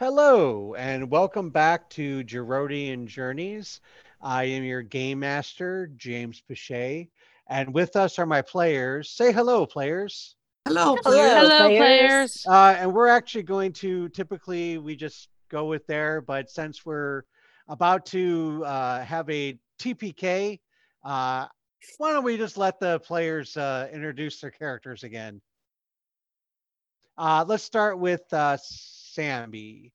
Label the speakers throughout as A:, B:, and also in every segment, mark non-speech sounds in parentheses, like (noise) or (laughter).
A: Hello, and welcome back to Jerodian Journeys. I am your game master, James Pichet, and with us are my players. Say hello, players.
B: Hello,
C: Hello,
B: players.
D: Hello,
C: players.
D: players.
A: Uh, and we're actually going to typically we just go with there, but since we're about to uh, have a TPK, uh, why don't we just let the players uh, introduce their characters again? Uh, let's start with Sammy.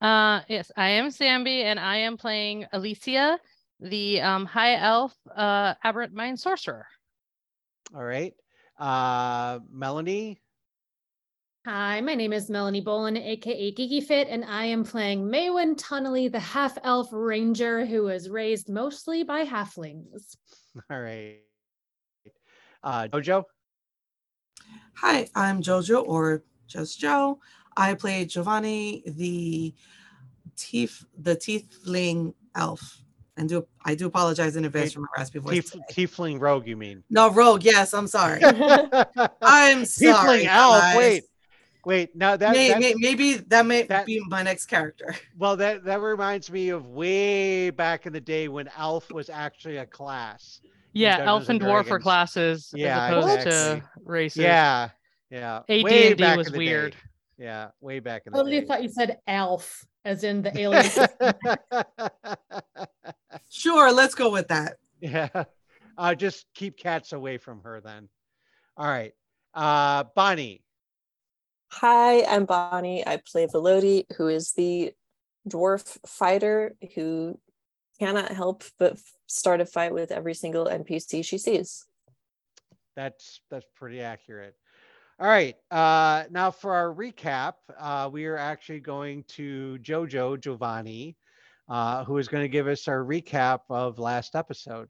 D: Uh, yes, I am Sammy, and I am playing Alessia, the um, high elf uh, aberrant mind sorcerer.
A: All right. Uh, Melanie.
C: Hi, my name is Melanie Bolin, aka Geeky Fit, and I am playing Maywen Tunnelly, the half elf ranger who was raised mostly by halflings. (laughs)
A: All right. Uh, Jojo.
B: Hi, I'm Jojo or just Joe. I play Giovanni, the teeth, the tiefling elf. And do I do apologize in advance for my raspy voice.
A: Tief- Tiefling Rogue, you mean?
B: no, rogue. Yes, I'm sorry. (laughs) I'm sorry.
A: Tiefling Elf.
B: guys.
A: Wait, wait. Now that,
B: May- may- maybe that may
A: that-
B: be my next character. (laughs)
A: well, that that reminds me of way back in the day when Elf was actually a class.
D: Yeah,
A: Dungeons
D: elf and
A: and
D: dwarf are classes
A: Yeah,
D: as opposed
A: exactly.
D: to races.
A: Yeah, yeah.
D: AD&D was weird.
A: Day. Yeah, way back in
C: I
A: the
C: totally
A: day.
C: thought you said elf, as in the alien. system. (laughs) (laughs)
B: Sure, let's go with that.
A: yeah. Uh, just keep cats away from her then. All right. Uh, Bonnie.
E: Hi, I'm Bonnie. I play Velody, who is the dwarf fighter who cannot help but start a fight with every single NPC she sees.
A: That's that's pretty accurate. All right. Uh, now for our recap, uh, we are actually going to Jojo Giovanni, uh, who is going to give us our recap of last episode.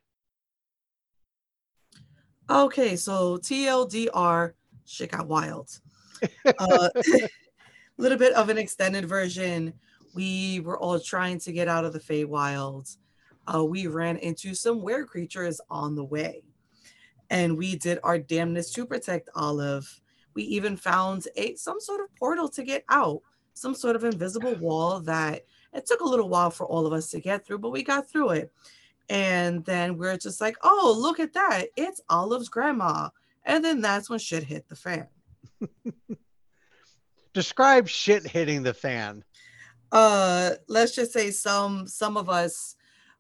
B: Okay, so TLDR, shit got wild. A (laughs) (laughs) little bit of an extended version. We were all trying to get out of the Feywild. Uh, we ran into some were creatures on the way, and we did our damnness to protect Olive. We even found a some sort of portal to get out, some sort of invisible wall that it took a little while for all of us to get through, but we got through it. And then we're just like, oh, look at that. It's Olive's grandma. And then that's when shit hit the fan. (laughs)
A: Describe shit hitting the fan.
B: Uh let's just say some some of us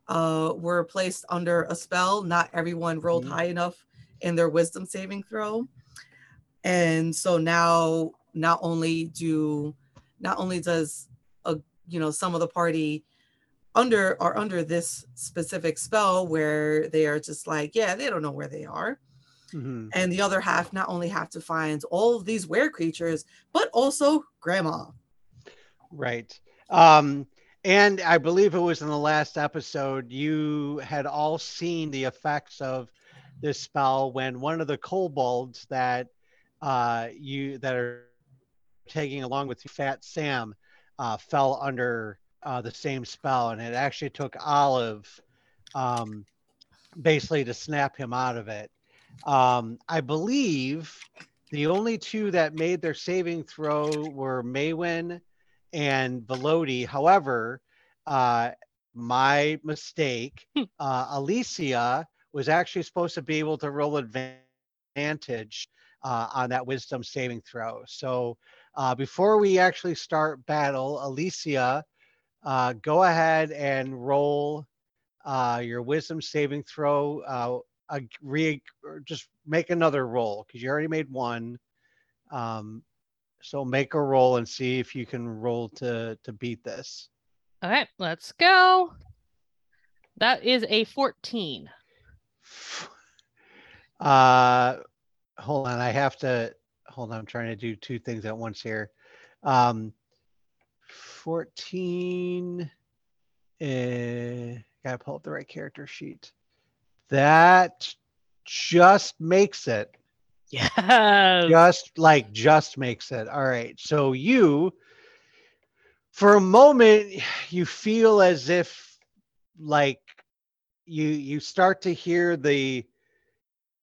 B: uh were placed under a spell. Not everyone rolled
A: Mhm.
B: high enough in their wisdom saving throw. And so now not only do not only does a you know some of the party under are under this specific spell where they are just like, yeah, they don't know where they are.
A: Mhm.
B: and the other half not only have to find all of these were creatures, but also grandma.
A: Right. Um, and I believe it was in the last episode, you had all seen the effects of this spell when one of the kobolds that uh, you that are taking along with Fat Sam uh, fell under uh, the same spell, and it actually took Olive um, basically to snap him out of it. Um, I believe the only two that made their saving throw were Maywen and Velody. However, uh, my mistake, uh, Alessia was actually supposed to be able to roll advantage uh, on that wisdom saving throw. So uh, before we actually start battle, Alessia, uh, go ahead and roll uh, your wisdom saving throw. Uh, a re- just make another roll because you already made one. Um, so make a roll and see if you can roll to to beat this.
D: All right, let's go. That is a 14.
A: Uh, hold on, I have to hold on. I'm trying to do two things at once here. Um, 14. Uh, gotta pull up the right character sheet. That just makes it.
D: Yeah.
A: just like just makes it all right so you for a moment you feel as if like you you start to hear the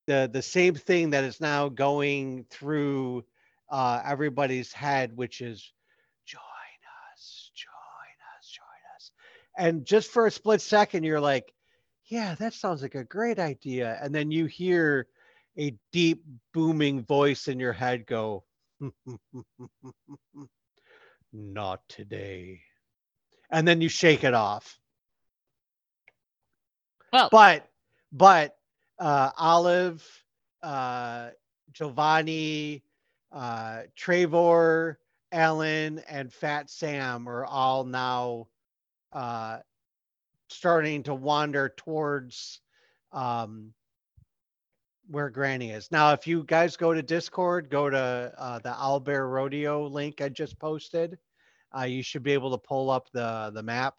A: the the same thing that is now going through uh everybody's head which is join us, join us, join us. And just for a split second, you're like, yeah, that sounds like a great idea. And then you hear a deep booming voice in your head go, (laughs) not today. And then you shake it off.
D: Well,
A: But, but uh, Olive, uh, Giovanni, uh, Trevor, Alan, and Fat Sam are all now uh, starting to wander towards um, where Granny is. Now, if you guys go to Discord, go to uh, the Owlbear Rodeo link I just posted. Uh, you should be able to pull up the the map.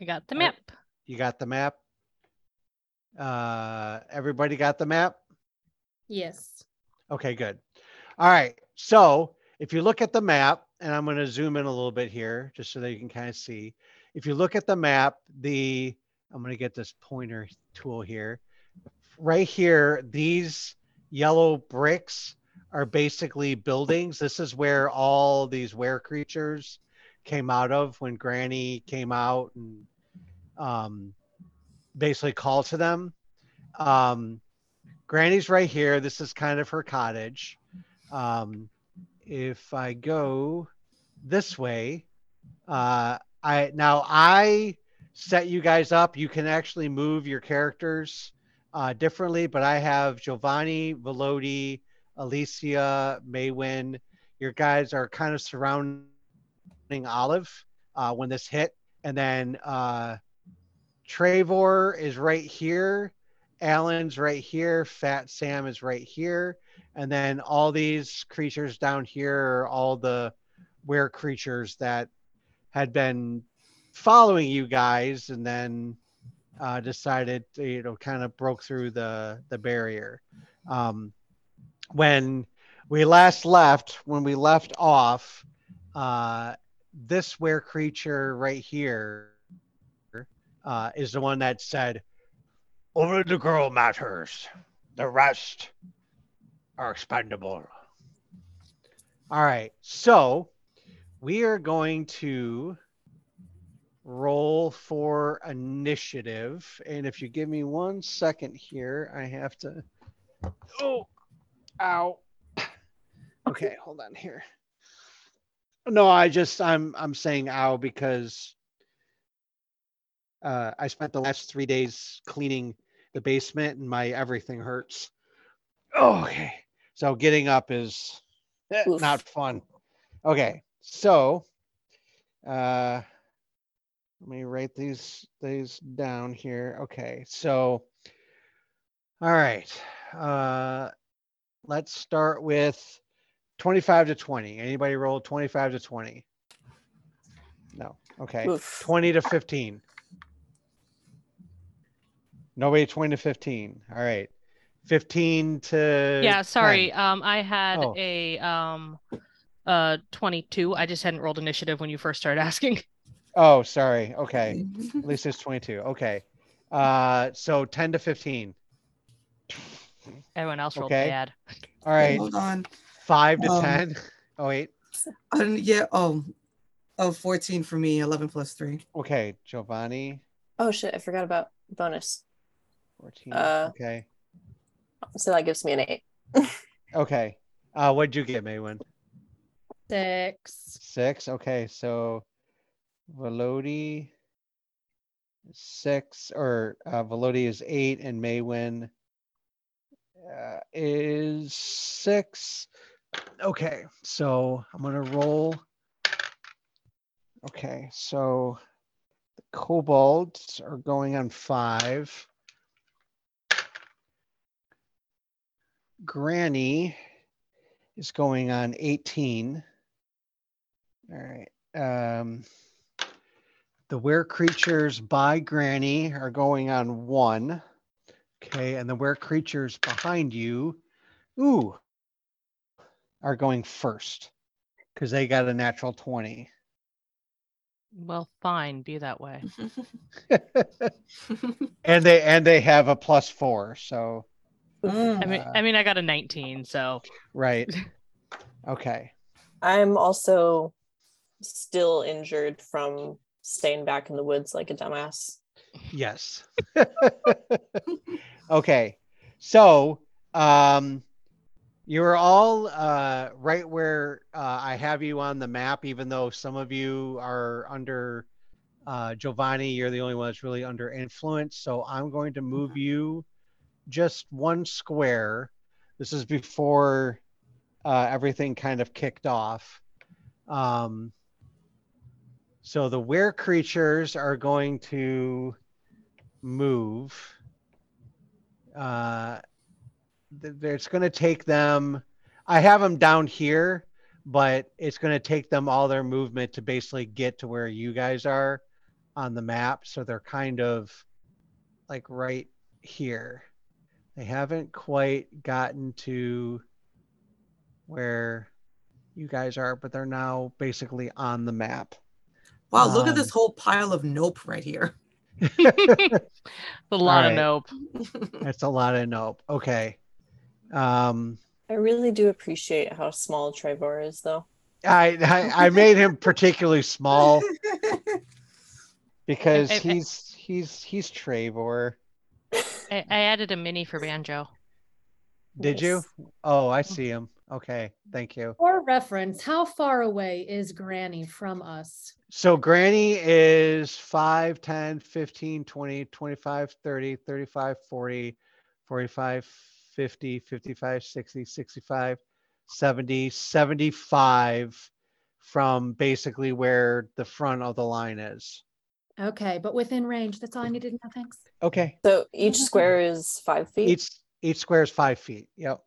D: I got the
A: uh,
D: map.
A: You got the map. Uh, everybody got the map.
C: Yes.
A: Okay, good. All right. So if you look at the map, and I'm going to zoom in a little bit here just so that you can kind of see. If you look at the map, the I'm going to get this pointer tool here. Right here, these yellow bricks are basically buildings. This is where all these were creatures came out of when Granny came out and um, basically call to them. Um, Granny's right here. This is kind of her cottage. Um, if I go this way, uh, I now I set you guys up. You can actually move your characters uh, differently, but I have Giovanni, Velodi, Alessia, Maywen. Your guys are kind of surrounding Olive uh, when this hit, and then uh, Trevor is right here. Alan's right here. Fat Sam is right here. And then all these creatures down here are all the were creatures that had been following you guys and then uh, decided you know, kind of broke through the, the barrier. Um, when we last left, when we left off, uh, this were creature right here uh, is the one that said, only the girl matters. The rest are expendable. All right. So we are going to roll for initiative. And if you give me one second here, I have to. Oh, ow. Okay, hold on here. No, I just I'm I'm saying ow because uh, I spent the last three days cleaning the basement and my everything hurts. Oh, okay. So getting up is eh,
E: Oof.
A: not fun. Okay. So uh let me write these these down here. Okay. So all right. Uh let's start with 25 to 20. Anybody roll 25 to 20? No. Okay.
E: Oof.
A: 20 to 15. Nobody 20 to 15. All right. 15 to
D: yeah,
A: 10.
D: sorry. Um, I had
A: Oh.
D: a um, uh, 22. I just hadn't rolled initiative when you first started (laughs) asking.
A: Oh, sorry. Okay. At least it's 22. Okay. Uh so 10 to 15.
D: Everyone else rolled
A: Okay.
D: bad.
A: All right.
B: Hold on.
A: 5 to
B: Um,
A: 10. Oh wait.
B: Um, yeah. Oh, oh, 14 for me. 11 plus three.
A: Okay, Giovanni
E: Oh shit, I forgot about bonus.
A: 14.
E: Uh,
A: okay.
E: So that gives me an eight. (laughs)
A: Okay. Uh what'd you get, Maywen?
C: Six.
A: 6. Okay. So Velodi is 6 or uh Velodi is 8 and Maywen uh, is 6. Okay. So I'm going to roll Okay, so the kobolds are going on five. Granny is going on 18. All right. Um, the were creatures by Granny are going on one. Okay, and the were creatures behind you, ooh, are going first because they got a natural 20.
D: Well, fine, be that way. (laughs) (laughs) (laughs)
A: and they and they have a plus four so
B: Mm.
D: I mean,
A: Uh,
D: I mean, I got a 19, so
A: right (laughs) okay
E: I'm also still injured from staying back in the woods like a dumbass.
A: Yes. (laughs) okay. So, um, you're all uh, right where uh, I have you on the map, even though some of you are under uh, Giovanni. You're the only one that's really under influence. So I'm going to move you just one square. This is before uh, everything kind of kicked off. Um, so the were creatures are going to move. Uh, it's going to take them. I have them down here, but it's going to take them all their movement to basically get to where you guys are on the map. So they're kind of like right here. They haven't quite gotten to where you guys are, but they're now basically on the map.
B: Wow, look at
A: Um,
B: this whole pile of nope right here. (laughs)
D: a lot
A: Alright.
D: of nope.
A: That's a lot of nope. Okay. Um,
E: I really do appreciate how small Trevor is, though.
A: I, I I made him particularly small (laughs) because
D: I- I-
A: he's he's he's Trevor.
D: I, I added a mini for Banjo.
A: Did you? Oh, I mm-hmm. see him. Okay, thank you.
C: For reference, how far away is Granny from us?
A: So Granny is 5, 10, 15, 20, 25, 30, 35, 40, 45, 50, 55, 60, 65, 70, 75 from basically where the front of the line is.
C: Okay, but within range. That's all I needed to know. Thanks.
A: Okay.
E: So each square is five feet.
A: Each each square is five feet. Yep.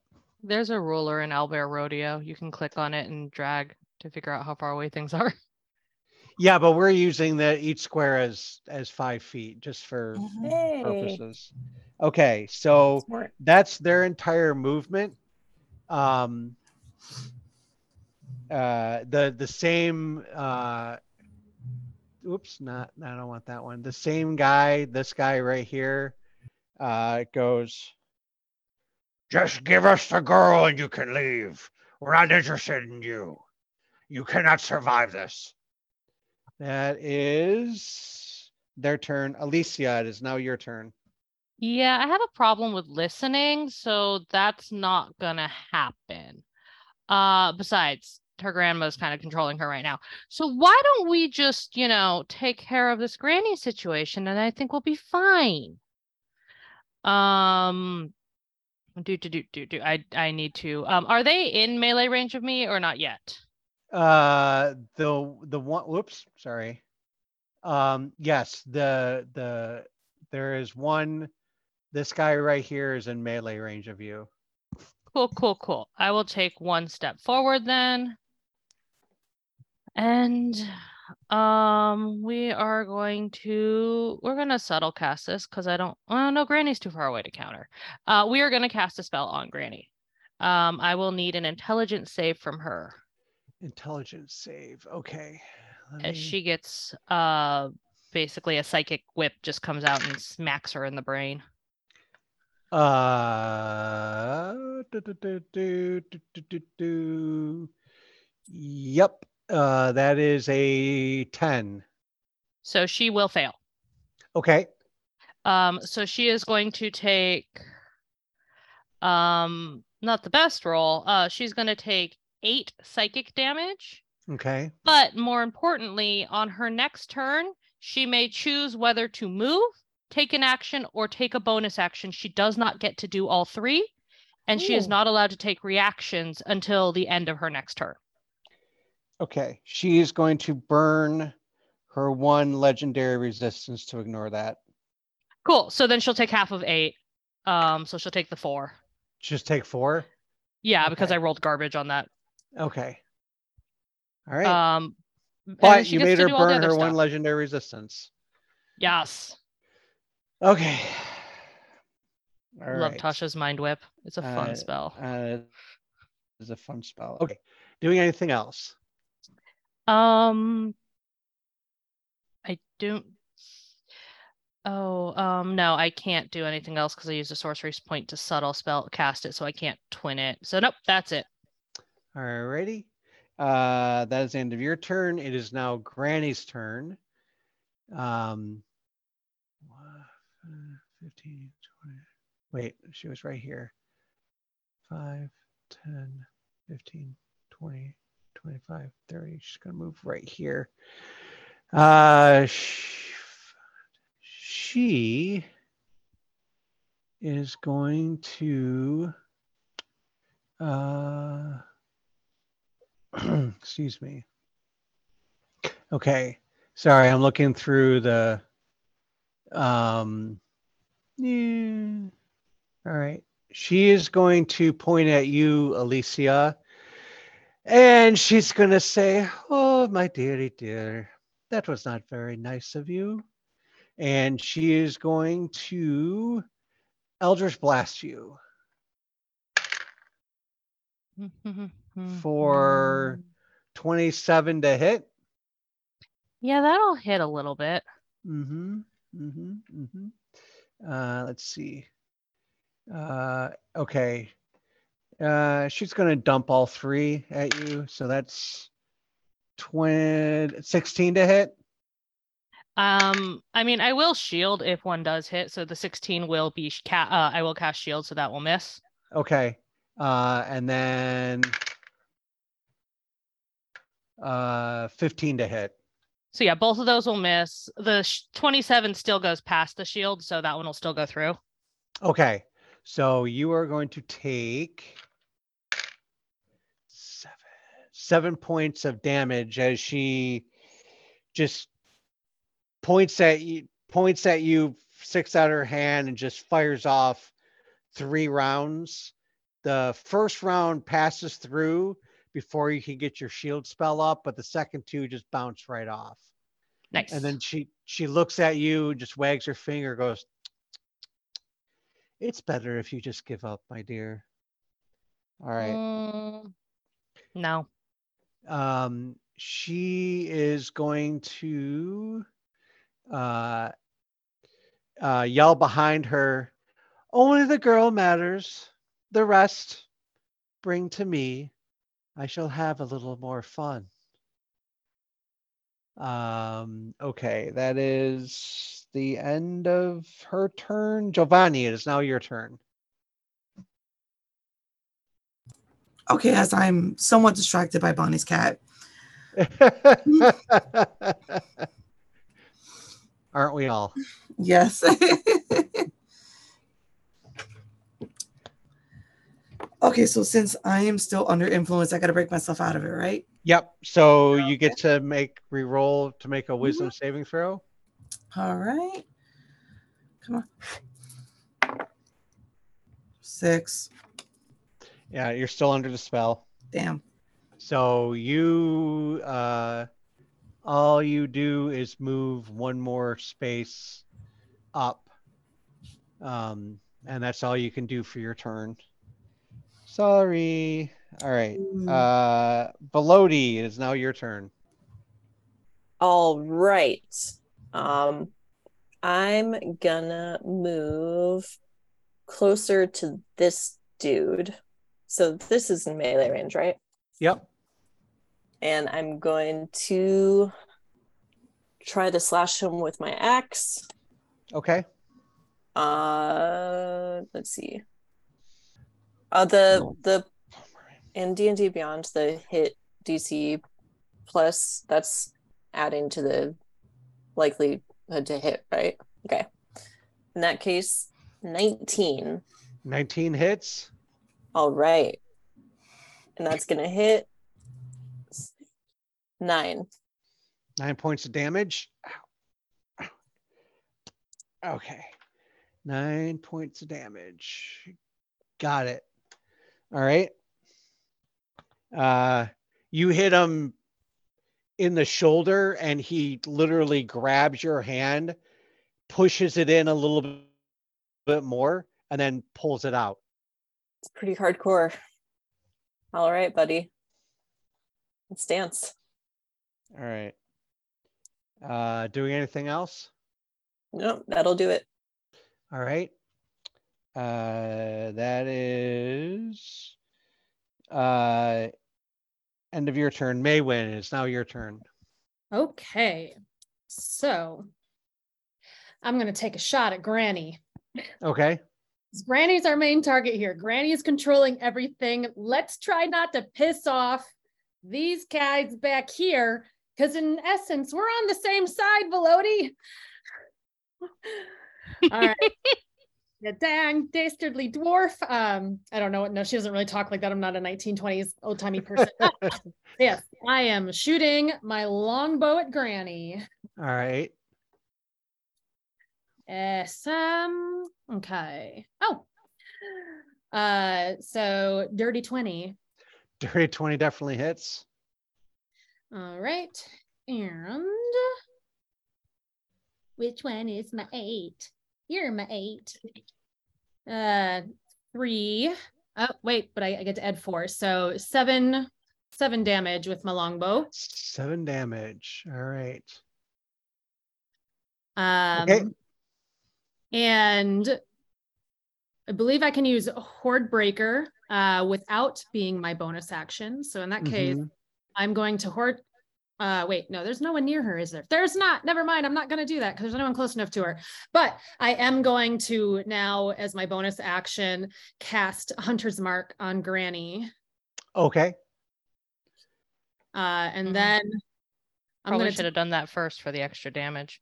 D: There's a ruler in Owlbear Rodeo. You can click on it and drag to figure out how far away things are. (laughs)
A: Yeah, but we're using the each square as as five feet just for
E: Hey.
A: purposes. Okay, so
E: Smart.
A: that's their entire movement. Um, uh, the the same. Uh, oops, not. I don't want that one. The same guy. This guy right here. Uh, goes. Just give us the girl and you can leave. We're not interested in you. You cannot survive this. That is their turn. Alessia, it is now your turn.
D: Yeah, I have a problem with listening, so that's not gonna happen. Uh, besides, her grandma's kind of controlling her right now. So why don't we just, you know, take care of this granny situation and I think we'll be fine. Um, do do do do do. I I need to. Um, are they in melee range of me or not yet?
A: Uh, the the one. Whoops, sorry. Um, yes, the the there is one. This guy right here is in melee range of you.
D: Cool, cool, cool. I will take one step forward then. And um we are going to we're gonna subtle cast this because I don't oh no Granny's too far away to counter. Uh we are gonna cast a spell on Granny. Um I will need an intelligence save from her.
A: Intelligence save. Okay. Me...
D: As she gets uh basically a psychic whip just comes out and smacks her in the brain.
A: Uh do, do, do, Yep. Uh, that is a ten.
D: So she will fail.
A: Okay.
D: Um, so she is going to take um not the best roll. Uh she's gonna take eight psychic damage,
A: Okay.
D: but more importantly, on her next turn, she may choose whether to move, take an action, or take a bonus action. She does not get to do all three, and she is not allowed to take reactions until the end of her next turn.
A: Okay. She is going to burn her one legendary resistance to ignore that.
D: Cool. So then she'll take half of eight. Um, so she'll take the four.
A: Just take four.
D: Yeah, because I rolled garbage on that.
A: Okay. All right.
D: Um,
A: but you made her
D: do all the
A: burn her
D: other
A: one legendary resistance.
D: Yes.
A: Okay. All
D: Love
A: right.
D: Tasha's mind whip. It's a fun
A: Uh,
D: spell.
A: Uh, it's a fun spell. Okay. Doing anything else?
D: Um, I don't. Oh, um, no, I can't do anything else because I used a sorcery point to subtle spell cast it, so I can't twin it. So nope, that's it.
A: Alrighty. Uh, that is the end of your turn. It is now Granny's turn. Um, one, uh, 15, 20. Wait, she was right here. 5, 10, 15, 20, 25, 30. She's going to move right here. Uh, sh- she is going to uh (clears throat) excuse me okay sorry i'm looking through the um yeah. all right she is going to point at you alessia and she's going to say oh my dearie dear that was not very nice of you and she is going to eldritch blast you (laughs) for 27 to hit
D: Yeah, that'll hit a little bit.
A: Mm-hmm. Mm-hmm. Mm-hmm. Uh, let's see. Uh, okay. Uh, she's gonna dump all three at you, so that's 20, 16 to hit.
D: Um, I mean, I will shield if one does hit, so the 16 will be ca- uh, I will cast shield, so that will miss.
A: Okay. Uh, and then uh, 15 to hit.
D: So yeah, both of those will miss. The sh- 27 still goes past the shield, so that one will still go through.
A: Okay. So you are going to take seven seven points of damage as she just points at you points at you sticks out her hand and just fires off three rounds. The first round passes through before you can get your shield spell up, but the second two just bounce right off.
D: Nice.
A: And then she she looks at you, just wags her finger, goes, "It's better if you just give up, my dear." All right.
D: Mm, no.
A: Um, she is going to uh, uh, yell behind her. Only the girl matters. The rest bring to me. I shall have a little more fun. Um, okay, that is the end of her turn. Giovanni, it is now your turn.
B: Okay, as I'm somewhat distracted by Bonnie's cat. (laughs)
A: Aren't we all?
B: Yes. (laughs) okay, so since I am still under influence, I got to break myself out of it, right?
A: Yep. So you get to make re-roll to make a wisdom mm-hmm. saving throw.
B: All right. Come on. Six.
A: Yeah, you're still under the spell.
B: Damn.
A: So you uh all you do is move one more space up. Um and that's all you can do for your turn. Sorry. All right.
B: Mm.
A: Uh Velody, it is now your turn.
E: All right. Um, I'm gonna move closer to this dude. So this is in melee range, right?
A: Yep.
E: And I'm going to try to slash him with my axe.
A: Okay.
E: Uh, let's see. Uh, the the in D and D Beyond, the hit DC plus that's adding to the likelihood to hit, right? Okay. In that case, nineteen.
A: 19 hits.
E: All right, and that's gonna hit nine.
A: Nine points of damage. Ow. Ow. Okay. Nine points of damage. Got it. All right. Uh you hit him in the shoulder and he literally grabs your hand, pushes it in a little bit more, and then pulls it out.
E: It's pretty hardcore. All right, buddy. Let's dance.
A: All right. Uh doing anything else?
E: Nope, that'll do it.
A: All right. Uh, that is uh, End of your turn. Maywen. it's now your turn.
C: Okay. So I'm going to take a shot at Granny.
A: Okay.
C: Granny's our main target here. Granny is controlling everything. Let's try not to piss off these guys back here, because in essence, we're on the same side, Velody. (laughs) All right. (laughs) The dang dastardly dwarf. Um, I don't know what. No, she doesn't really talk like that. I'm not a 1920s old timey person. (laughs) yes, I am shooting my longbow at Granny.
A: All right.
C: Yes. Um. Okay. Oh. Uh. So dirty twenty.
A: Dirty 20 definitely hits.
C: All right. And which one is my eight? You're my eight. Uh, three. Oh, wait, but I, I get to add four. So seven, seven damage with my longbow.
A: Seven damage. All right.
C: Um,
A: Okay.
C: and I believe I can use Horde Breaker uh, without being my bonus action. So in that case,
A: Mhm.
C: I'm going to Horde. Uh, wait, no, there's no one near her, is there? There's not. Never mind. I'm not going to do that because there's no one close enough to her. But I am going to now, as my bonus action, cast Hunter's Mark on Granny.
A: Okay.
C: Uh, and
D: Mhm.
C: then I'm
D: Probably
C: going
D: should
C: to.
D: have done that first for the extra damage.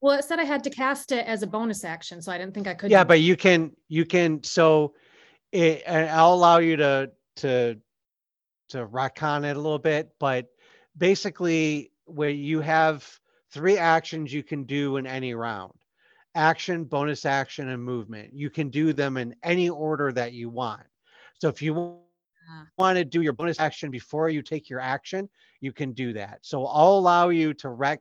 C: Well, it said I had to cast it as a bonus action, so I didn't think I could.
A: Yeah, but you can you can so it, and I'll allow you to to to retcon it a little bit, but basically where you have three actions you can do in any round. Action, bonus action, and movement. You can do them in any order that you want. So if you
C: Ah.
A: want to do your bonus action before you take your action, you can do that. So I'll allow you to rec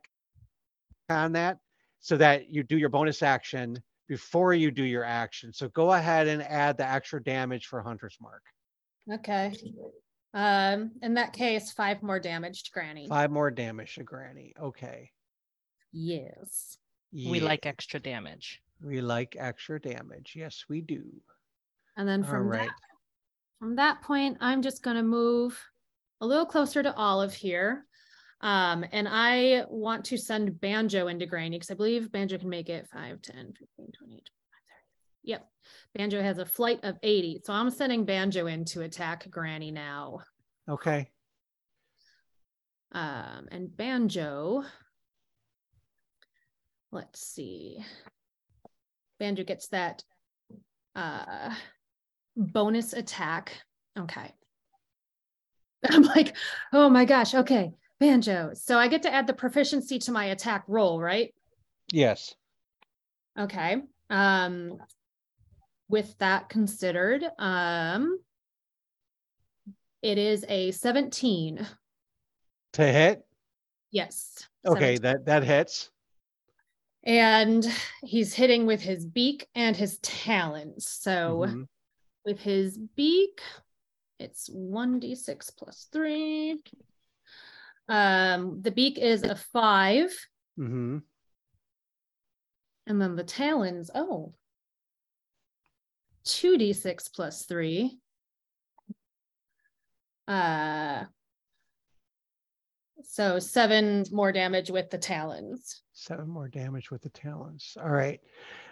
A: on that so that you do your bonus action before you do your action. So go ahead and add the extra damage for Hunter's Mark.
C: Okay. Um, in that case, five more damage to Granny.
A: Five more damage to Granny. Okay.
C: Yes.
D: We like extra damage.
A: we like extra damage. Yes, we do.
C: And then from
A: right.
C: that, from that point, I'm just gonna move a little closer to Olive here. Um, and I want to send Banjo into Granny because I believe Banjo can make it 5, 10, 15, 20, 25, 30. Yep. Banjo has a flight of 80. So I'm sending Banjo in to attack Granny now.
A: Okay.
C: Um, and Banjo, let's see. Banjo gets that uh bonus attack. Okay. (laughs) I'm like, oh my gosh, okay, Banjo. So I get to add the proficiency to my attack roll, right?
A: Yes.
C: Okay. Um with that considered, um it is a 17.
A: To hit.
C: Yes.
A: Okay,
C: 17.
A: that that hits.
C: and he's hitting with his beak and his talons. So
A: Mhm.
C: with his beak, it's 1d6 plus 3. Um the beak is a 5
A: Mm-hmm.
C: and then the talons, oh. 2d6 plus 3. Uh so 7 more damage with the talons.
A: Seven more damage with the talons. All right.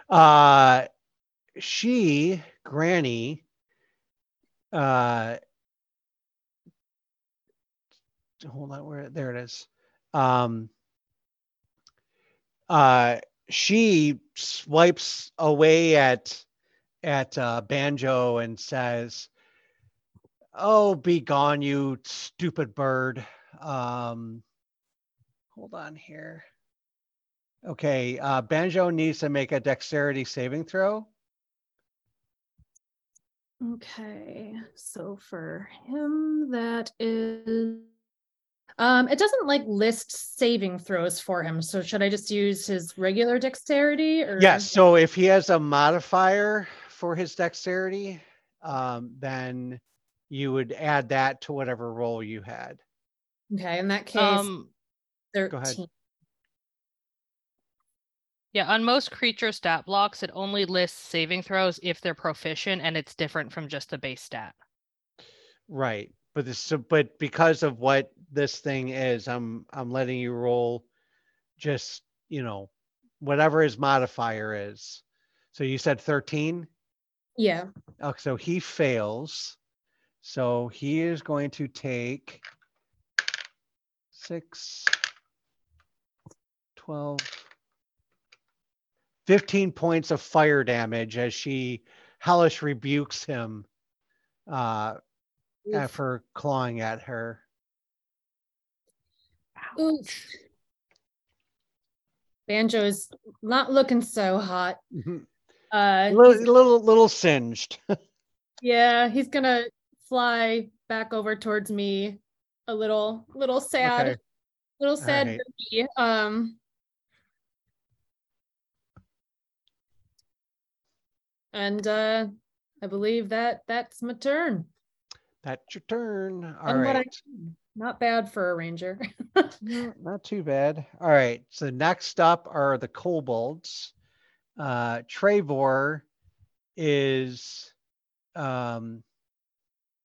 A: Uh she, Granny, uh hold on, where there it is. Um uh she swipes away at at uh, Banjo and says, "Oh, be gone, you stupid bird." Um, hold on here. Okay, uh, Banjo needs to make a dexterity saving throw.
C: Okay, so for him, that is. Um, it doesn't like list saving throws for him. So should I just use his regular dexterity or?
A: Yes. So if he has a modifier for his dexterity, um, then you would add that to whatever roll you had.
C: Okay, in that case,
D: Um,
A: go
C: ahead.
D: yeah, on most creature stat blocks, it only lists saving throws if they're proficient, and it's different from just the base stat.
A: Right. but this, so- but because of what this thing is, I'm, I'm letting you roll just, you know, whatever his modifier is. So you said 13?
C: Yeah.
A: Oh, so he fails. So he is going to take six, 12, 15 points of fire damage as she hellish rebukes him uh,
C: Oof.
A: for clawing at her.
C: Oof. Banjo's not looking so hot.
A: Mhm.
C: Uh,
A: little, little, little singed. (laughs)
C: yeah, he's gonna fly back over towards me, a little, little sad,
A: Okay.
C: little sad
A: Alright.
C: for me. Um, and uh, I believe that that's my turn.
A: That's your turn. All right.
C: Not bad for a ranger.
A: No, (laughs) not too bad. All right. So next up are the kobolds. Uh, Trevor is um,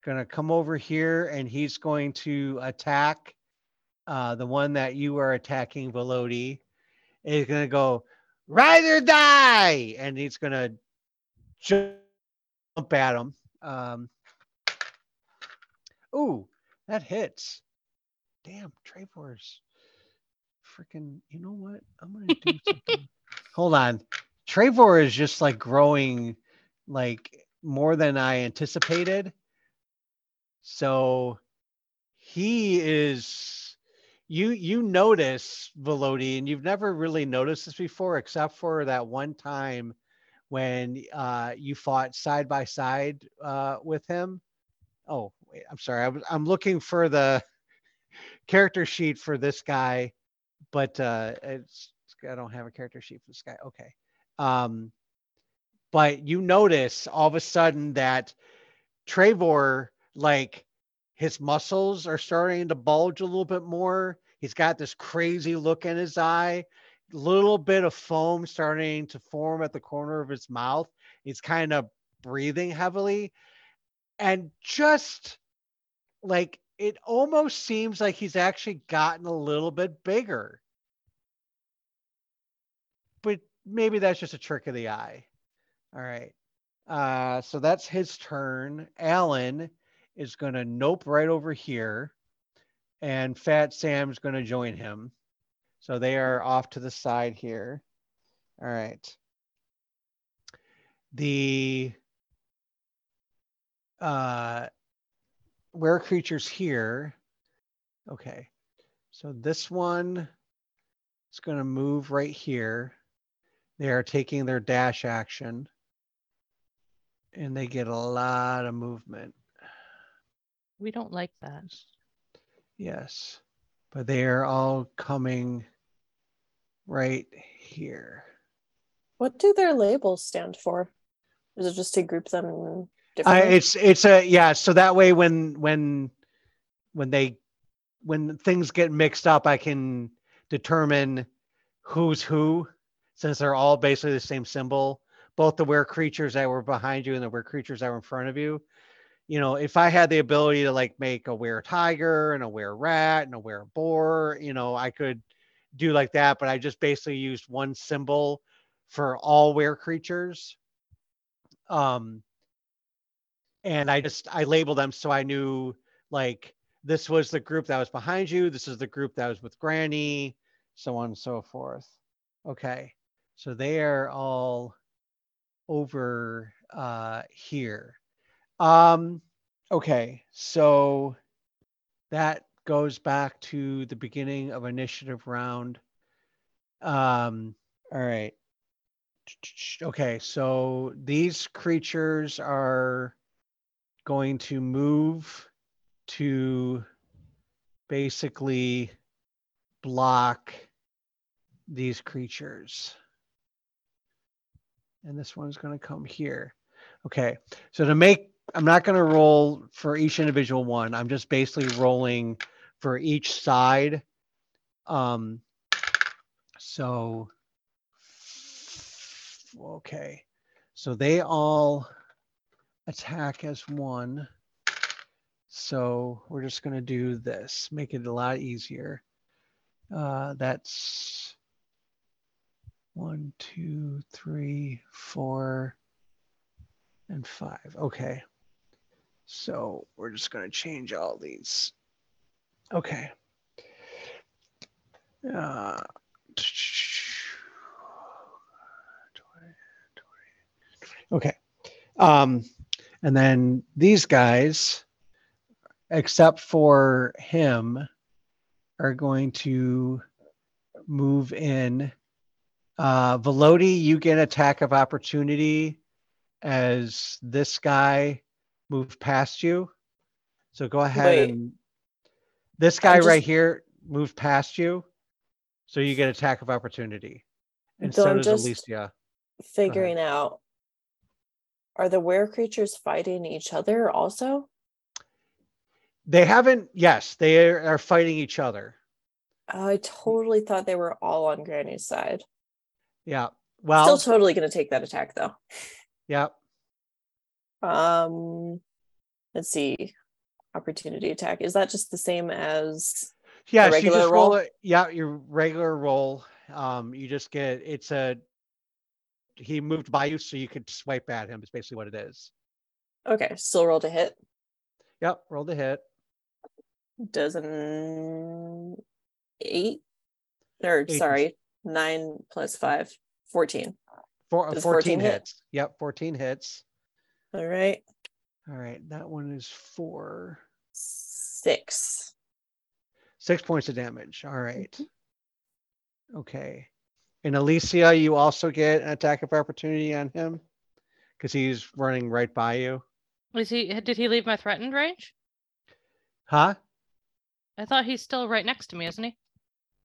A: gonna come over here and he's going to attack uh, the one that you are attacking, Velody. He's gonna go ride or die, and he's gonna jump at him. Um, ooh, that hits. Damn, Trevor's freaking. You know what? I'm gonna do (laughs) something. Hold on. Trevor is just like growing like more than I anticipated. So he is you you notice Velody, and you've never really noticed this before, except for that one time when uh you fought side by side uh with him. Oh, wait, I'm sorry. I was I'm looking for the character sheet for this guy, but uh it's I don't have a character sheet for this guy. Okay. Um but you notice all of a sudden that Trevor like his muscles are starting to bulge a little bit more. He's got this crazy look in his eye, a little bit of foam starting to form at the corner of his mouth. He's kind of breathing heavily and just like it almost seems like he's actually gotten a little bit bigger. Maybe that's just a trick of the eye. All right. Uh, so that's his turn. Alan is going to nope right over here, and Fat Sam's going to join him. So they are off to the side here. All right. The uh, where creatures here. Okay. So this one is going to move right here. They are taking their dash action and they get a lot of movement.
D: We don't like that.
A: Yes. But they are all coming right here.
E: What do their labels stand for? Is it just to group them
A: Uh,
E: differently?
A: it's it's a yeah, so that way when when when they when things get mixed up, I can determine who's who since they're all basically the same symbol. Both the were creatures that were behind you and the were creatures that were in front of you. You know, if I had the ability to like make a were tiger and a were rat and a were boar, you know, I could do like that, but I just basically used one symbol for all were creatures. Um and I just I labeled them so I knew like this was the group that was behind you, this is the group that was with Granny, so on and so forth. Okay. So they are all over uh here. Um okay. So that goes back to the beginning of initiative round. Um all right. Okay, so these creatures are going to move to basically block these creatures. And this one's going to come here. Okay, so to make, I'm not going to roll for each individual one. I'm just basically rolling for each side. Um, so, okay, so they all attack as one. So we're just going to do this, make it a lot easier. Uh, that's one, two, three, four, and five. Okay. So we're just going to change all these. Okay. Uh, okay. Um, and then these guys, except for him, are going to move in. Uh, Velody, you get attack of opportunity as this guy moved past you. So go ahead
E: Wait.
A: and this guy
E: just-
A: right here moved past you. So you get attack of opportunity. And
E: So
A: so does
E: just-
A: Alessia.
E: Figuring out are the were creatures fighting each other also?
A: They haven't, yes, they are, are fighting each other.
E: I totally thought they were all on Granny's side.
A: Yeah. Well,
E: Still totally gonna take that attack though.
A: yeah.
E: Um let's see. Opportunity attack. Is that just the same as
A: you
E: regular
A: just roll
E: roll?
A: it. Yeah, your regular roll. Um, you just get it's a he moved by you, so you could swipe at him. Is basically what it is.
E: okay, still roll to hit?
A: Yep, roll to hit.
E: Does an eight or
A: Eight.
E: sorry, nine plus five, 14.
A: Four, uh, 14
E: 14 hit?
A: hits. Yep, 14 hits.
E: All right.
A: All right, that one is four,
E: Six.
A: six points of damage. All right.
E: Mm-hmm.
A: Okay. And Alessia, you also get an attack of opportunity on him because he's running right by you.
D: Is he? Did he leave my threatened range?
A: Huh?
D: I thought he's still right next to me, isn't he?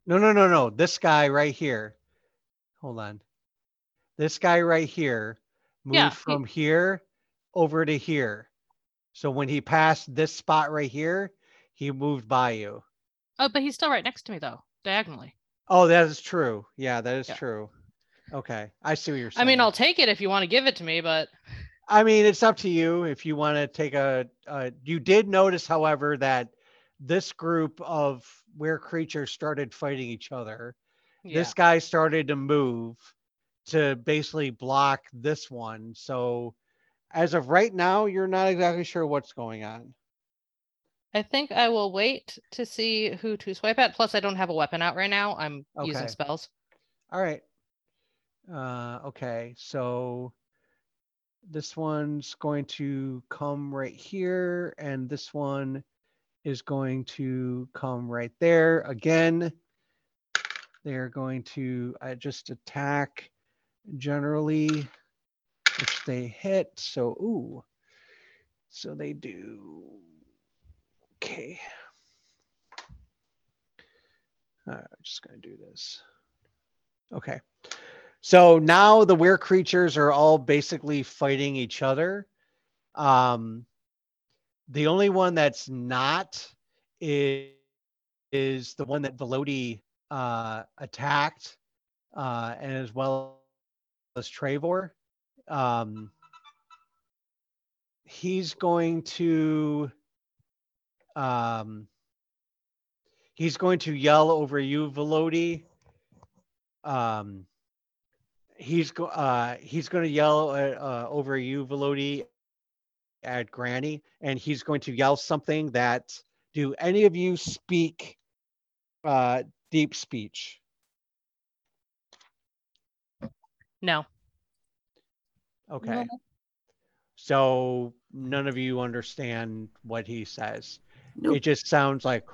A: No, no, no, no. This guy right here. Hold on. This guy right here moved
D: Yeah, he-
A: from here over to here. So when he passed this spot right here, he moved by you.
D: Oh, but he's still right next to me though, diagonally.
A: Oh, that is true. Yeah, that is
D: Yeah.
A: true. Okay. I see what you're saying.
D: I mean, I'll take it if you want to give it to me, but
A: I mean, it's up to you if you want to take a, a. You did notice, however, that this group of where creatures started fighting each other.
D: yeah.
A: this guy started to move to basically block this one. So as of right now, you're not exactly sure what's going on.
D: I think I will wait to see who to swipe at. Plus, I don't have a weapon out right now. I'm using spells.
A: All right. Uh, okay. So this one's going to come right here, and this one is going to come right there. Again, they're going to uh, just attack generally, which they hit. So, ooh. So they do. Okay. I'm just going to do this. Okay. So now the weird creatures are all basically fighting each other. Um, the only one that's not is, is the one that Velody uh, attacked, uh, and as well as Trevor. Um, he's going to um, he's going to yell over you, Velody. Um, he's go uh he's going to yell at, uh, over you, Velody, at Granny, and he's going to yell something that do any of you speak uh deep speech?
D: No.
A: Okay. So none of you understand what he says.
B: Nope.
A: It just sounds like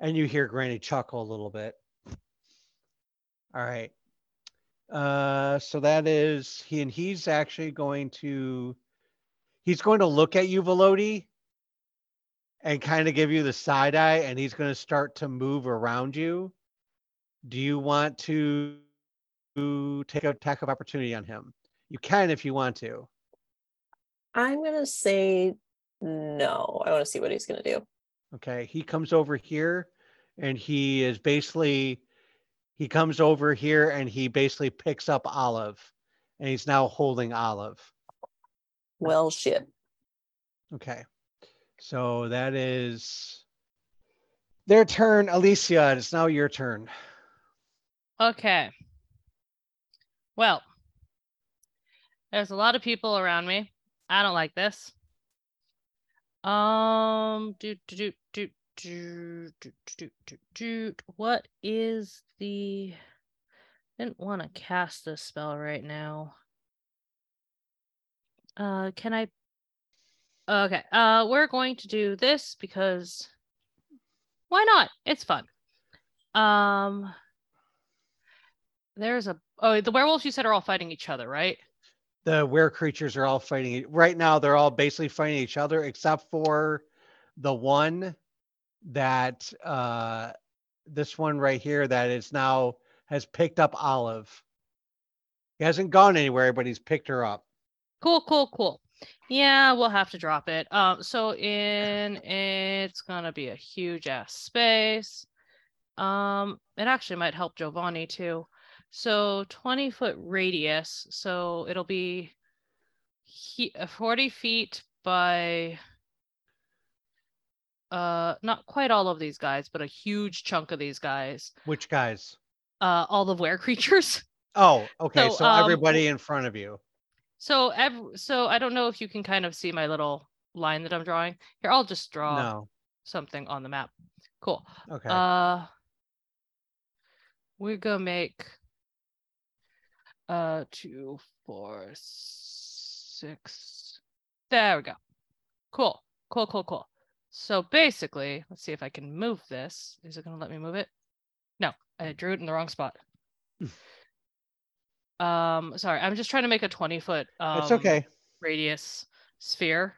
A: and you hear Granny chuckle a little bit. All right. Uh so that is he and he's actually going to he's going to look at you, Velody, and kind of give you the side eye, and he's going to start to move around you. Do you want to take a attack of opportunity on him? You can if you want to.
E: I'm gonna say no. I want to see what he's gonna do.
A: Okay. He comes over here and he is basically he comes over here and he basically picks up Olive and he's now holding Olive.
E: Well, shit.
A: Okay. So that is their turn. Alessia, it's now your turn.
D: Okay. Well, there's a lot of people around me. I don't like this. Um, do do do do do do do do do. What is the? Didn't want to cast this spell right now. Uh, can I? Okay. Uh, we're going to do this because why not? It's fun. Um, there's a oh the werewolves you said are all fighting each other, right?
A: The were creatures are all fighting right now. They're all basically fighting each other, except for the one that uh this one right here that is now has picked up Olive. He hasn't gone anywhere, but he's picked her up.
D: Cool, cool, cool. Yeah, we'll have to drop it. Um, so in it's gonna be a huge ass space. Um, it actually might help Giovanni too. So 20 foot radius. So it'll be he- uh, 40 feet by uh not quite all of these guys, but a huge chunk of these guys.
A: Which guys?
D: Uh all of were (laughs) creatures.
A: Oh, okay.
D: So,
A: So,
D: um,
A: everybody in front of you.
D: So ev- so I don't know if you can kind of see my little line that I'm drawing. Here, I'll just draw
A: No.
D: something on the map. Cool.
A: Okay.
D: Uh we're gonna make uh two, four, six. There we go. Cool. Cool, cool, cool. So basically, let's see if I can move this. Is it gonna let me move it? No, I drew it in the wrong spot. um, sorry, I'm just trying to make a 20 foot um
A: it's okay.
D: radius sphere.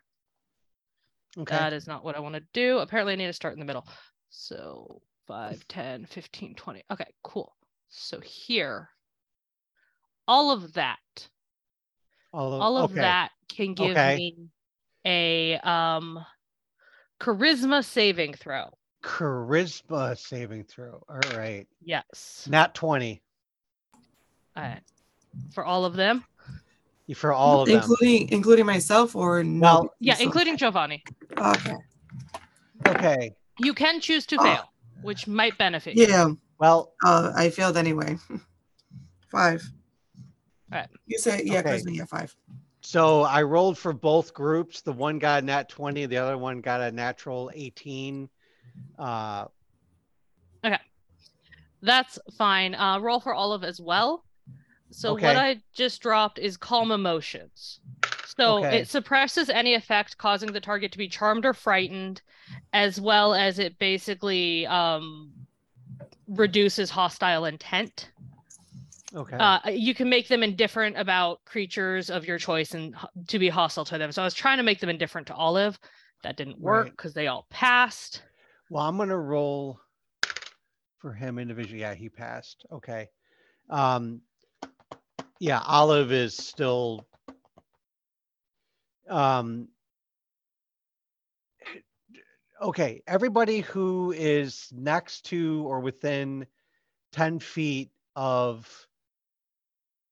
A: Okay.
D: That is not what I want to do. Apparently, I need to start in the middle. So 5, 10, 15, 20. Okay, cool. So here, all of that,
A: all of,
D: all of
A: okay.
D: that can give
A: Okay.
D: me a um charisma saving throw.
A: Charisma saving throw. All right.
D: Yes.
A: Not 20
D: All right. For all of them.
A: for all of them.
B: including including myself or no?
A: Well,
D: Yeah,
B: So-
D: including Giovanni.
B: Okay.
A: Okay.
D: You can choose to
B: Oh.
D: fail, which might benefit you.
B: Yeah.
A: Well,
B: Uh, I failed anyway. (laughs) five.
D: Alright.
B: You say yeah,
A: Okay.
B: Charisma, yeah, five.
A: So I rolled for both groups. The one got a nat 20, the other one got a natural 18. Uh, okay.
D: That's fine. Uh, roll for olive as well. So what I just dropped is calm emotions. So
A: Okay.
D: it suppresses any effect causing the target to be charmed or frightened, as well as it basically um, reduces hostile intent.
A: Okay.
D: Uh, you can make them indifferent about creatures of your choice and to be hostile to them. So I was trying to make them indifferent to Olive. That didn't work
A: Right.
D: because they all passed.
A: well, I'm going to roll for him individually. Yeah, he passed. Okay. Um, yeah, Olive is still. Um, okay, everybody who is next to or within 10 feet of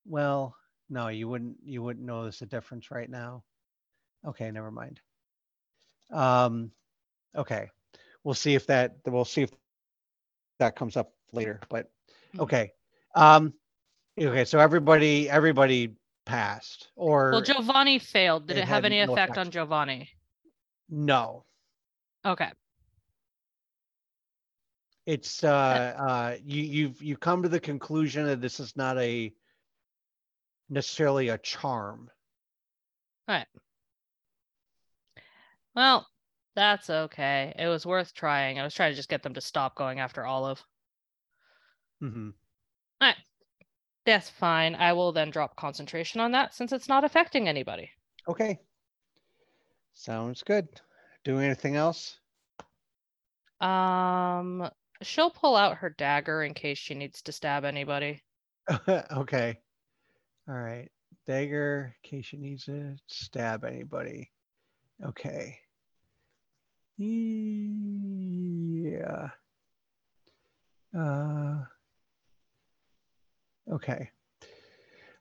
A: well, no, you wouldn't you wouldn't notice a difference right now. Okay, never mind. Um okay. We'll see if that we'll see if that comes up later, but
D: Mhm.
A: okay. Um okay, so everybody everybody passed or
D: Well, Giovanni failed. Did
A: it
D: it have any
A: no
D: effect
A: effect.
D: on Giovanni?
A: no.
D: Okay.
A: It's uh uh you you've you come to the conclusion that this is not a necessarily a charm. All right.
D: Well, that's okay. It was worth trying. I was trying to just get them to stop going after Olive.
A: Mm-hmm. All right.
D: That's fine. I will then drop concentration on that since it's not affecting anybody.
A: Okay. Sounds good. Doing anything else?
D: Um, she'll pull out her dagger in case she needs to stab anybody. (laughs)
A: okay. All right. Dagger, in case she needs to stab anybody. Okay. Yeah. Uh, okay.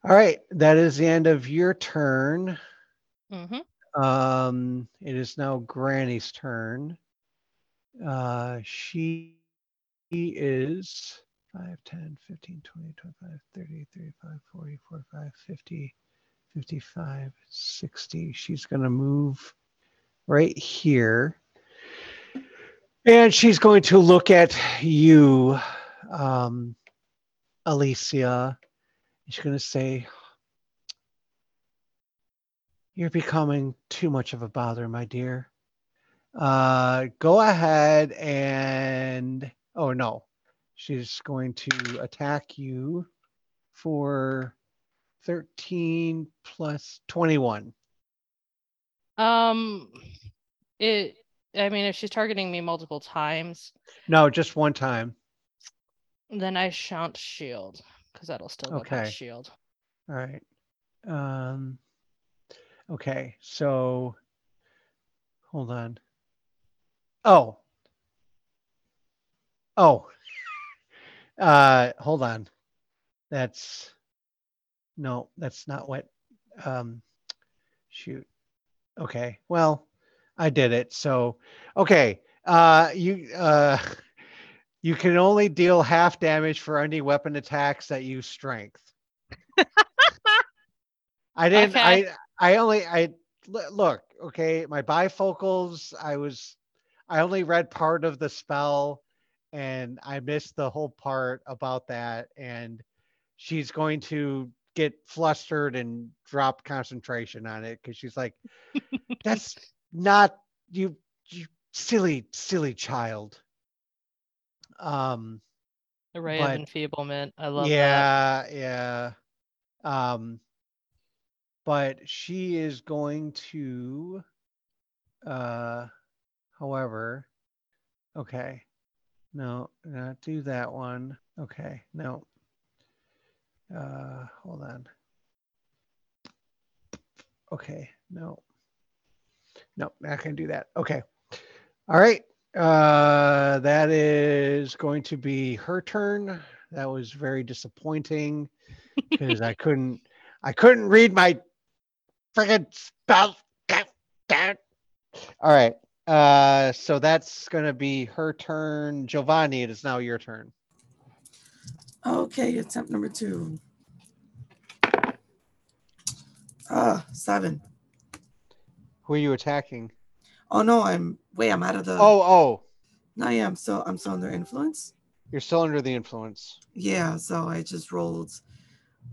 A: All right. That is the end of your turn.
D: Mm-hmm.
A: Um, it is now Granny's turn. Uh, she is 5, 10, 15, 20, 25, 30, 35, 40, 45, 50, 55, 60. She's going to move right here. And she's going to look at you, um, Alessia. She's going to say, You're becoming too much of a bother, my dear. Uh, go ahead and, oh no, she's going to attack you for 13 plus 21.
D: Um, it. I mean, if she's targeting me multiple times,
A: No, just one time.
D: then I shan't shield because that'll still go
A: Okay.
D: past shield.
A: All right. Um, okay, so hold on. Oh. Oh. Uh, hold on. That's no, that's not what. Um, shoot. Okay. Well, I did it. So, okay. Uh, you uh, you can only deal half damage for any weapon attacks that use strength. (laughs) I didn't.
D: Okay.
A: I I only I look. Okay, my bifocals. I was. I only read part of the spell, and I missed the whole part about that. And she's going to get flustered and drop concentration on it because she's like, (laughs) "That's not you, you silly, silly child." Um.
D: The ray
A: But-
D: of enfeeblement. I love that.
A: yeah, yeah. Um, but she is going to, uh, however, okay, no, not do that one. Okay, no. Uh, hold on. Okay, no. No, not gonna do that. Okay. All right. Uh, that is going to be her turn. That was very disappointing (laughs) because I couldn't, I couldn't read my friggin' spell. God damn it. All right. Uh, so that's gonna be her turn. Giovanni, it is now your turn.
B: Okay, attempt number two. Ah, seven.
A: Who are you attacking?
B: Oh no, I'm wait, I'm out of the
A: Oh, oh,
B: no, yeah, I'm still I'm still under influence.
A: you're still under the influence.
B: Yeah, so I just rolled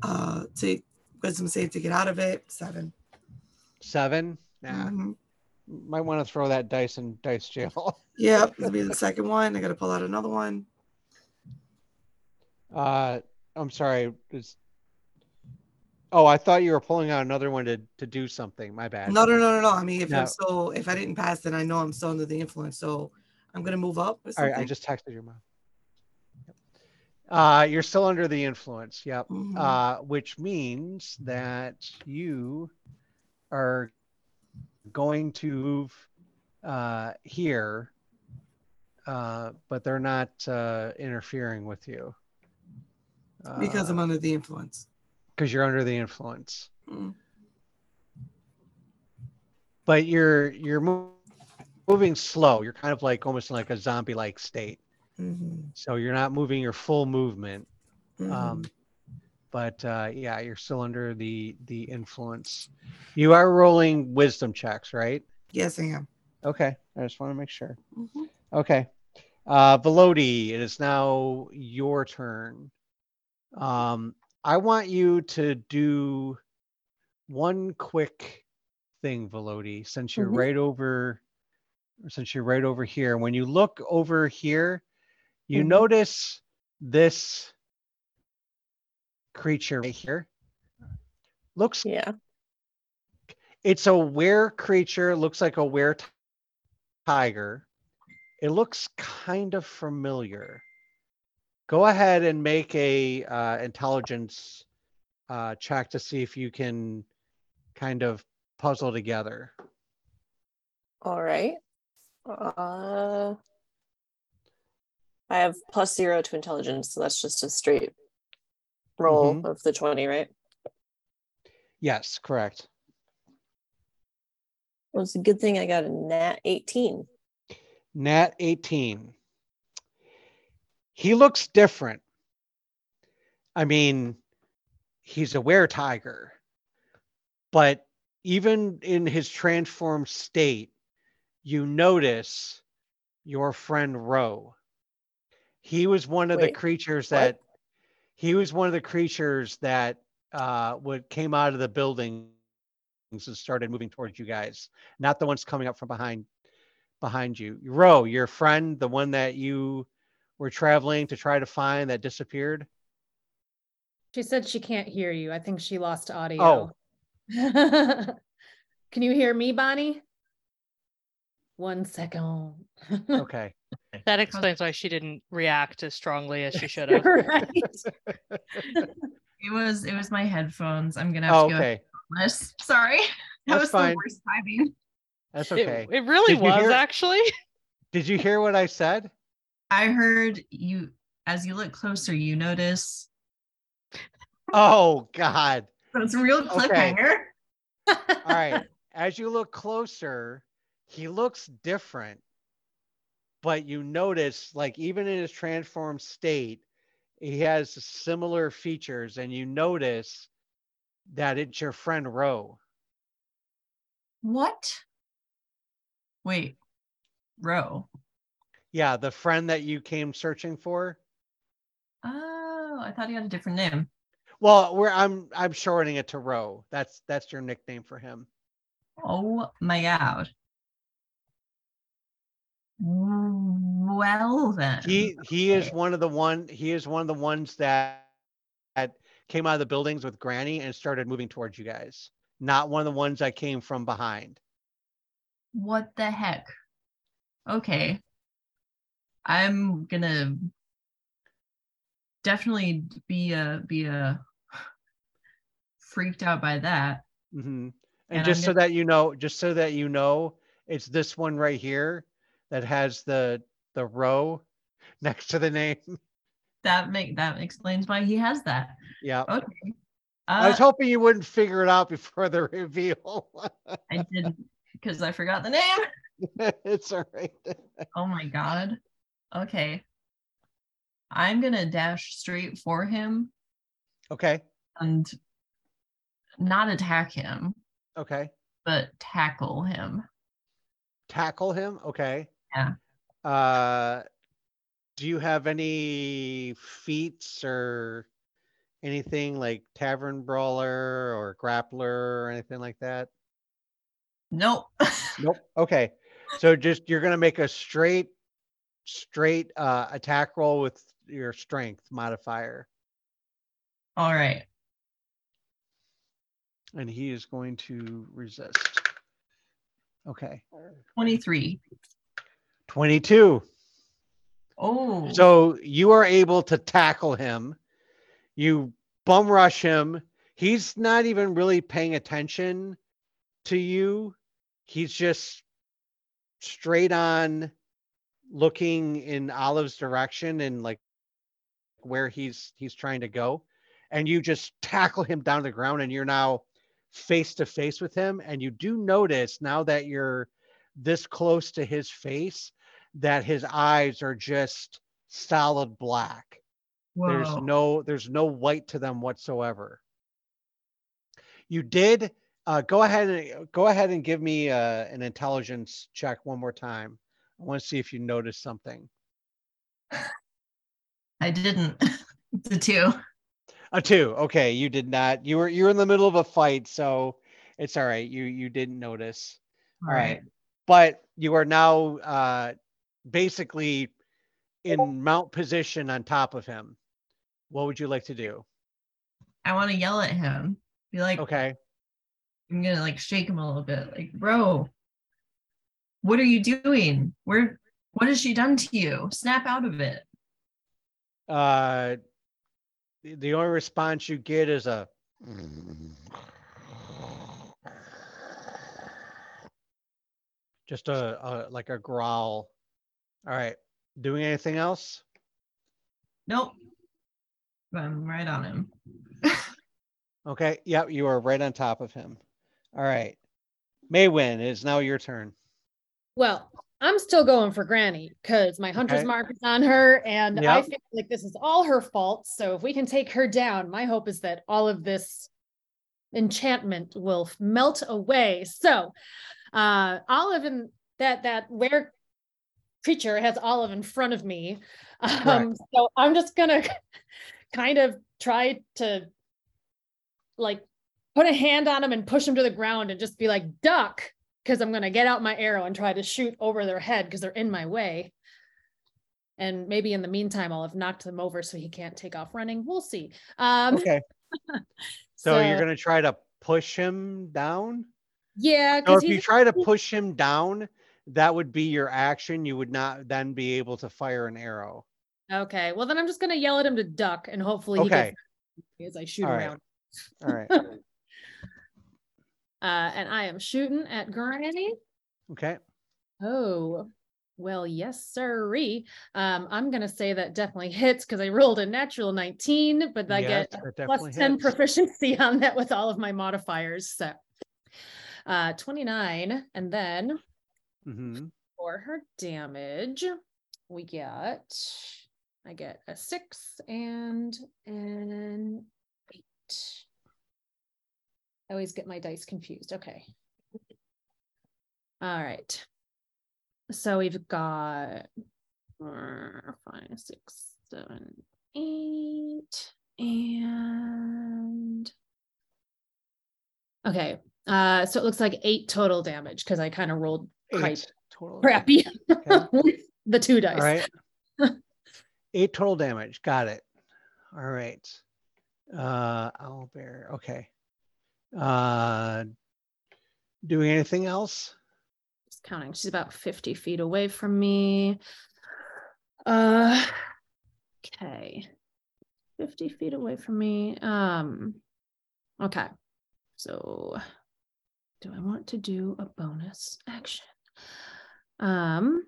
B: uh to wisdom save to get out of it. Seven.
A: Seven. Nah,
B: Mhm.
A: Might want to throw that dice in dice jail. (laughs)
B: Yep, that'll be the second one. I gotta pull out another one.
A: Uh, I'm sorry. Oh, I thought you were pulling out another one to to do something. My bad.
B: No, no, no, no, no. I mean, if
A: No.
B: I'm still, if I didn't pass, then I know I'm still under the influence. So I'm gonna move up.
A: All right, I just texted your mom. Uh, you're still under the influence. Yep.
B: Mhm.
A: Uh, which means that you are going to move uh, here, uh, but they're not uh, interfering with you
B: because I'm under the influence.
A: because you're under the influence.
B: Mm.
A: But you're you're mo- moving slow. You're kind of like almost in like a zombie-like state.
B: Mhm,
A: So you're not moving your full movement.
B: mhm.
A: um but uh yeah you're still under the the influence you are rolling wisdom checks right
B: yes, I am.
A: okay i just want to make sure
B: Mhm.
A: okay uh velody it is now your turn um i want you to do one quick thing velody since you're
B: Mhm.
A: right over since you're right over here when you look over here you
B: Mhm.
A: notice this creature right here looks
E: Yeah.
A: it's a were creature looks like a were tiger it looks kind of familiar go ahead and make a uh, intelligence uh, check to see if you can kind of puzzle together
E: All right. Uh, I have plus zero to intelligence, so that's just a straight roll
A: Mhm.
E: of the 20, right?
A: yes correct
E: Well, it's a good thing I got a nat 18.
A: Nat 18. He looks different. I mean, he's a were tiger, but even in his transformed state, you notice your friend Roe. He was one of the
E: Wait,
A: creatures
E: what?
A: that he was one of the creatures that uh would came out of the buildings and started moving towards you guys, not the ones coming up from behind behind you. Ro, your friend, the one that you were traveling to try to find that disappeared.
C: She said she can't hear you. I think she lost audio.
A: Oh.
C: audio. (laughs) Can you hear me, Bonnie? One second.
A: Okay. (laughs)
D: That explains why she didn't react as strongly as she should (laughs) have.
C: right. (laughs)
F: It was it was my headphones. I'm gonna have
A: Oh,
F: to go
A: okay.
F: less. Sorry. That
A: That's
F: was
A: fine.
F: the worst timing.
A: That's okay.
D: It, really
A: Did
D: was
A: hear-
D: actually.
A: Did you hear what I said?
F: I heard you as you look closer, you notice
A: Oh God.
F: that's a real
A: Okay.
F: cliffhanger.
A: All right. As you look closer, he looks different. But you notice, like, even in his transformed state, he has similar features, and you notice that it's your friend Ro.
F: What? Wait. Row.
A: Yeah, the friend that you came searching for.
F: Oh, I thought he had a different name.
A: Well, we're I'm I'm shortening it to Ro. That's that's your nickname for him.
F: Oh my god. Well then.
A: He he is one of the one he is one of the ones that that came out of the buildings with Granny and started moving towards you guys. Not one of the ones that came from behind.
F: What the heck? Okay. I'm gonna definitely be a be a freaked out by that.
A: hmm And,
F: And
A: just
F: I'm
A: so that you know, just so that you know, it's this one right here that has the the row (laughs) next to the name.
F: That make that explains why he has that.
A: Yeah.
F: Okay.
A: I was
F: Uh,
A: hoping you wouldn't figure it out before the (laughs) reveal.
F: I (laughs) didn't because I forgot the name.
A: it's all right.
F: Oh my god. Okay. I'm gonna dash straight for him
A: Okay.
F: and not attack him,
A: Okay.
F: but tackle him.
A: Tackle him. Okay.
F: Yeah.
A: Uh, do you have any feats or anything like tavern brawler or grappler or anything like that?
F: Nope. (laughs)
A: Nope. Okay. So just you're gonna make a straight, straight uh, attack roll with your strength modifier,
F: All right.
A: and he is going to resist. Okay.
F: 23.
A: Twenty-two.
F: Oh.
A: So you are able to tackle him. You bum rush him. He's not even really paying attention to you. He's just straight on looking in Olive's direction and like where he's he's trying to go. And you just tackle him down to the ground and you're now face to face with him. And you do notice now that you're this close to his face that his eyes are just solid black. There's no there's no white to them whatsoever. You did uh, go ahead and go ahead and give me uh, an intelligence check one more time. I want to see if you noticed something.
F: I didn't. (laughs) it's a two.
A: A two. Okay, you did not. You were you were in the middle of a fight, so it's all right. You you didn't notice.
F: All right.
A: But you are now uh, basically in mount position on top of him. What would you like to do?
F: I want to yell at him. Be like,
A: Okay.
F: I'm gonna like shake him a little bit. Like, bro, what are you doing? Where what has she done to you? Snap out of it.
A: uh the, the only response you get is a just a, a like a growl all right doing anything else
F: Nope. I'm right on him. (laughs)
A: okay yep you are right on top of him all right Maywen, it is now your turn.
C: Well, I'm still going for Granny because my hunter's
A: Okay.
C: mark is on her, and I feel like this is all her fault. So if we can take her down, my hope is that all of this enchantment will melt away. So, uh, Olive and that that where creature has Olive in front of me. Um, so I'm just gonna (laughs) kind of try to like put a hand on him and push him to the ground and just be like duck because I'm gonna get out my arrow and try to shoot over their head because they're in my way. And maybe in the meantime, I'll have knocked them over so he can't take off running. We'll see. Um,
A: Okay. (laughs) So, you're gonna try to push him down?
C: yeah,
A: So if you try to push him down, that would be your action. You would not then be able to fire an arrow.
C: okay. Well, then I'm just gonna yell at him to duck, and hopefully he
A: Okay.
C: gets as I shoot
A: All right.
C: around.
A: All right. (laughs)
C: Uh, and I am shooting at Granny.
A: Okay.
C: Oh, well, yes, sirree. Um, I'm gonna say that definitely hits because I rolled a natural 19, but I
A: Yes,
C: get plus
A: definitely
C: 10
A: hits.
C: proficiency on that with all of my modifiers. So uh 29. And then
A: hmm
C: for her damage, we get I get a six and an eight. I always get my dice confused. Okay. All right. So we've got five, six, seven, eight, and okay. Uh, so it looks like eight total damage because I kind of rolled quite
A: total.
C: crappy
A: Okay. (laughs)
C: with the two dice.
A: All right. (laughs) Eight total damage. Got it. All right. Uh owlbear. Okay. Uh doing anything else?
C: Just counting. She's about 50 feet away from me. Uh okay. 50 feet away from me. Um okay. So do I want to do a bonus action? Um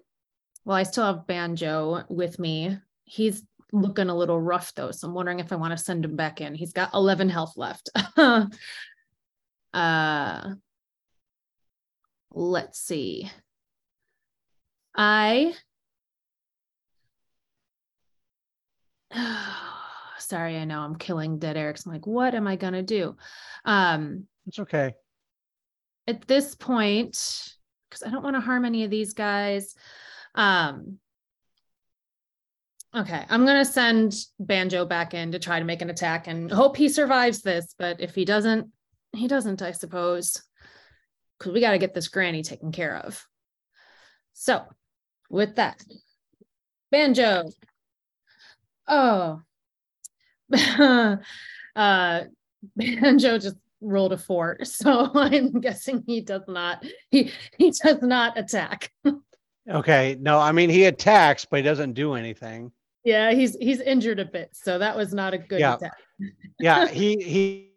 C: well, I still have Banjo with me. He's looking a little rough though, so I'm wondering if I want to send him back in. He's got 11 health left. (laughs) uh let's see. I (sighs) sorry, I know I'm killing dead Eric's. I'm like, what am I gonna do? Um
A: It's okay.
C: at this point, because I don't want to harm any of these guys. Um okay, I'm gonna send Banjo back in to try to make an attack and hope he survives this, but if he doesn't, he doesn't, I suppose. Because we got to get this granny taken care of. So, with that, Banjo. Oh. (laughs) uh (laughs) Banjo just rolled a four, (laughs) so I'm guessing he does not he he does not attack.
A: Okay. No, I mean he attacks, but he doesn't do anything.
C: Yeah, he's he's injured a bit, so that was not a good
A: Yeah.
C: attack. (laughs)
A: Yeah, he he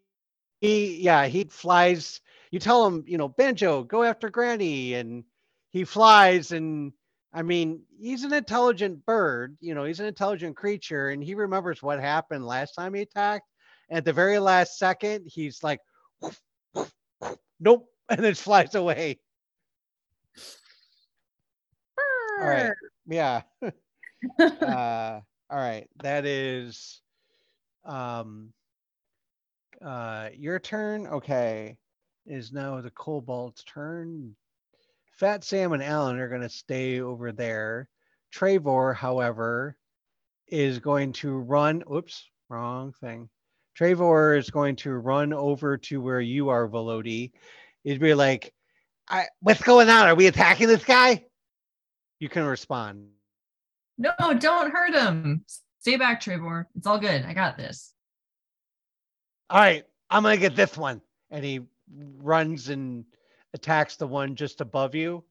A: he yeah, he flies. You tell him, you know, Banjo, go after Granny, and he flies and I mean, he's an intelligent bird, you know, he's an intelligent creature, and he remembers what happened last time he attacked. At the very last second, he's like, nope, (laughs) and then flies away. All right. Yeah. (laughs) uh, all right. That is um uh your turn. Okay. Is now the kobold's turn. Fat Sam and Alan are gonna stay over there. Trevor, however, is going to run. Oops, wrong thing. Trevor is going to run over to where you are, Velody. He'd be like, I, what's going on? Are we attacking this guy? You can respond.
F: No, don't hurt him. Stay back, Trevor. It's all good. I got this.
A: All right, I'm gonna get this one. And he runs and attacks the one just above you.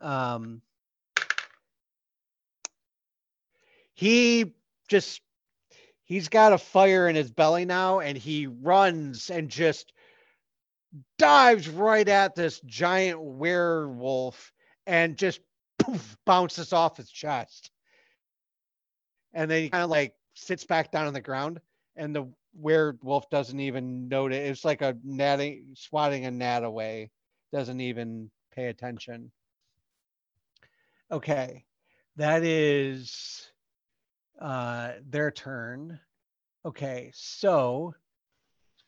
A: Um, he just he's got a fire in his belly now, and he runs and just dives right at this giant werewolf and just poof, bounces off his chest. And then he kind of like sits back down on the ground, and the werewolf doesn't even notice. It's like a natting, swatting a gnat away doesn't even pay attention. Okay, that is uh, their turn. Okay, so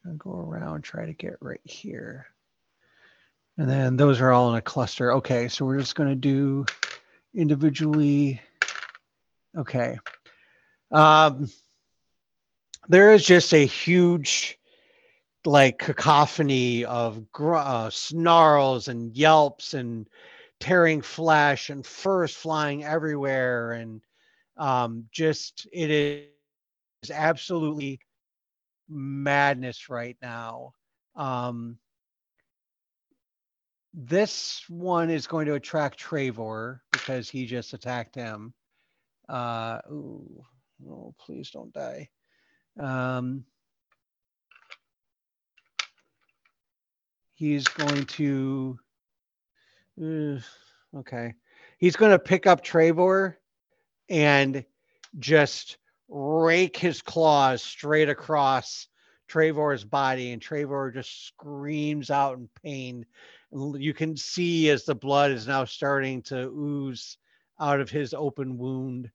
A: I'm gonna go around, try to get right here. And then those are all in a cluster. Okay, so we're just gonna do individually. Okay. Um, there is just a huge like cacophony of gr- uh, snarls and yelps and tearing flesh and furs flying everywhere and um, just it is absolutely madness right now. Um, this one is going to attract Trevor because he just attacked him. Uh ooh, oh please don't die. Um he's going to uh, okay. He's going to pick up Trevor and just rake his claws straight across Trevor's body and Trevor just screams out in pain you can see as the blood is now starting to ooze out of his open wound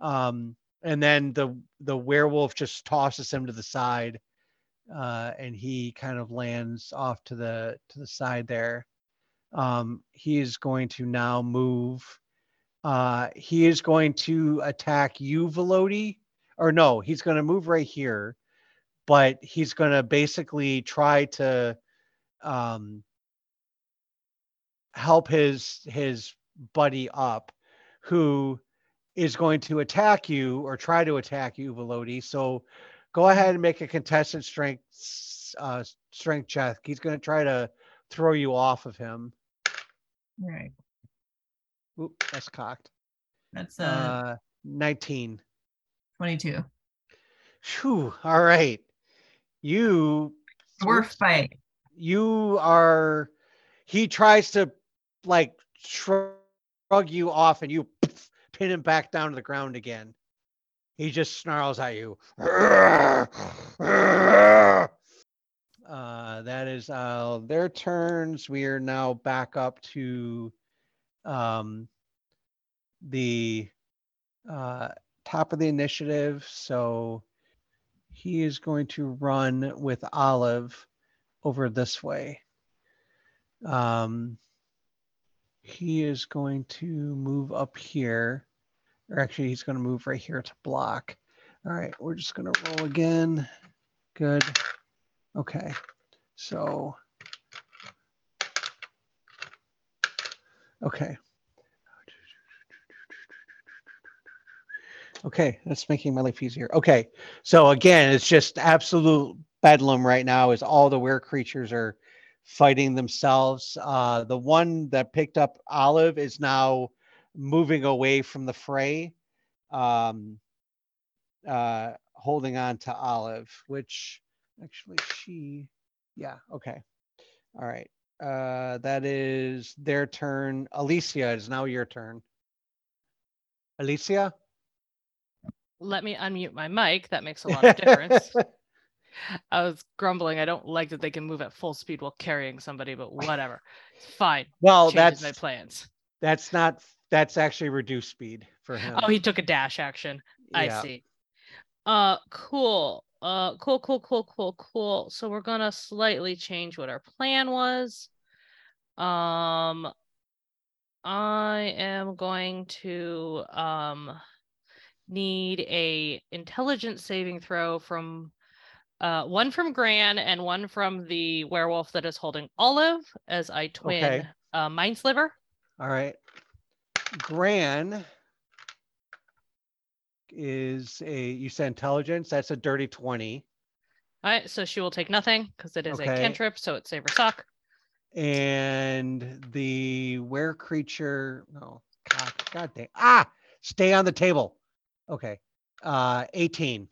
A: um and then the the werewolf just tosses him to the side uh, and he kind of lands off to the to the side there. Um, he is going to now move. Uh, he is going to attack you, Velody, or no, he's going to move right here, but he's going to basically try to um, help his his buddy up, who is going to attack you or try to attack you, Velody. So go ahead and make a contested strength uh, strength check. He's going to try to throw you off of him.
F: Right.
A: Oop, that's cocked.
F: That's uh,
A: Uh, 19.
F: 22.
A: Phew, all right. You
F: Dwarf fight.
A: you are he tries to like shrug you off and you (laughs) pin him back down to the ground again. He just snarls at you. (laughs) Uh, that is uh, their turns. We are now back up to um, the uh, top of the initiative. So he is going to run with Olive over this way. Um, he is going to move up here, or actually, he's going to move right here to block. All right, we're just going to roll again. Good. Okay, so. Okay. Okay, that's making my life easier. Okay, so again, it's just absolute bedlam right now. Is all the weird creatures are fighting themselves. Uh, the one that picked up Olive is now moving away from the fray, um, uh, holding on to Olive, which actually she, yeah, okay, all right. Uh, that is their turn. Alessia, it is now your turn. Alessia.
D: Let me unmute my mic. That makes a lot of difference. (laughs) I was grumbling. I don't like that they can move at full speed while carrying somebody, but whatever. Fine.
A: well,
D: Changes
A: that's
D: my plans.
A: that's not that's actually reduced speed for him.
D: Oh, he took a dash action. I see. Uh cool. Uh cool, cool, cool, cool, cool. So we're gonna slightly change what our plan was. Um I am going to um need a intelligence saving throw from uh one from Gran and one from the werewolf that is holding Olive as I twin
A: Okay.
D: uh mind sliver.
A: All right. Gran is a you said intelligence. That's a dirty 20.
D: All right, so she will take nothing because it is a cantrip, so it's save or suck.
A: And the were creature, no, God, God dang. Ah, stay on the table. Okay. Uh 18.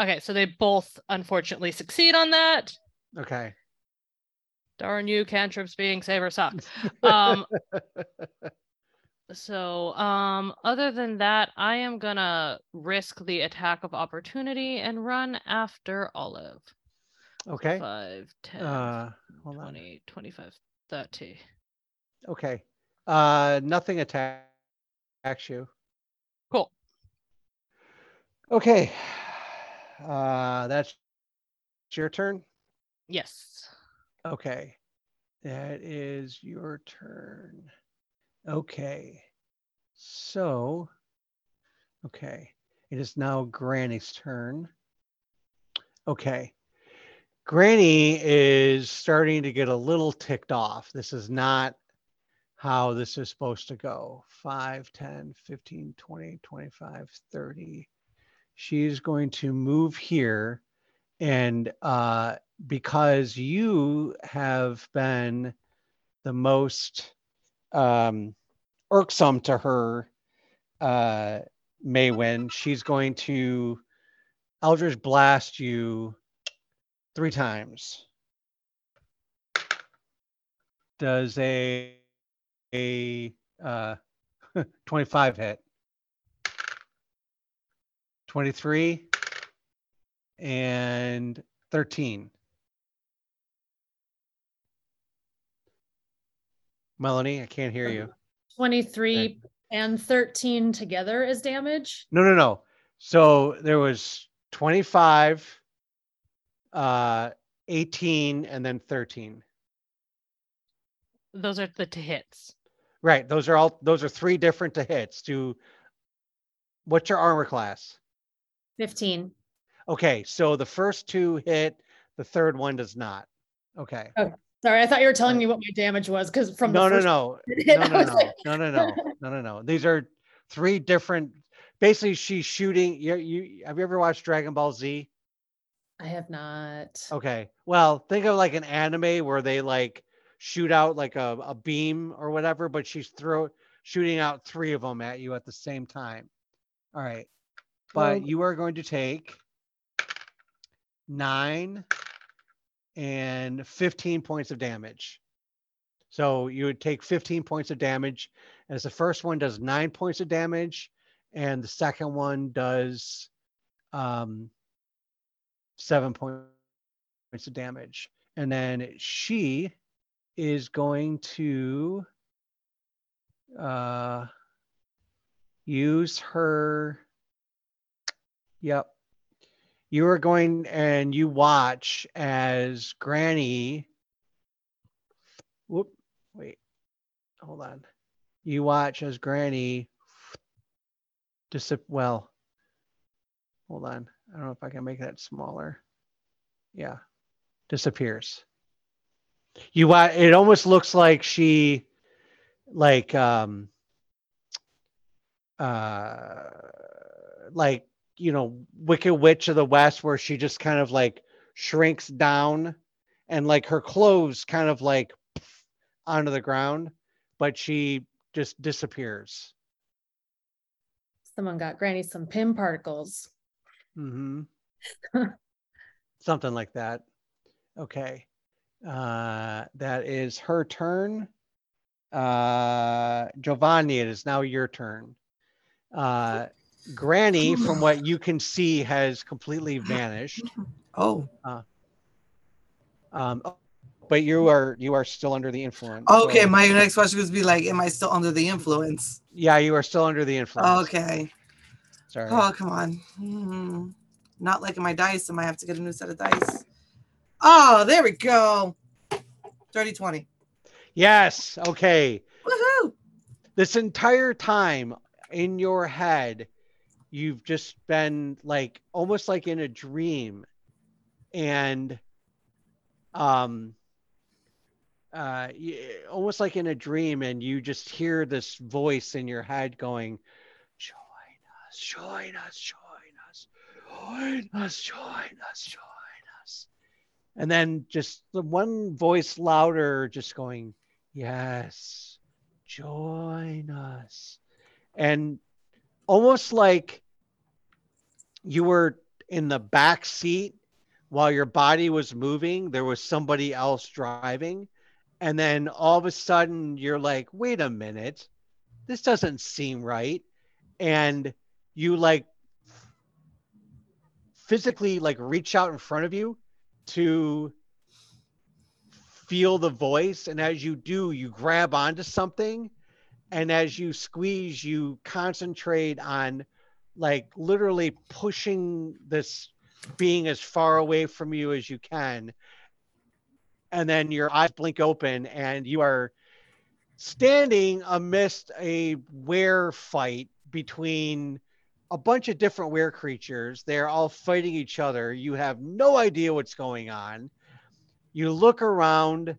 D: Okay, so they both unfortunately succeed on that.
A: Okay.
D: Darn you, cantrips being save or suck. (laughs) Um, so um, other than that, I am gonna risk the attack of opportunity and run after Olive.
A: okay.
D: 5, 10,
A: Uh hold on.
D: 20, 25, 30.
A: Okay. Uh, nothing attacks you.
D: Cool.
A: Okay. Uh, that's your turn.
D: Yes.
A: Okay. That is your turn. Okay. So, okay. It is now Granny's turn. Okay. Granny is starting to get a little ticked off. This is not how this is supposed to go. 5, 10, 15, 20, 25, 30. She's going to move here. And uh, because you have been the most um, irksome to her, uh, Maywen, she's going to Eldritch Blast you three times. Does a a uh, (laughs) 25 hit? 23 and 13. Melanie, I can't hear you.
C: 23 and 13 together is damage.
A: No, no, no. So there was 25, uh, 18, and then 13.
D: Those are the to hits.
A: Right. Those are all, those are three different to hits. To what's your armor class?
C: 15.
A: Okay. So the first two hit, the third one does not. Okay.
C: Sorry, I thought you were telling me what my damage was because from the
A: no, no, no, (laughs)
C: hit,
A: no, no, no,
C: like-
A: no, no, no, no, no, no. These are three different. Basically, she's shooting. You, you have you ever watched Dragon Ball Z?
C: I have not.
A: Okay. Well, think of like an anime where they like shoot out like a, a beam or whatever, but she's throw shooting out three of them at you at the same time. All right. But
E: Well-
A: you are going to take nine and 15 points of damage. So you would take 15 points of damage as the first one does nine points of damage, and the second one does um, seven points of damage. And then she is going to uh, use her. Yep. You are going and you watch as Granny. Whoop. Wait. Hold on. You watch as Granny. Disap- well, hold on. I don't know if I can make that smaller. Yeah. Disappears. You wa- it almost looks like she like um uh like you know wicked witch of the west where she just kind of like shrinks down and like her clothes kind of like onto the ground but she just disappears
C: Someone got Granny some Pym particles.
A: hmm (laughs) Something like that. Okay. Uh, that is her turn. Uh, Giovanni, it is now your turn. Uh, Granny, (laughs) from what you can see, has completely vanished. (laughs)
B: Oh, Uh,
A: Um, but you are you are still under the influence.
B: okay.
A: so-
B: My next question was be like, am I still under the influence?
A: yeah, you are still under the influence.
B: Okay.
A: Sorry.
B: Oh, come on. Hmm. Not liking my dice. I might have to get a new set of dice. Oh, there we go. 30 20.
A: Yes. Okay.
B: Woohoo.
A: this entire time in your head you've just been like almost like in a dream. And um uh almost like in a dream and you just hear this voice in your head going join us join us join us join us join us join us. And then just the one voice louder just going yes join us. And almost like you were in the back seat while your body was moving there was somebody else driving and then all of a sudden you're like wait a minute. This doesn't seem right. And you like physically like reach out in front of you to feel the voice, and as you do, you grab onto something, and as you squeeze, you concentrate on like literally pushing this being as far away from you as you can. And then your eyes blink open, and you are standing amidst a were fight between a bunch of different were creatures. They're all fighting each other. You have no idea what's going on. You look around.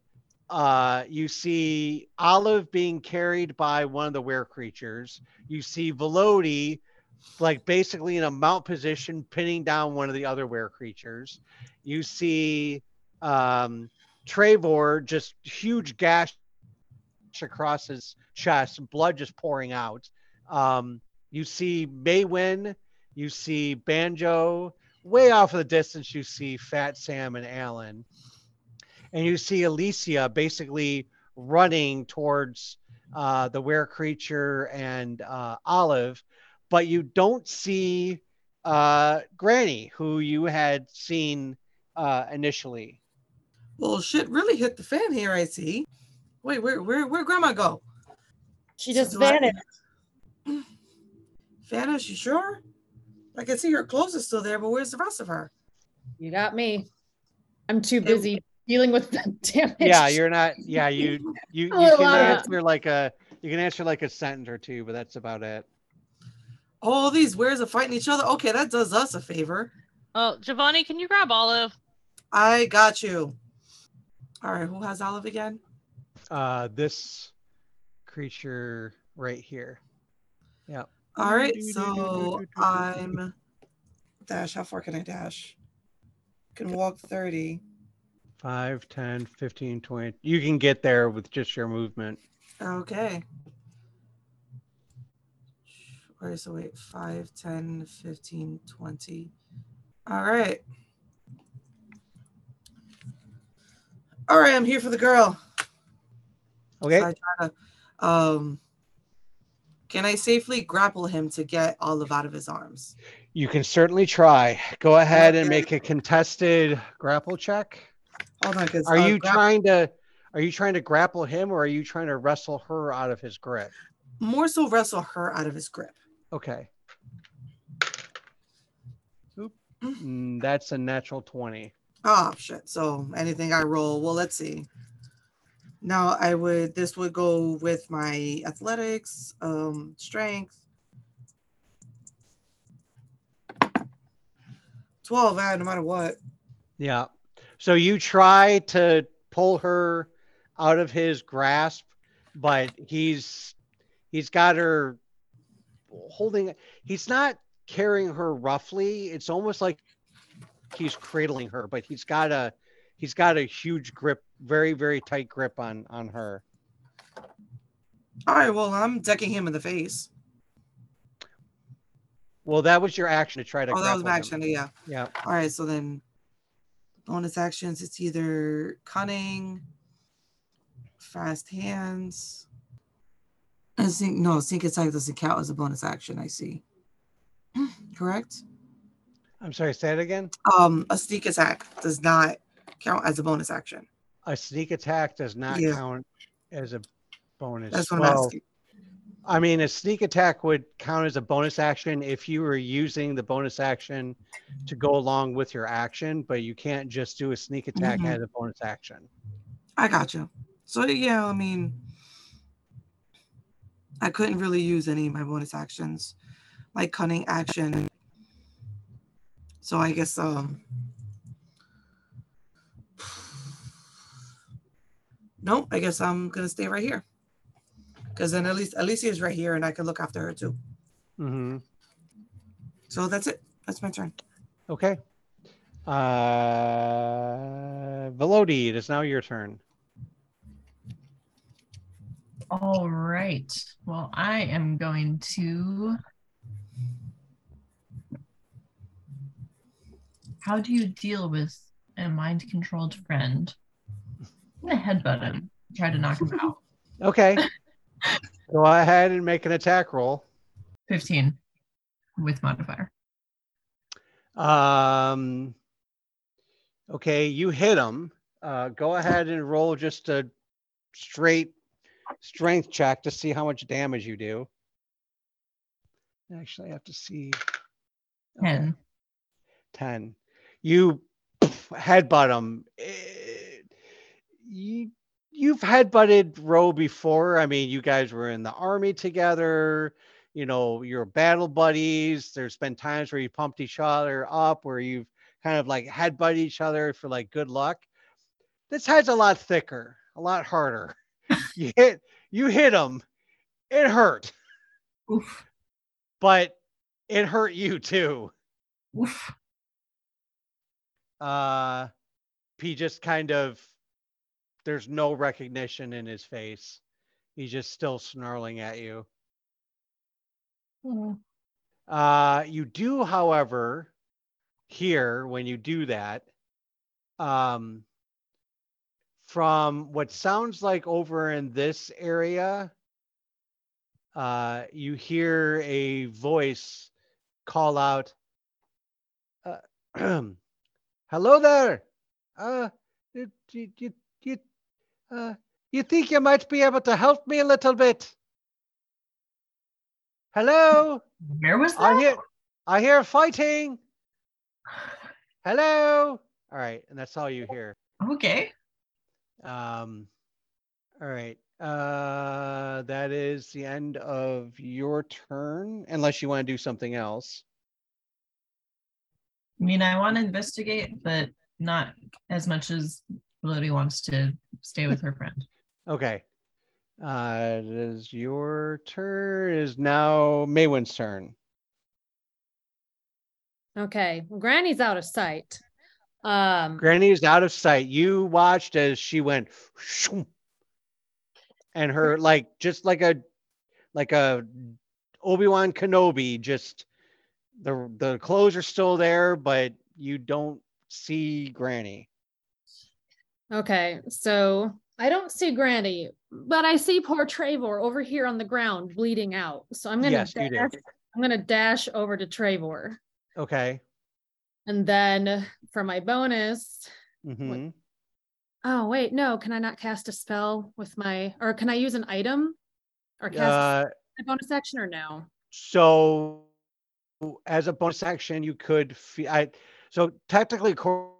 A: Uh, you see Olive being carried by one of the were creatures. You see Velody, like basically in a mount position, pinning down one of the other were creatures. You see um, Trevor just huge gash across his chest, blood just pouring out. Um, you see Maywen, you see Banjo, way off in the distance, you see Fat Sam and Alan. And you see Alessia basically running towards uh, the were creature and uh, Olive, but you don't see uh, Granny, who you had seen uh, initially.
B: Well, shit really hit the fan here. I see. Wait, where where where Grandma go?
G: She just
B: Do (clears throat) I-
G: vanished.
B: You sure? I can see her clothes are still there, but where's the rest of her?
C: You got me. I'm too busy dealing with the (laughs) damage.
A: Yeah, you're not. Yeah, you you, (laughs) you
C: A
A: can answer like a you can answer like a sentence or two, but that's about it.
B: All these wares are fighting each other. Okay, that does us a favor.
D: Oh, Giovanni, can you grab Olive?
B: I got you. All right, who has Olive again?
A: Uh, this creature right here. Yeah.
B: All right, so I'm dash. How far can I dash? Can walk 30.
A: 5, 10, 15, 20. You can get there with just your movement.
B: Okay. Wait, so wait, 5, 10, 15, 20. All right. All right, I'm here for the girl.
A: Okay.
B: So I to, um, can I safely grapple him to get Olive out of his arms?
A: You can certainly try. Go ahead and make a contested grapple check.
B: Hold on, because
A: Are you trying to are you trying to grapple him or are you trying to wrestle her out of his grip?
B: more so wrestle her out of his grip?
A: Okay. Oop. Mm, That's a natural 20.
B: Oh shit. So anything I roll, well, let's see. Now I would this would go with my athletics, um, strength. 12 out no matter what.
A: Yeah. So you try to pull her out of his grasp, but he's he's got her holding he's not carrying her roughly. It's almost like he's cradling her, but he's got a he's got a huge grip, very very tight grip on on her.
B: All right, well, I'm decking him in the face.
A: Well, that was your action to try to
B: Oh, that was my
A: him.
B: action. Yeah.
A: Yeah.
B: All right, so then bonus actions, it's either cunning, fast hands. I think no, sneak attack doesn't count as a bonus action, I see. (clears throat) Correct?
A: I'm sorry, say it again.
B: Um, a sneak attack does not count as a bonus action.
A: A sneak attack does not
B: Yeah.
A: count as a bonus.
B: That's what I'm
A: Well,
B: asking.
A: I mean, a sneak attack would count as a bonus action if you were using the bonus action to go along with your action, but you can't just do a sneak attack
B: Mhm.
A: as a bonus action.
B: I got you. So yeah, I mean, I couldn't really use any of my bonus actions, like cunning action. So I guess um. (sighs) Nope, I guess I'm gonna stay right here. Because then at least Alessia is right here and I can look after her too.
A: hmm
B: So that's it. That's my turn.
A: Okay. Uh, Velody, it is now your turn.
F: All right. Well, I am going to. How do you deal with a mind controlled friend? I'm gonna headbutt him, try to knock him out. (laughs)
A: Okay. (laughs) go ahead and make an attack roll.
F: 15 with modifier.
A: Um, okay, you hit him. Uh, go ahead and roll just a straight strength check to see how much damage you do. Actually, I have to see. Okay.
F: 10.
A: 10. You headbutt him. Eh, You, you've headbutted Roe before. I mean, you guys were in the army together. You know, you're battle buddies. There's been times where you pumped each other up, where you've kind of like headbutt each other for like good luck. This head's a lot thicker, a lot harder. (laughs) you hit, you hit him. It hurt,
F: Oof.
A: but it hurt you too.
F: Oof.
A: uh he just kind of there's no recognition in his face. He's just still snarling at you.
F: Oh.
A: uh you do however hear when you do that um from what sounds like over in this area uh you hear a voice call out uh, (clears throat) hello there! Uh you, you, you, uh, you think you might be able to help me a little bit? Hello?
F: Where was that?
A: i hear i hear fighting. Hello? All right and that's all you hear.
F: Okay.
A: um all right uh that is the end of your turn unless you want to do something else.
F: I mean, I want to investigate, but not as much as Lily wants to stay with her friend.
A: Okay. Uh, it is your turn. It is now Maywen's turn.
C: Okay. well, Granny's out of sight. Um,
A: Granny is out of sight. You watched as she went, shoom, and her (laughs) like just like a like a Obi Wan Kenobi. Just the the clothes are still there, but you don't see Granny.
C: Okay. So I don't see Granny, but I see poor Trevor over here on the ground bleeding out. So I'm gonna
A: Yes,
C: dash, I'm gonna dash over to Trevor.
A: Okay.
C: And then for my bonus,
A: hmm
C: oh wait, no, can I not cast a spell with my or can I use an item? Or cast
A: Uh,
C: a bonus action or no?
A: So, as a bonus action, you could. Fe- I so technically, according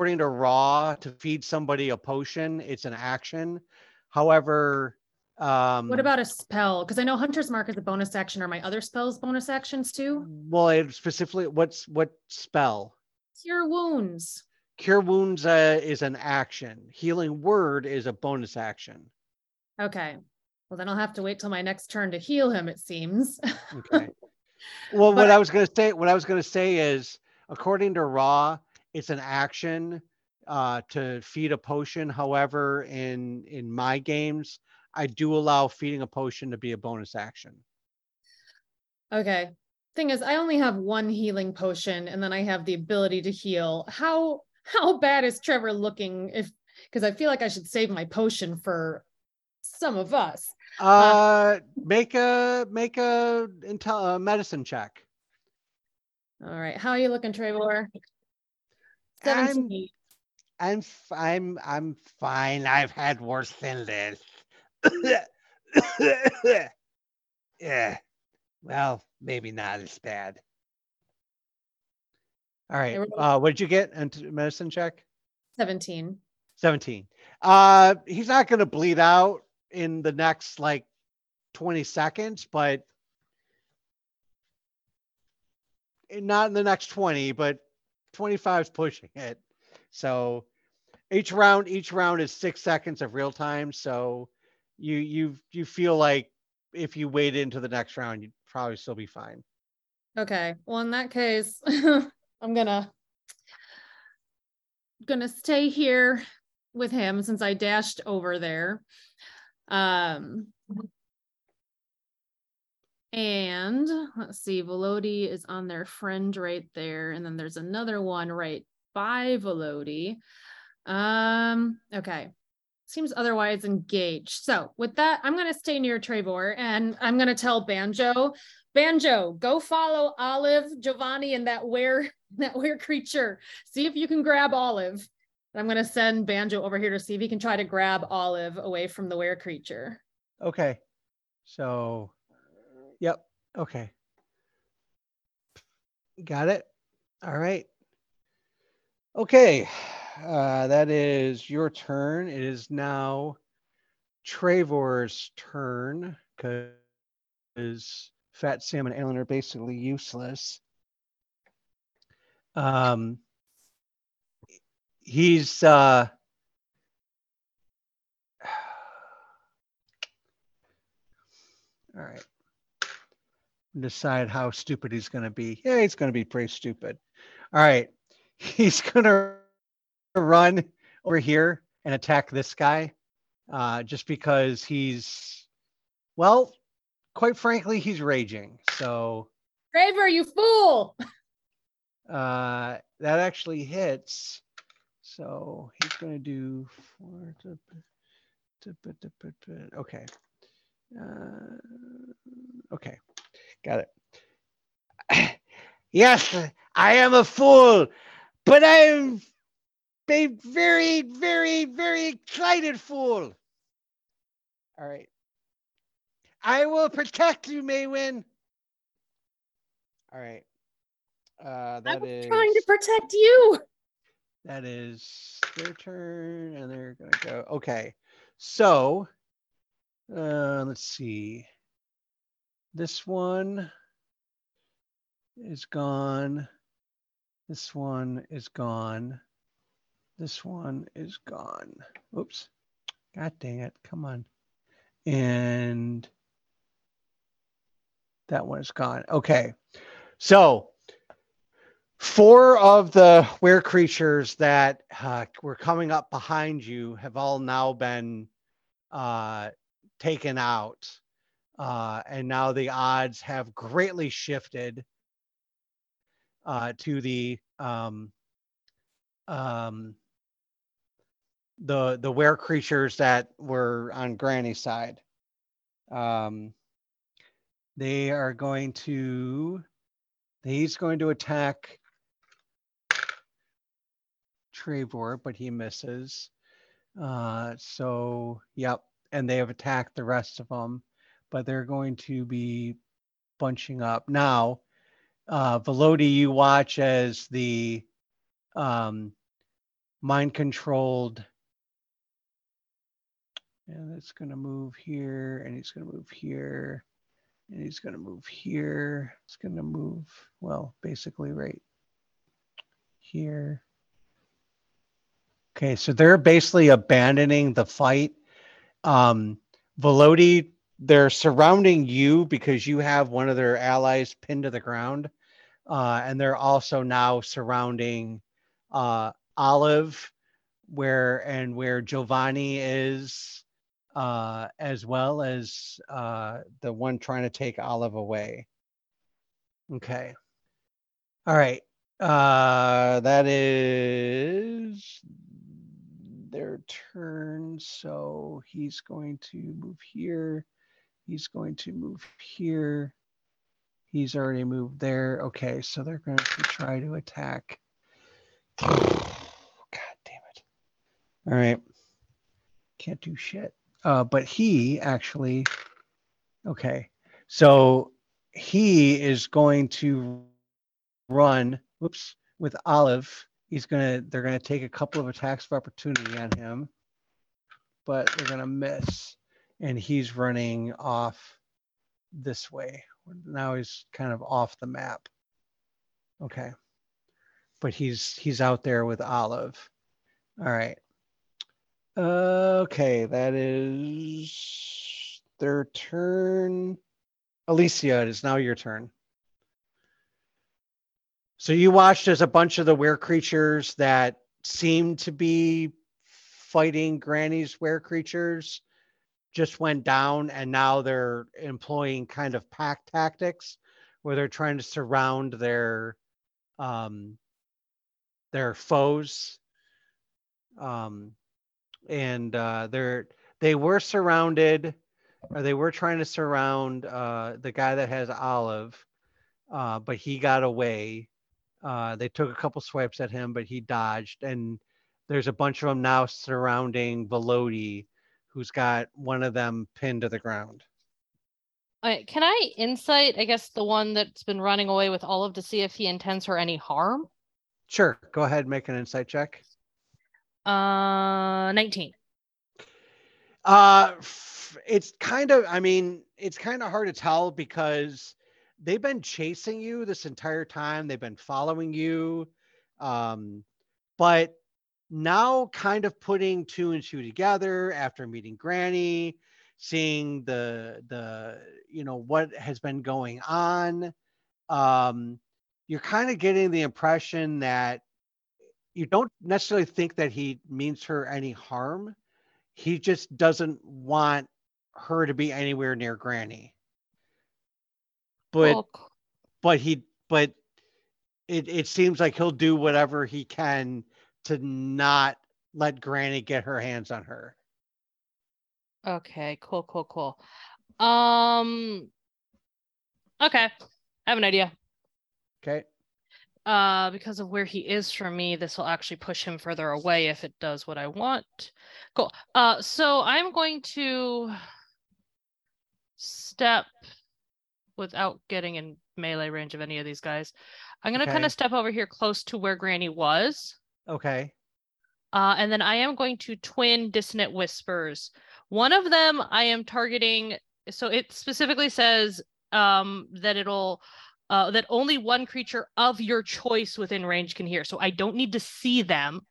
A: to Raw, to feed somebody a potion, it's an action. However, um,
C: What about a spell? Because I know Hunter's Mark is a bonus action. Are my other spells bonus actions too?
A: Well, it specifically, what's what spell?
C: Cure wounds.
A: Cure wounds uh, is an action. Healing word is a bonus action.
C: Okay. Well, then I'll have to wait till my next turn to heal him, it seems.
A: Okay. well, (laughs)
C: But
A: what
C: I-
A: I was gonna say, what I was gonna say is, according to Raw, it's an action uh, to feed a potion. However, in in my games, I do allow feeding a potion to be a bonus action.
C: okay. Thing is, I only have one healing potion and then I have the ability to heal. How how bad is Trevor looking if because I feel like I should save my potion for some of us.
A: Uh, make a make a intel uh, medicine check.
C: All right. How are you looking, Trevor?
A: I'm- I'm f- I'm I'm fine. I've had worse than this. (coughs) yeah. Well, maybe not as bad. All right. Uh, what did you get? Into medicine check?
C: 17.
A: 17. Uh, he's not going to bleed out in the next like 20 seconds, but eh, not in the next 20, but 25 is pushing it. So each round, each round is six seconds of real time. So you you you feel like if you wait into the next round, you'd probably still be fine.
C: Okay. Well, in that case, (laughs) I'm gonna gonna stay here with him since I dashed over there. Um and let's see, Velody is on their friend right there, and then there's another one right by Velody. Um, okay. Seems otherwise engaged. So with that, I'm gonna stay near Trevor and I'm gonna tell Banjo Banjo, go follow Olive, Giovanni, and that were (laughs) that weird creature. See if you can grab Olive. I'm gonna send Banjo over here to see if he can try to grab Olive away from the weird creature.
A: Okay. So, yep. Okay. Got it. All right. Okay. Uh, that is your turn. It is now Trevor's turn because Fat Sam and Alan are basically useless. Um, he's uh, (sighs) all right. Decide how stupid he's going to be. Yeah, he's going to be pretty stupid. All right. (laughs) He's going to run over here and attack this guy uh, just because he's, well, quite frankly, he's raging. So
C: Trevor, you fool! (laughs)
A: uh, that actually hits. So he's going to do four. Okay. Uh, okay. Got it. (sighs) yes, I am a fool, but I'm a very, very, very excited fool. All right. I will protect you, Maywen. All right. Uh,
G: I
A: that
G: was
A: is
G: trying to protect you.
A: that is their turn, and they're gonna go. Okay, so uh, let's see. This one is gone. This one is gone. This one is gone. Oops. God dang it. Come on. And that one is gone. Okay. So four of the were creatures that uh, were coming up behind you have all now been uh, taken out. Uh, and now the odds have greatly shifted uh, to the um, um, the the were creatures that were on Granny's side. Um, they are going to. He's going to attack Trevor, but he misses. Uh, so, yep. And they have attacked the rest of them, but they're going to be bunching up. Now, uh, Velody, you watch as the um, mind controlled. And it's going to move here, and he's going to move here, and he's going to move here. It's going to move, well, basically right here. Okay, so they're basically abandoning the fight. Um, Velody, they're surrounding you because you have one of their allies pinned to the ground. Uh, and they're also now surrounding uh, Olive, where and where Giovanni is, uh, as well as uh, the one trying to take Olive away. Okay. All right. Uh, that is their turn. So he's going to move here. He's going to move here. He's already moved there. Okay, so they're going to try to attack. (sighs) God damn it. All right. Can't do shit. Uh, but he actually, okay. So he is going to run, whoops, with Olive. He's gonna, they're gonna take a couple of attacks of opportunity on him, but they're gonna miss. And he's running off this way. Now he's kind of off the map. Okay. But he's he's out there with Olive. All right. Okay, that is their turn. Alessia, it is now your turn. So you watched as a bunch of the were creatures that seemed to be fighting Granny's were creatures just went down and now they're employing kind of pack tactics where they're trying to surround their um their foes. Um and uh they're they were surrounded or they were trying to surround uh the guy that has olive uh but he got away. Uh they took a couple swipes at him but he dodged and there's a bunch of them now surrounding Velody, who's got one of them pinned to the ground.
D: Alright, can I insight, I guess, the one that's been running away with Olive to see if he intends her any harm?
A: Sure, go ahead, make an insight check.
D: Uh, 19.
A: Uh, it's kind of, I mean, it's kind of hard to tell because they've been chasing you this entire time. They've been following you. Um, but now kind of putting two and two together after meeting Granny, seeing the, the, you know, what has been going on. Um, you're kind of getting the impression that you don't necessarily think that he means her any harm he just doesn't want her to be anywhere near granny but but he but it, it seems like he'll do whatever he can to not let granny get her hands on her
D: Okay, cool, cool, cool. Um, okay, I have an idea.
A: okay
D: Uh, because of where he is from me, this will actually push him further away if it does what I want. Cool. Uh, so I'm going to step without getting in melee range of any of these guys. I'm gonna kind of step over here close to where Granny was.
A: Okay
D: Uh, and then I am going to twin dissonant whispers. One of them I am targeting. So it specifically says um, that it'll uh, that only one creature of your choice within range can hear. So I don't need to see them.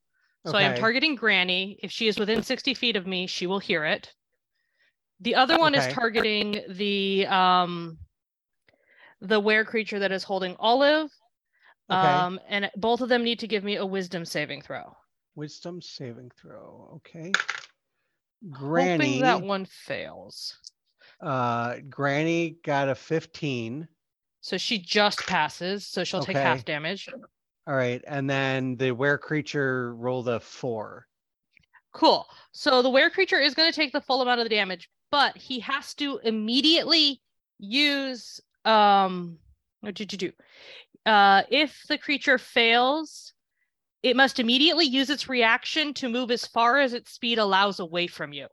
D: So I am targeting Granny. If she is within 60 feet of me, she will hear it. The other one is targeting the um the were creature that is holding Olive.
A: Okay.
D: Um, and both of them need to give me a wisdom saving throw.
A: wisdom saving throw okay Granny.
D: Hoping that one fails.
A: uh granny got a 15
D: So she just passes, so she'll take half damage.
A: all right and then the were creature rolled a four
D: Cool. So the were creature is going to take the full amount of the damage, but he has to immediately use um what did you do? Uh if the creature fails, it must immediately use its reaction to move as far as its speed allows away from you.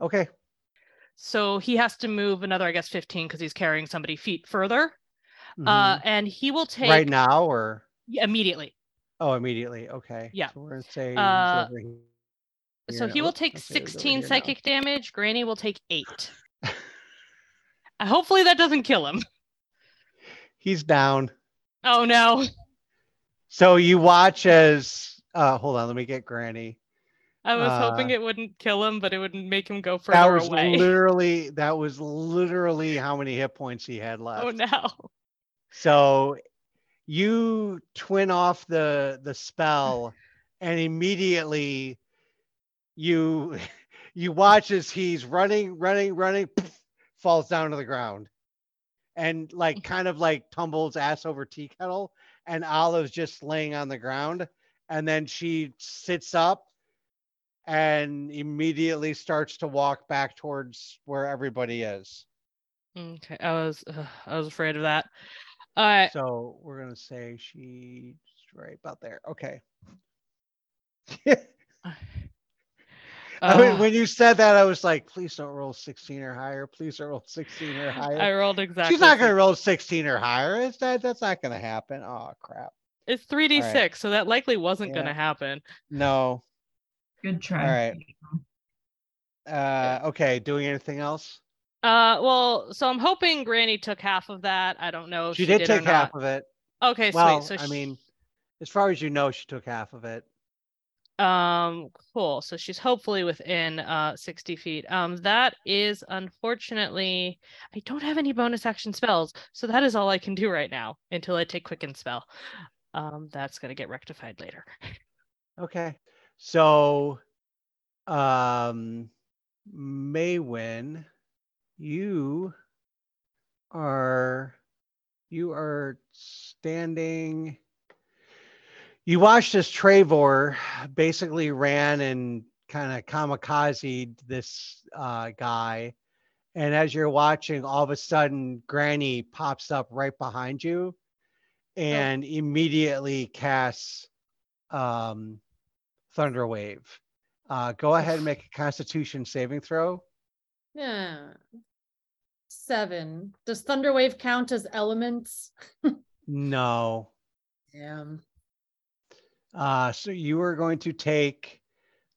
A: okay
D: So he has to move another, I guess, 15 because he's carrying somebody feet further.
A: mhm.
D: Uh and he will take
A: right now or
D: immediately.
A: Oh, immediately. Okay.
D: Yeah.
A: So we're gonna say
D: Uh. So he will take
A: okay,
D: 16
A: here now.
D: psychic damage. Granny will take eight. Uh, (laughs) Hopefully that doesn't kill him.
A: He's down.
D: Oh no.
A: So you watch as uh hold on, let me get Granny.
D: I was hoping
A: Uh,
D: it wouldn't kill him, but it wouldn't make him go
A: That
D: further
A: was
D: away.
A: literally that was literally how many hit points he had left.
D: Oh no.
A: So you twin off the the spell and immediately you (laughs) you watch as he's running running running falls down to the ground and like mm-hmm. kind of like tumbles ass over tea kettle and olive's just laying on the ground and then she sits up and immediately starts to walk back towards where everybody is
D: Okay, I was ugh, I was afraid of that. All right.
A: So we're gonna say she's right about there. Okay. I mean, when you said that, I was like, please don't roll 16 or higher. Please don't roll 16 or (laughs) higher.
D: I rolled exactly.
A: She's not gonna roll 16 or higher. It's that that's not gonna happen. Oh crap.
D: It's 3d6, so that likely wasn't
A: Yeah.
D: gonna happen.
A: No.
F: Good try.
A: All right. Uh okay, doing anything else?
D: Uh well, so I'm hoping Granny took half of that. I don't know if
A: She
D: she,
A: did
D: or
A: take half
D: not.
A: of it.
D: Okay,
A: Well,
D: sweet. So
A: I
D: sh-
A: mean, as far as you know, she took half of it.
D: Um, cool. So she's hopefully within uh 60 feet. Um, that is unfortunately, I don't have any bonus action spells, so that is all I can do right now until I take quicken spell. Um, that's gonna get rectified later.
A: Okay. So um Maywen, you are you are standing you watched as Trevor basically ran and kind of kamikaze this uh, guy. And as you're watching, all of a sudden, Granny pops up right behind you and immediately casts um, thunder wave. Uh, go ahead and make a Constitution saving throw.
C: Yeah. Seven. Does Thunderwave count as elements? (laughs)
A: No.
C: Damn.
A: Uh, so you are going to take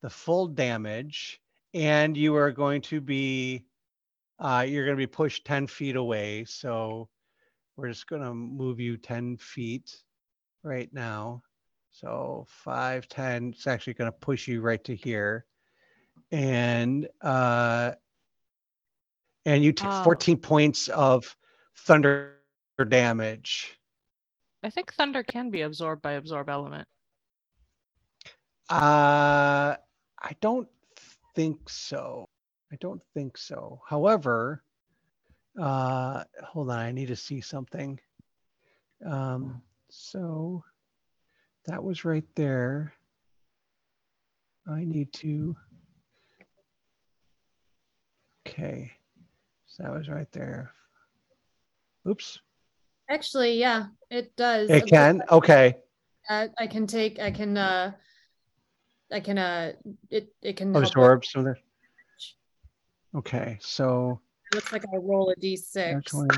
A: the full damage, and you are going to be, uh, you're going to be pushed ten feet away. So we're just going to move you ten feet right now. So five, ten. It's actually going to push you right to here, and uh, and you take
D: Oh.
A: fourteen points of thunder damage.
D: I think thunder can be absorbed by absorb element.
A: Uh, I don't think so. I don't think so. However, uh, hold on, I need to see something. Um, so that was right there. I need to. Okay, so that was right there. Oops,
C: Actually, yeah, it does.
A: it can. Okay,
C: Uh, I can take. I can. uh I can. uh It. It can. help
A: absorb some of the. Okay, so.
C: It looks like I roll a
A: Yeah,
C: d6.
A: 20.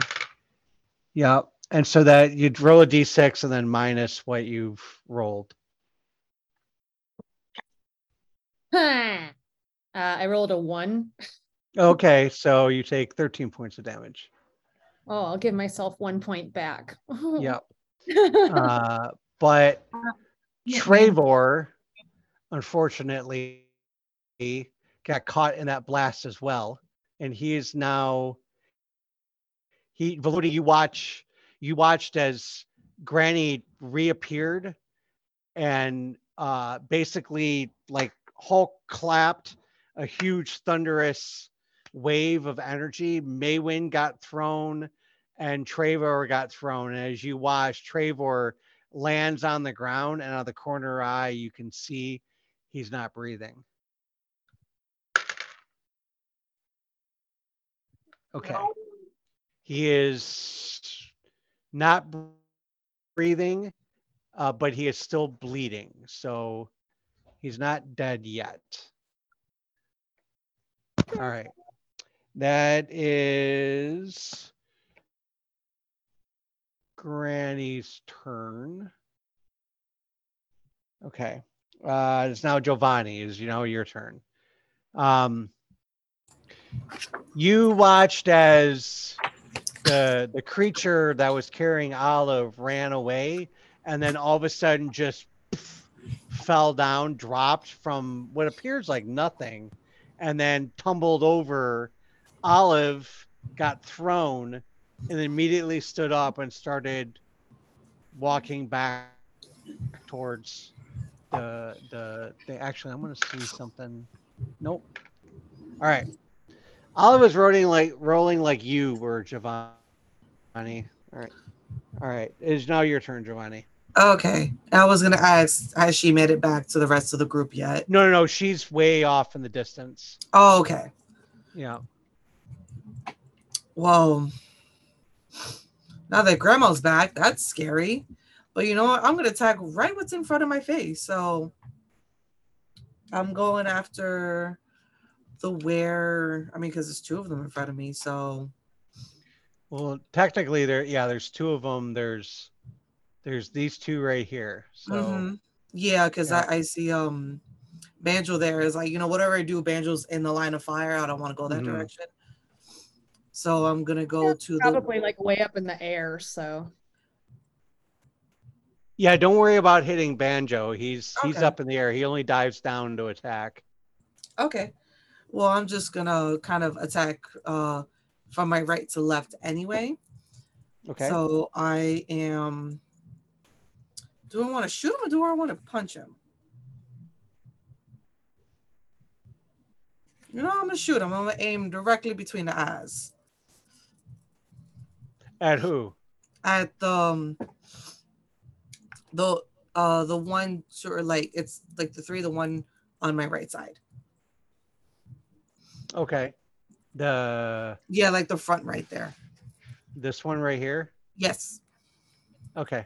A: Yeah, and so that you'd roll a d6 and then minus what you've rolled. (laughs)
C: uh, I rolled a one.
A: Okay, so you take 13 points of damage.
C: Oh, I'll give myself one point back. (laughs)
A: Yep. (laughs) Uh, but
F: Yeah,
A: Trevor, unfortunately, he got caught in that blast as well, and he is now. He, Velody, you watch, you watched as Granny reappeared, and uh, basically like Hulk clapped a huge thunderous wave of energy. Maywen got thrown, and Trevor got thrown. And as you watch, Trevor lands on the ground, and out of the corner eye, you can see he's not breathing. Okay. He is not breathing, uh, but he is still bleeding. So he's not dead yet. All right. That is Granny's turn. Okay. Uh, it's now Giovanni. Is you know your turn. Um, you watched as the the creature that was carrying Olive ran away, and then all of a sudden just fell down, dropped from what appears like nothing, and then tumbled over. Olive got thrown, and immediately stood up and started walking back towards the the. the actually, I'm gonna see something. Nope. All right. Olive was rolling like rolling like you were, Giovanni. All right. All right. It is now your turn, Giovanni.
B: Okay. I was gonna ask, has she made it back to the rest of the group yet?
A: No, no, no. She's way off in the distance.
B: Oh, okay.
A: Yeah.
B: Well, now that grandma's back, that's scary. But you know what? I'm gonna attack right what's in front of my face. So I'm going after the where. I mean, because there's two of them in front of me. So
A: Well, technically, there. Yeah, there's two of them. There's, there's these two right here. So
B: Mhm. yeah, because
A: Yeah.
B: I, I see um Banjo there is like, you know, whatever I do, Banjo's in the line of fire. I don't want to go that
A: Mhm.
B: direction. So I'm gonna go to the
C: Probably like way up in the air. So
A: yeah, don't worry about hitting Banjo. He's he's up in the air. He only dives down to attack.
B: Okay. Well, I'm just gonna kind of attack uh from my right to left anyway.
A: Okay.
B: So I am do I want to shoot him or do I want to punch him? You know, I'm gonna shoot him. I'm gonna aim directly between the eyes.
A: At who?
B: At the um, the uh the one sort of like it's like the three, the one on my right side.
A: Okay. The
B: Yeah, like the front right there.
A: this one right here.
B: Yes.
A: Okay.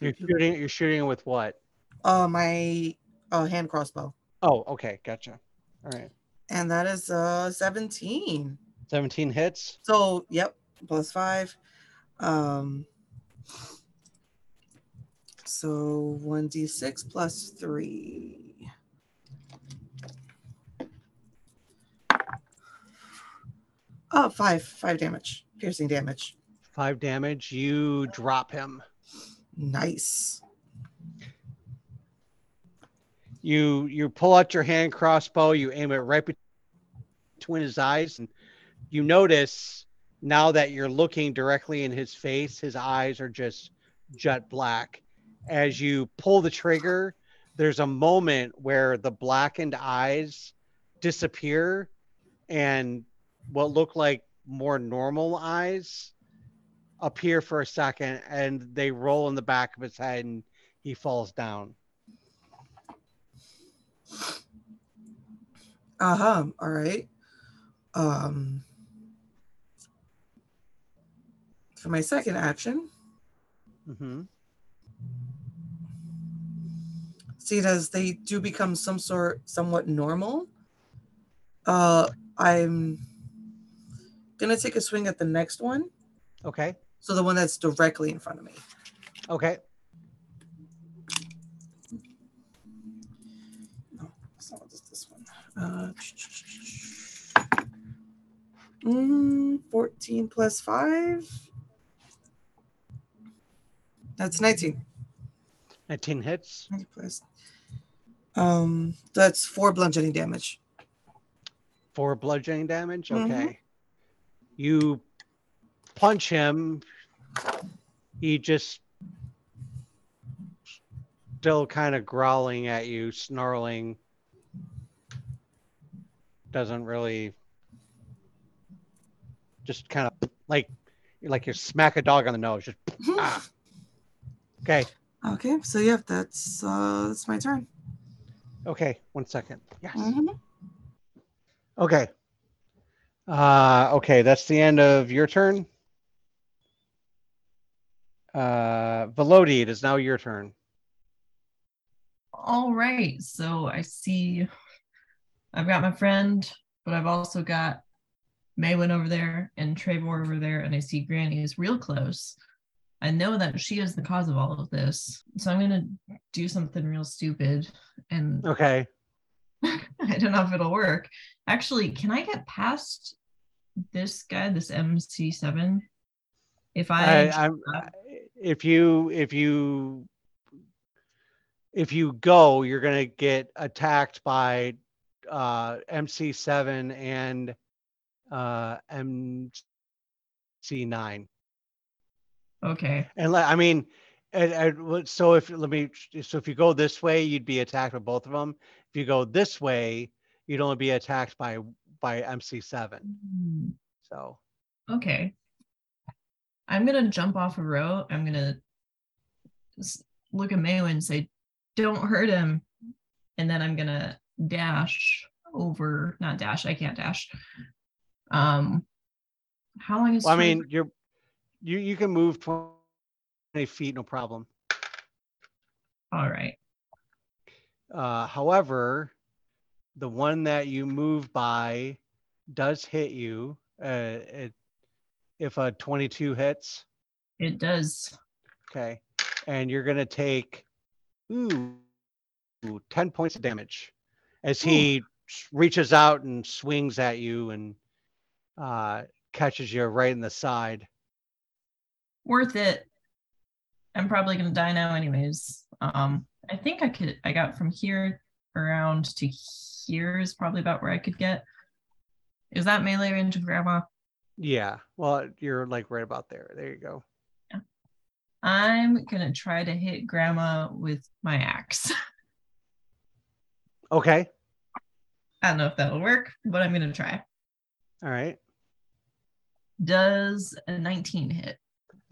A: You're shooting. You're shooting with what?
B: Uh, my uh, hand crossbow,
A: Oh, okay, gotcha. All right.
B: and that is uh 17.
A: 17 hits.
B: So, yep, plus five. Um, so 1d6 plus three. Oh, five, five damage, piercing damage.
A: Five damage. You drop him.
B: Nice.
A: You you pull out your hand crossbow, you aim it right between his eyes, and you notice now that you're looking directly in his face, his eyes are just jet black. As you pull the trigger, there's a moment where the blackened eyes disappear and what look like more normal eyes appear for a second and they roll in the back of his head and he falls down.
B: Uh-huh. All right. Um for my second action,
A: hmm
B: see it as they do become some sort somewhat normal. Uh I'm gonna take a swing at the next one.
A: Okay.
B: So the one that's directly in front of me.
A: Okay.
B: No, it's not just this one. Uh, mm, 14 plus 5. That's 19.
A: 19 hits.
B: 20 plus. Um, that's four bludgeoning damage.
A: Four bludgeoning damage.
B: Mhm.
A: Okay. You punch him. He just still kind of growling at you, snarling. Doesn't really just kind of like like you smack a dog on the nose. Just ah. Okay.
B: Okay, so yeah, that's uh that's my turn.
A: Okay. One second. Yes.
B: Mhm.
A: Okay. Uh, okay, that's the end of your turn. Uh, Velody, it is now your turn.
F: All right. So I see I've got my friend, but I've also got Maywen over there and Trevor over there, and I see Granny is real close. I know that she is the cause of all of this. So I'm gonna do something real stupid. And
A: Okay. (laughs)
F: I don't know if it'll work. Actually, can I get past this guy, this MC7? If I,
A: I, I'm, if you if you if you go, you're gonna get attacked by uh, MC7 and uh, MC9.
F: Okay.
A: And I mean, and, and so if let me so if you go this way, you'd be attacked by both of them. If you go this way, you'd only be attacked by by MC7.
F: Hmm,
A: So
F: Okay. I'm gonna jump off a row. I'm gonna look at Mayo and say, "Don't hurt him," and then I'm gonna dash over. Not dash. I can't dash. Um, how long is?
A: well, I mean, you're you you can move 20 feet, no problem.
F: all right.
A: Uh, however, the one that you move by does hit you. Uh, it, if a 22 hits,
F: It does.
A: okay, and you're gonna take ooh, ooh 10 points of damage as he s- reaches out and swings at you and uh, catches you right in the side.
F: Worth it. I'm probably gonna die now, anyways. Um, I think I could. I got from here around to here is probably about where I could get. Is that melee range of grandma?
A: Yeah, well, you're like right about there. There you go. Yeah.
F: I'm gonna try to hit grandma with my axe. (laughs)
A: Okay,
F: I don't know if that'll work, but I'm gonna try.
A: all right.
F: Does a 19 hit?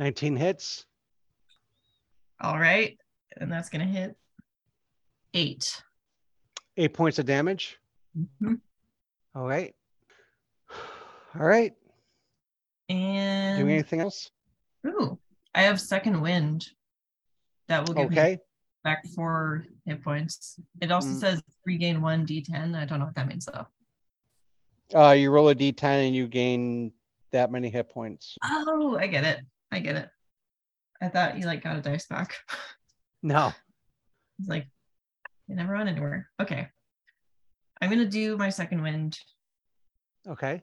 A: 19 hits.
F: All right, and that's gonna hit eight.
A: Eight points of damage.
F: Mhm.
A: All right. All right.
F: And
A: Doing anything else?
F: ooh, I have second wind. That will give me
A: Okay.
F: back four hit points. It also
A: Mm.
F: says regain one d10. I don't know what that means though.
A: Uh, you roll a d10 and you gain that many hit points.
F: Oh, I get it. I get it. I thought you like got a dice back. (laughs)
A: No.
F: It's like you never run anywhere. Okay. I'm gonna do my second wind
A: Okay.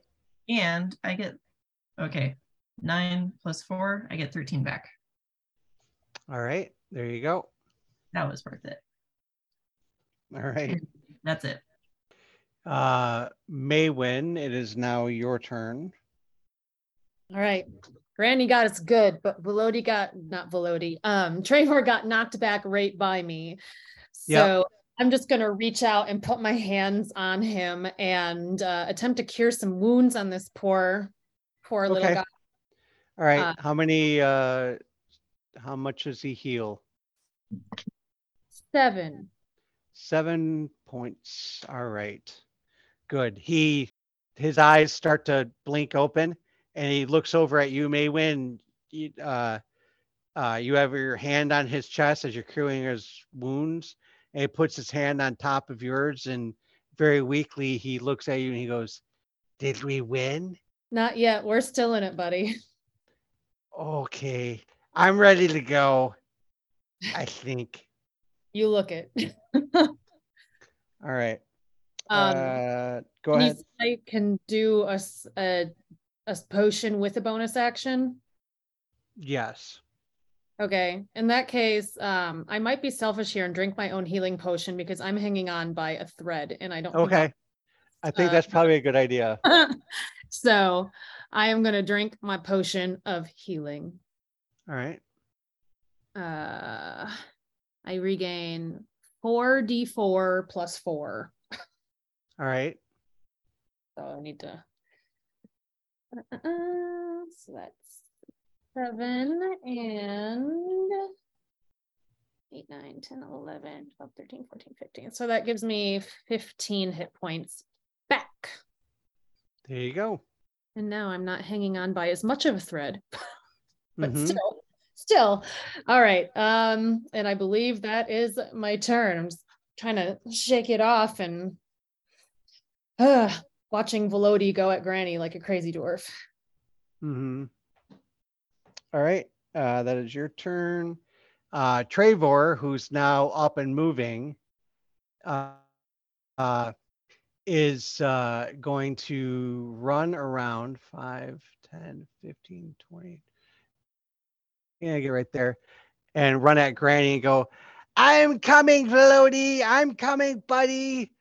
F: and I get okay. Nine plus four, I get 13 back.
A: All right. There you go.
F: That was worth it.
A: All right. (laughs)
F: That's it.
A: Uh, Maywen, it is now your turn.
C: All right. Granny got us good, but Velody got not Velody. Um, Trevor got knocked back right by me.
A: Yep.
C: So I'm just gonna reach out and put my hands on him and uh, attempt to cure some wounds on this poor, poor little guy.
A: All right.
C: Uh,
A: how many, uh, how much does he heal?
C: Seven.
A: Seven points. All right. Good. He, his eyes start to blink open and he looks over at you, Maywen. You, uh, uh, you have your hand on his chest as you're curing his wounds. And he puts his hand on top of yours and very weakly he looks at you and he goes, Did we win?
C: Not yet. We're still in it, buddy.
A: Okay. I'm ready to go. I think.
C: You look it. (laughs)
A: All right.
C: Um,
A: uh, go ahead.
C: I can do a, a, a potion with a bonus action.
A: Yes.
C: Okay. In that case, um, I might be selfish here and drink my own healing potion because I'm hanging on by a thread and I don't. think
A: Okay. I think
C: uh,
A: that's probably a good idea. (laughs)
C: So I am gonna drink my potion of healing.
A: All right.
C: Uh, I regain four d4 plus four.
A: All right.
C: So I need to. Uh, so that's seven and eight, nine, 10, 11, 12, 13, 14, 15. So that gives me 15 hit points back.
A: There you go.
C: And now I'm not hanging on by as much of a thread, (laughs) but
A: Mhm.
C: still, still. All right. Um, and I believe that is my turn. I'm just trying to shake it off and (sighs) uh, watching Velody go at Granny like a crazy dwarf.
A: Mm-hmm. All right. Uh, that is your turn. Uh, Trevor, who's now up and moving, uh, uh, is uh, going to run around 5, 10, 15, 20. Yeah, get right there and run at Granny and go, I'm coming, Velody. I'm coming, buddy.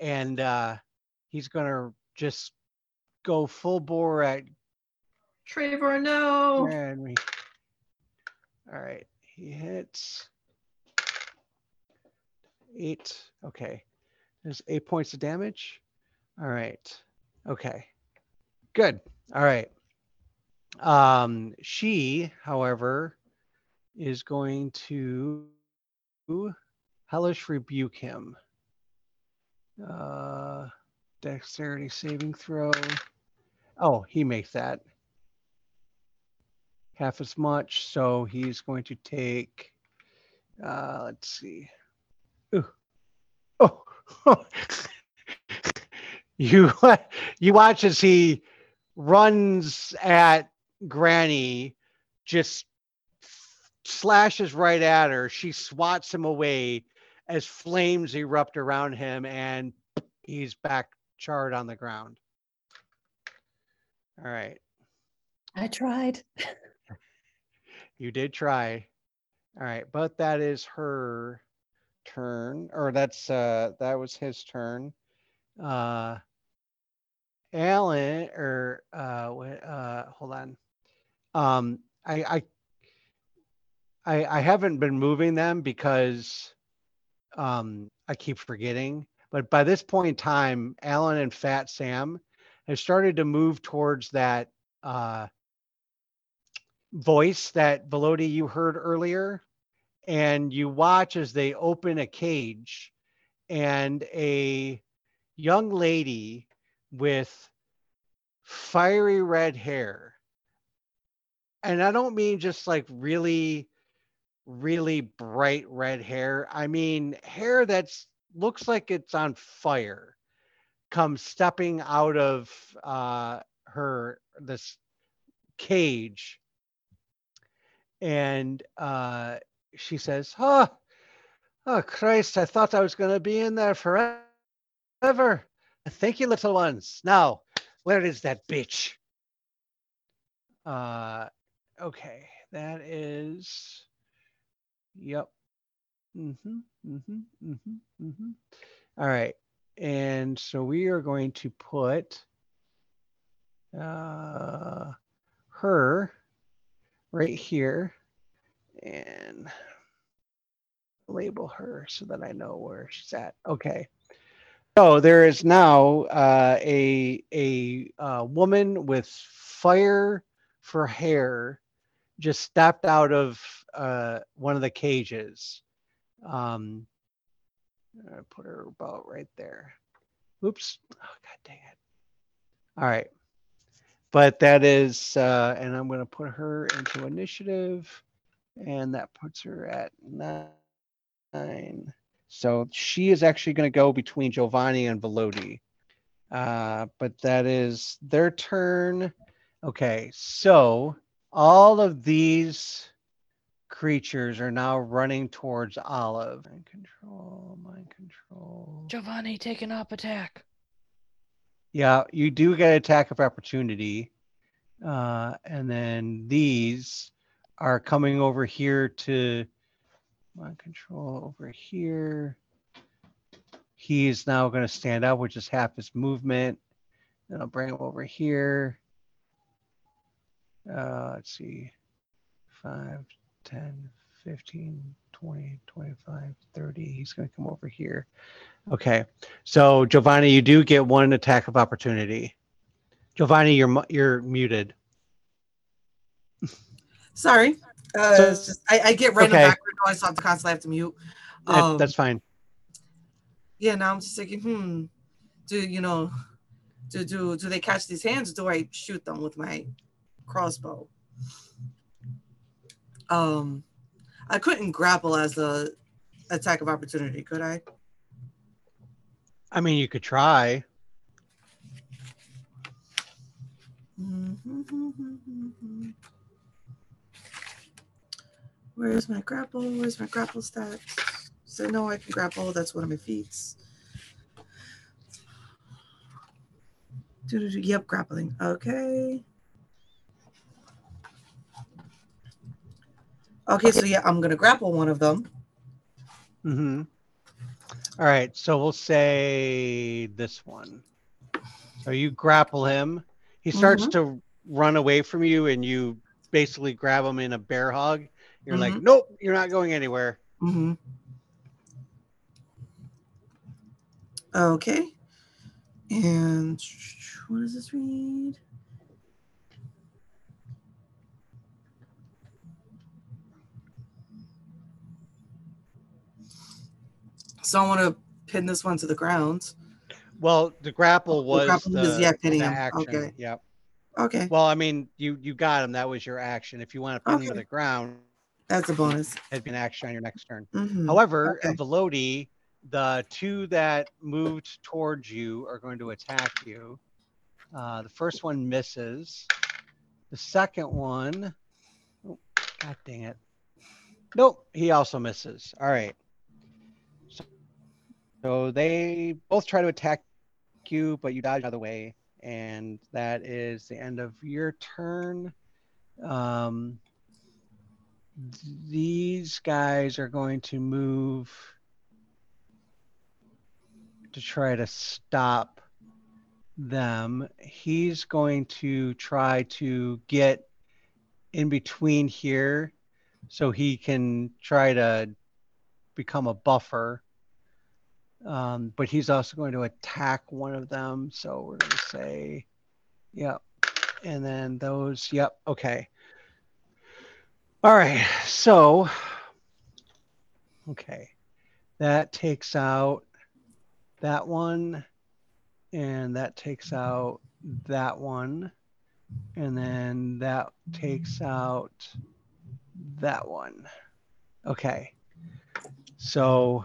A: And uh, he's going to just go full bore at
F: Trevor, no.
A: and we, all right, he hits eight. Okay, there's eight points of damage. All right, okay, good. All right. Um, she, however, is going to hellish rebuke him. Uh, dexterity saving throw. Oh, he makes that half as much. So he's going to take, uh, let's see. Ooh. Oh, (laughs) you you watch as he runs at Granny, just slashes right at her. She swats him away as flames erupt around him, and he's back charred on the ground. All right.
C: I tried.
A: You did try. All right, but that is her turn, or that's uh that was his turn. Uh Alan or uh what uh hold on. Um I I I I haven't been moving them because um I keep forgetting. But by this point in time, Alan and Fat Sam have started to move towards that uh voice that Velody you heard earlier, and you watch as they open a cage, and a young lady with fiery red hair. And I don't mean just like really really bright red hair. I mean, hair that's looks like it's on fire comes stepping out of uh, her this cage and uh, she says, "Oh, oh Christ! I thought I was going to be in there forever. Thank you, little ones. Now, where is that bitch?" Uh, okay, that is. Yep. Mm-hmm. Mm-hmm. Mm-hmm. Mm-hmm. All right, and so we are going to put uh, her right here and label her so that I know where she's at. Okay. So there is now uh, a a uh, woman with fire for hair just stepped out of uh, one of the cages. Um, I put her about right there. Oops. Oh god dang it. All right but that is, uh, and I'm going to put her into initiative, and that puts her at nine. So she is actually going to go between Giovanni and Velody. Uh, but that is their turn. Okay, so all of these creatures are now running towards Olive. Mind control, mind control.
D: Giovanni, take an up attack.
A: Yeah, you do get an attack of opportunity. Uh, and then these are coming over here to mind control over here. He's now going to stand up, which is half his movement. Then I'll bring him over here. Uh, let's see. 5, 10, 15, 20, 25, 30. He's going to come over here. Okay. So Giovanni, you do get one attack of opportunity. Giovanni, you're mu- you're muted. (laughs)
B: Sorry. Uh,
A: So-
B: it's just, I, I get random
A: Okay.
B: background noise, so I have to constantly have to mute.
A: That-
B: Um,
A: That's fine.
B: yeah, now I'm just thinking, hmm, do you know, do do do they catch these hands? Or do I shoot them with my crossbow? Um, I couldn't grapple as a attack of opportunity, could I?
A: I mean, you could try. (laughs)
B: Where's my grapple? Where's my grapple stats? So no, I can grapple. That's one of my feats. Yep, grappling. Okay. Okay, so yeah, I'm gonna grapple one of them.
A: Mm-hmm. All right, so we'll say this one. So you grapple him. He starts
B: Mhm.
A: to run away from you, and you basically grab him in a bear hug. You're like,
B: Mhm.
A: nope, you're not going anywhere.
B: Mm-hmm. Okay. And what does this read? So I want to pin this one to the ground.
A: Well, the grapple
B: The
A: was
B: grapple
A: the,
B: was, yeah, pinning
A: the action.
B: Okay.
A: Yep.
B: Okay,
A: Well, I mean, you you got him. That was your action. If you want to pin him to the ground,
B: that's a bonus.
A: it'd be an action on your next turn.
B: Mhm.
A: However,
B: Okay.
A: Velody, the two that moved towards you are going to attack you. Uh, the first one misses. The second one, oh, God dang it. Nope, he also misses. All right. So, they both try to attack you, but you dodge out of the way. And that is the end of your turn. Um, these guys are going to move to try to stop them. He's going to try to get in between here so he can try to become a buffer. Um, but he's also going to attack one of them. So we're going to say, yep. And then those, yep. Okay. All right. So, okay. That takes out that one. And that takes out that one. And then that takes out that one. Okay. So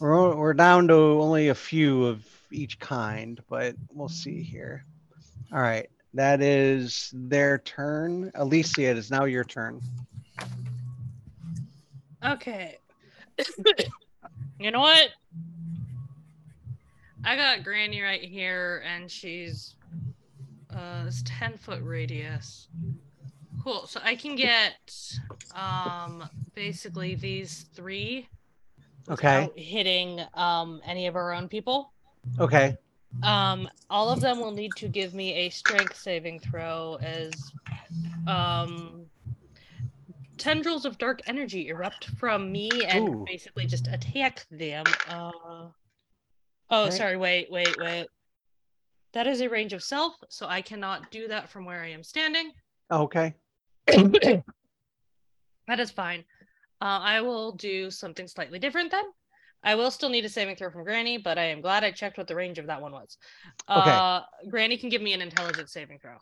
A: we're we're down to only a few of each kind, but we'll see here. All right. That is their turn. Alessia, it is now your turn.
D: Okay. (coughs) you know what? I got Granny right here, and she's uh, it's ten foot radius. Cool. So I can get um basically these three
A: Okay.
D: hitting um any of our own people.
A: Okay.
D: Um, all of them will need to give me a strength saving throw as um tendrils of dark energy erupt from me and
A: Ooh.
D: basically just attack them. Uh oh,
A: Okay.
D: sorry, wait, wait, wait. That is a range of self, so I cannot do that from where I am standing.
A: Okay. (coughs)
D: that is fine. Uh, I will do something slightly different then. I will still need a saving throw from Granny, but I am glad I checked what the range of that one was.
A: Okay.
D: Uh, Granny can give me an intelligence saving throw.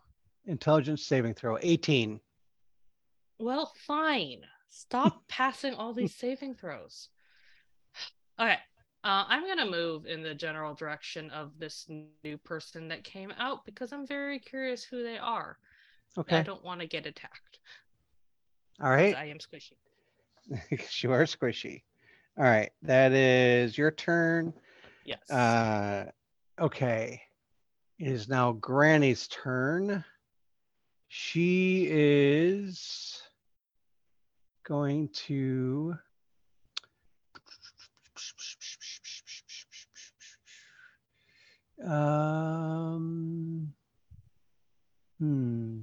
A: Intelligence saving throw 18.
D: Well, fine. Stop (laughs) passing all these saving throws. Okay. Uh, I'm going to move in the general direction of this new person that came out because I'm very curious who they are.
A: Okay.
D: I don't want to get attacked.
A: All right.
D: I am squishy. (laughs)
A: you are squishy. All right. That is your turn.
D: Yes.
A: Uh, okay. It is now Granny's turn. She is going to. Um. Hmm.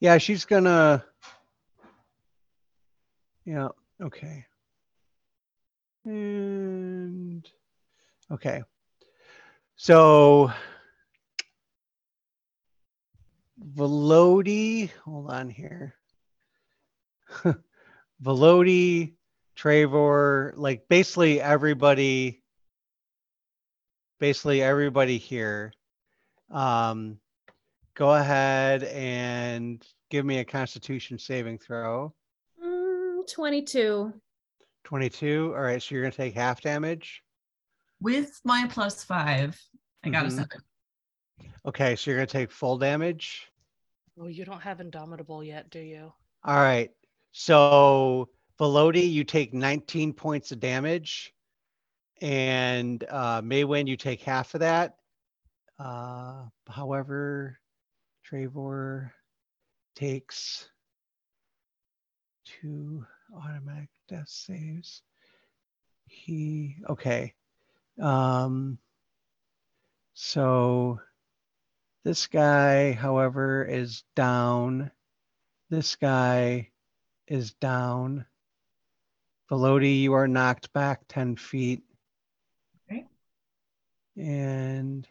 A: Yeah, she's gonna. Yeah. Okay. And okay. So Velody, hold on here. (laughs) Velody, Trevor, like basically everybody, basically everybody here. Um, go ahead and give me a Constitution saving throw.
C: Mm, 22.
A: 22. All right, so you're gonna take half damage.
F: With my plus five, I got
A: Mhm.
F: a seven.
A: Okay, so you're gonna take full damage.
D: Oh, you don't have Indomitable yet, do you?
A: All right. So Velody, you take 19 points of damage. And uh Maywen, you take half of that. Uh however, Trevor takes two automatic death saves. He okay. Um so this guy, however, is down. This guy is down. Velody, you are knocked back 10 feet.
F: Okay.
A: And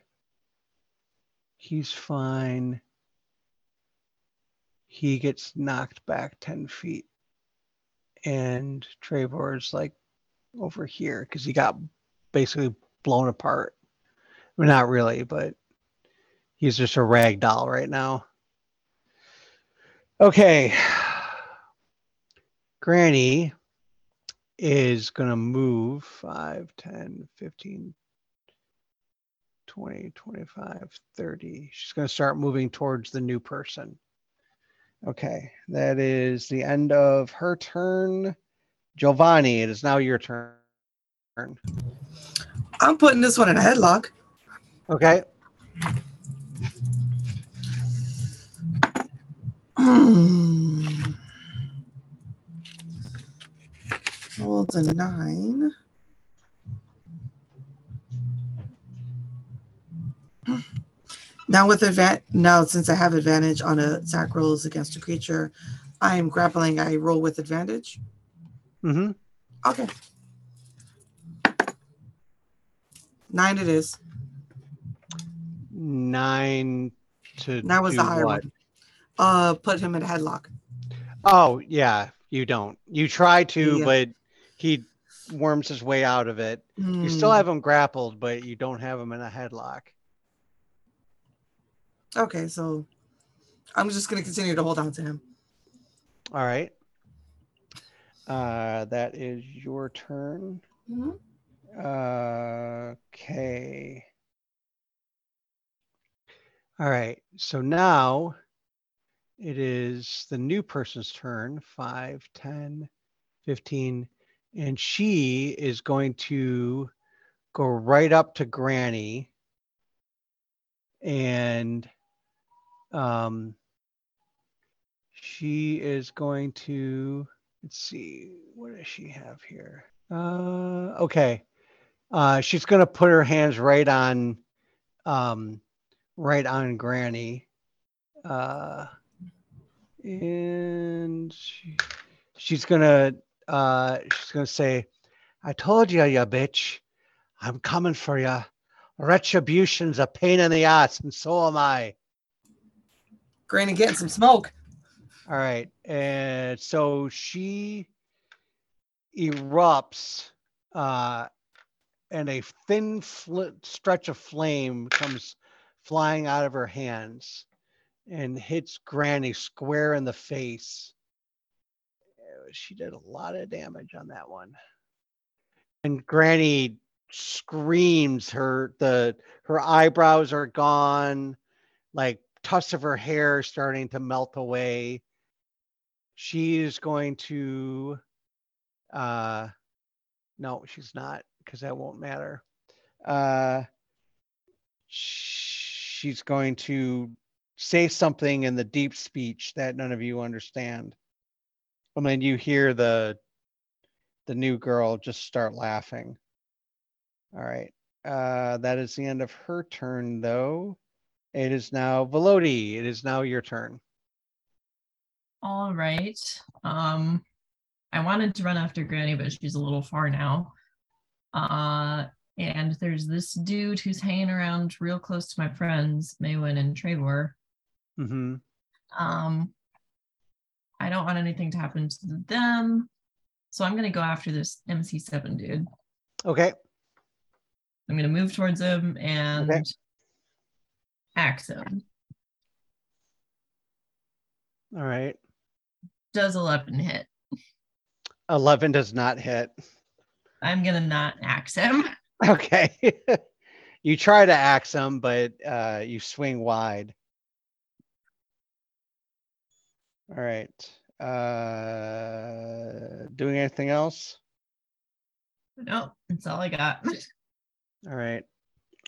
A: he's fine. He gets knocked back 10 feet. And Trevor's like over here because he got basically blown apart. Well, not really, but he's just a rag doll right now. Okay. Granny is going to move 5, 10, 15, 20, 25, 30. She's going to start moving towards the new person. Okay. That is the end of her turn. Giovanni, it is now your turn.
B: I'm putting this one in a headlock.
A: Okay.
B: Hmm. Rolled a nine. Now with advan now since I have advantage on a attack rolls against a creature, I am grappling. I roll with advantage.
A: Mm-hmm.
B: Okay. Nine it is.
A: Nine to
B: That was the higher
A: what?
B: one. Uh put him in a headlock.
A: Oh, yeah, you don't. You try to,
B: Yeah.
A: but he worms his way out of it. You still
B: Hmm.
A: have him grappled, but you don't have him in a headlock.
B: Okay, so I'm just gonna continue to hold on to him.
A: All right. Uh, that is your turn.
B: Mhm.
A: Uh, okay. All right. So now it is the new person's turn 5, 10, 15. And she is going to go right up to Granny and um, she is going to let's see what does she have here? Uh okay. Uh she's to put her hands right on um right on granny. Uh and she, she's to uh she's to say i told you you bitch. I'm coming for you retribution's a pain in the ass and so am i
B: Granny getting some smoke.
A: All right. And so she erupts uh and a thin fl- stretch of flame comes flying out of her hands and hits Granny square in the face. She did a lot of damage on that one. And Granny screams her the her eyebrows are gone like tufts of her hair starting to melt away. She's going to uh no she's not because that won't matter. Uh she's going to say something in the deep speech that none of you understand. And then you hear the the new girl just start laughing. All right. Uh that is the end of her turn though it is now Velody. It is now your turn.
F: All right. Um, I wanted to run after Granny, but she's a little far now. Uh, and there's this dude who's hanging around real close to my friends, Maywen and Trevor.
A: Mm-hmm.
F: Um, I don't want anything to happen to them, so I'm gonna go after this MC7 dude.
A: Okay.
F: I'm gonna move towards him and
A: Okay.
F: Axe him.
A: All right.
F: Does 11 hit?
A: 11 does not hit.
F: I'm gonna not axe him. (laughs)
A: Okay. (laughs) you try to axe him, but uh, you swing wide. All right. Uh, doing anything else?
F: No, that's all I got. (laughs)
A: All right.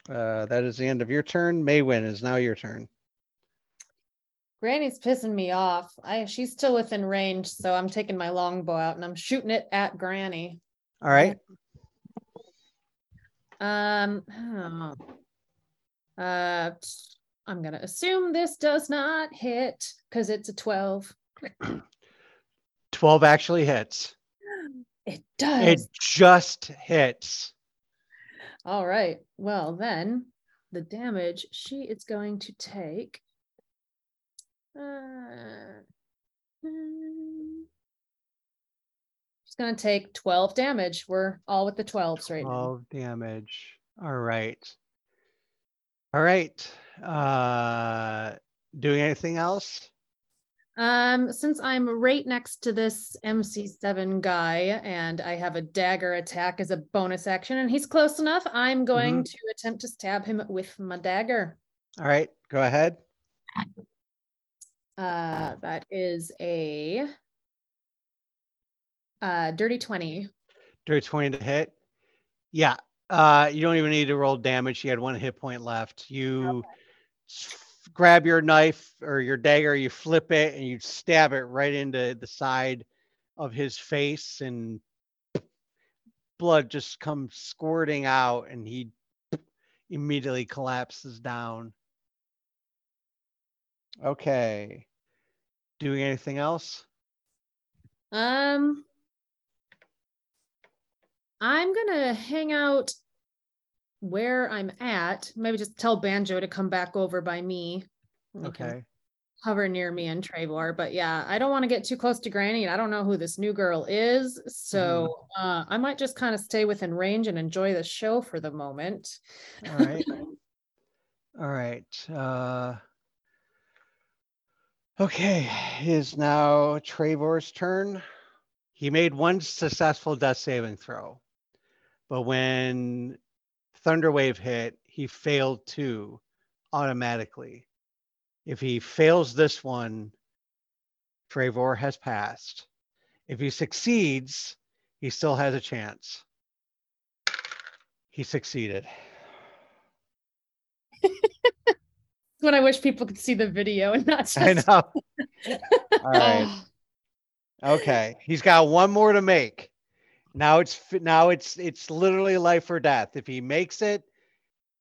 A: Uh, that is the end of your turn. Maywen is now your turn.
C: Granny's pissing me off. I she's still within range, so I'm taking my longbow out and I'm shooting it at Granny.
A: All right.
C: Um, oh. uh, I'm gonna assume this does not hit because it's a 12. (clears throat)
A: 12 actually hits.
C: It does.
A: It just hits.
C: All right. Well, then the damage she is going to take. Uh, hmm. she's going to take 12 damage. We're all with the 12s right now.
A: 12 damage. All right. All right. Uh doing anything else?
C: Um, since I'm right next to this MC7 guy and I have a dagger attack as a bonus action and he's close enough, I'm going to attempt to stab him with my dagger.
A: All right, go ahead.
C: Uh, that is a uh, dirty 20.
A: Dirty 20 to hit. Yeah. Uh you don't even need to roll damage. You had one hit point left. You s- grab your knife or your dagger, you flip it and you stab it right into the side of his face and blood just comes squirting out and he immediately collapses down. Okay. Doing anything else?
C: Um, I'm gonna hang out where I'm at. Maybe just tell Banjo to come back over by me. and he can
A: Okay.
C: Hover near me and Trevor, but yeah, I don't want to get too close to Granny, and I don't know who this new girl is, so uh, I might just kind of stay within range and enjoy the show for the moment.
A: All right. (laughs) All right. Uh, okay. It is now Trevor's turn. he made one successful death saving throw, but when Thunderwave hit, he failed two automatically. If he fails this one, Trevor has passed. If he succeeds, he still has a chance. He succeeded. (laughs)
C: when I wish people could see the video and not just
A: I know. (laughs) All right. (sighs) Okay. He's got one more to make. Now it's now it's it's literally life or death. If he makes it,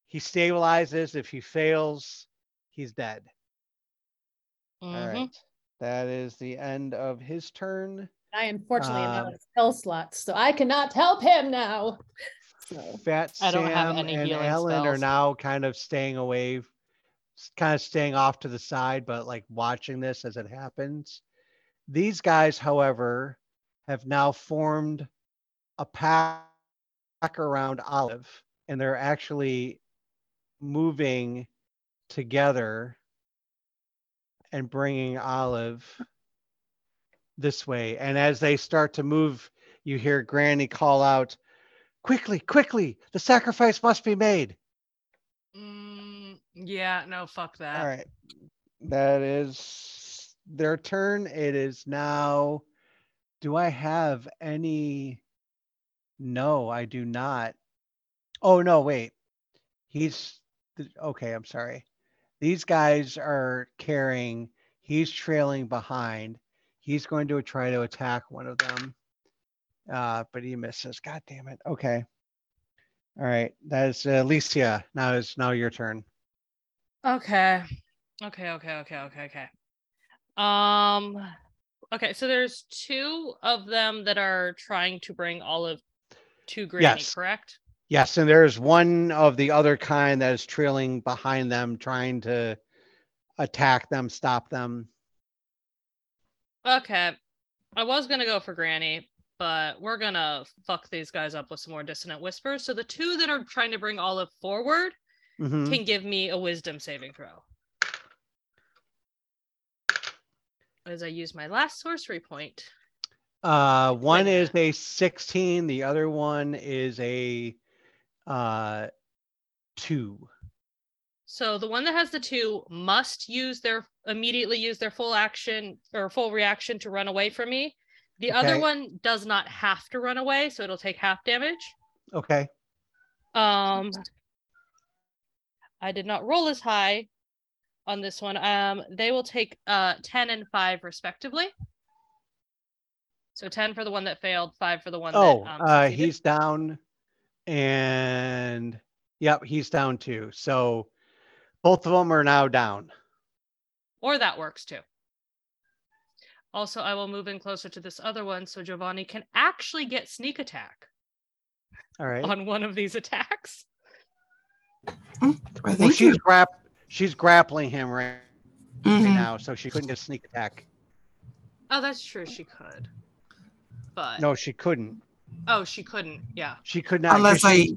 A: he stabilizes. If he fails, he's dead. All
D: Mhm.
A: right. That is the end of his turn.
C: I unfortunately am out
A: Um,
C: of spell slots, so I cannot help him now. So
A: Fat
D: I don't have
A: Sam
D: any
A: and
D: healing
A: Ellen are now kind of staying away, kind of staying off to the side, but like watching this as it happens. These guys, however, have now formed a pack around Olive, and they're actually moving together and bringing Olive this way. And as they start to move, you hear Granny call out, Quickly, quickly, the sacrifice must be made.
D: Mm, yeah, no, fuck that.
A: All right. That is their turn. It is now. Do I have any? No, I do not. Oh, no, wait. He's okay. I'm sorry. These guys are carrying, he's trailing behind. He's going to try to attack one of them. Uh, but he misses. God damn it. Okay. All right. That is uh, Alessia. Now is now your turn.
D: Okay. Okay, okay, okay, okay, okay. Um okay, so there's two of them that are trying to bring Olive
A: Yes.
D: correct?
A: Yes, and there's one of the other kind that is trailing behind them, trying to attack them, stop them.
D: Okay. I was gonna go for Granny, but we're gonna fuck these guys up with some more dissonant whispers. So the two that are trying to bring Olive forward
A: Mhm.
D: can give me a wisdom saving throw. As I use my last sorcery point.
A: Uh, one is a 16, the other one is a uh, two.
D: So the one that has the two must use their immediately use their full action or full reaction to run away from me. The other one does not have to run away, so it'll take half damage.
A: Okay.
D: Um I did not roll as high on this one. Um they will take uh 10 and 5 respectively. So 10 for the one that failed, 5 for the one
A: Oh,
D: that um
A: uh, he's down, and yep, he's down too. So both of them are now down.
D: or that works too. Also, I will move in closer to this other one so Giovanni can actually get sneak attack
A: All right.
D: on one of these attacks.
B: Why,
A: Well, she's
B: you.
A: grap she's grappling him right, right
B: Mhm.
A: now, so she couldn't get sneak attack.
D: Oh, that's true. She could, but
A: No, she couldn't.
D: oh, she couldn't. Yeah.
A: She could not.
B: Unless I,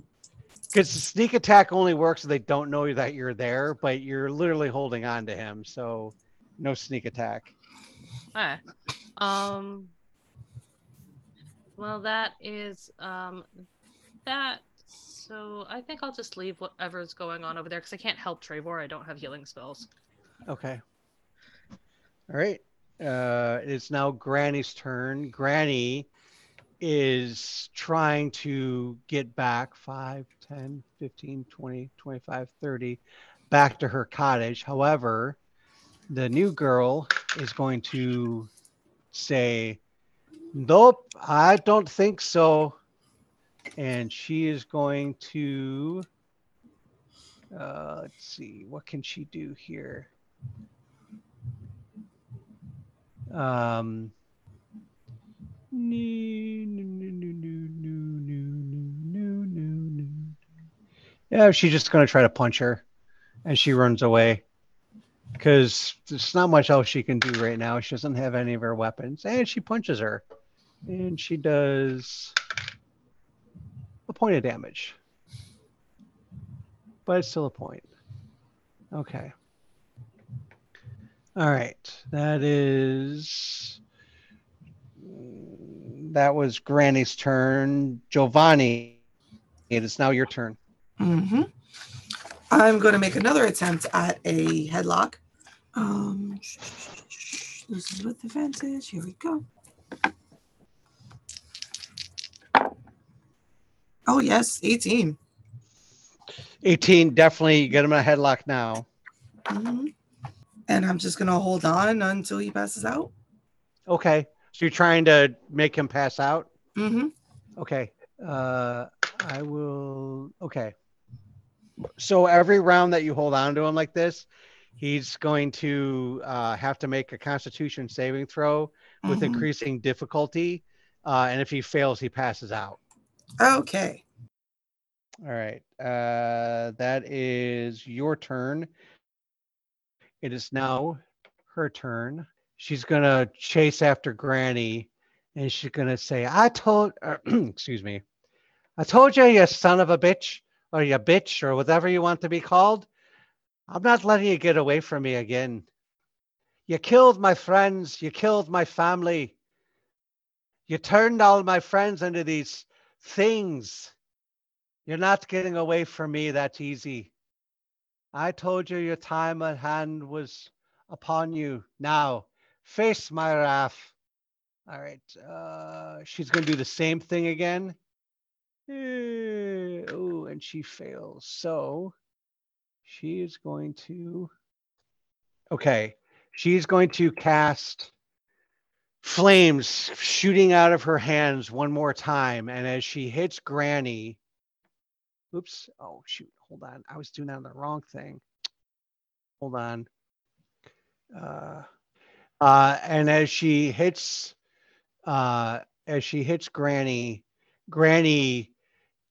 A: because sneak attack only works if they don't know that you're there, but you're literally holding on to him, so no sneak attack.
D: Alright. Um. Well, that is um that. So I think I'll just leave whatever's going on over there because I can't help Trevor. I don't have healing spells.
A: Okay. All right. Uh, it's now Granny's turn. Granny is trying to get back 5, 10, 15, 20, 25, 30 back to her cottage. However, the new girl is going to say, Nope, I don't think so. And she is going to, uh, let's see, what can she do here? Um, no, no, no, no, no, no, no, no, no, no. Yeah, she's just gonna try to punch her, and she runs away because there's not much else she can do right now. She doesn't have any of her weapons, and she punches her, and she does a point of damage, but it's still a point. Okay. All right, that is that was Granny's turn. Giovanni, it is now your turn.
B: hmm I'm going to make another attempt at a headlock. Um, this is with advantage. Here we go. Oh, yes, 18.
A: 18, definitely get him in a headlock now.
B: Mhm. And I'm just going to hold on until he passes out.
A: Okay. So you're trying to make him pass out?
B: Mm-hmm.
A: Okay. Uh, I will. Okay. So every round that you hold on to him like this, he's going to uh, have to make a Constitution saving throw with
B: Mhm.
A: increasing difficulty, uh, and if he fails, he passes out.
B: Okay.
A: All right. Uh, that is your turn. It is now her turn. She's gonna chase after Granny, and she's gonna say, "I told," uh, (clears throat) excuse me, "I told you, you son of a bitch, or you bitch, or whatever you want to be called. I'm not letting you get away from me again. You killed my friends. You killed my family. You turned all my friends into these things." You're not getting away from me that easy. I told you your time at hand was upon you. Now, face my wrath. All right. Uh, she's going to do the same thing again. Oh, and she fails. So she is going to. Okay. She's going to cast flames shooting out of her hands one more time. And as she hits Granny, Oops. Oh, shoot. Hold on. I was doing on the wrong thing. Hold on. Uh, uh, and as she hits, uh, as she hits Granny, Granny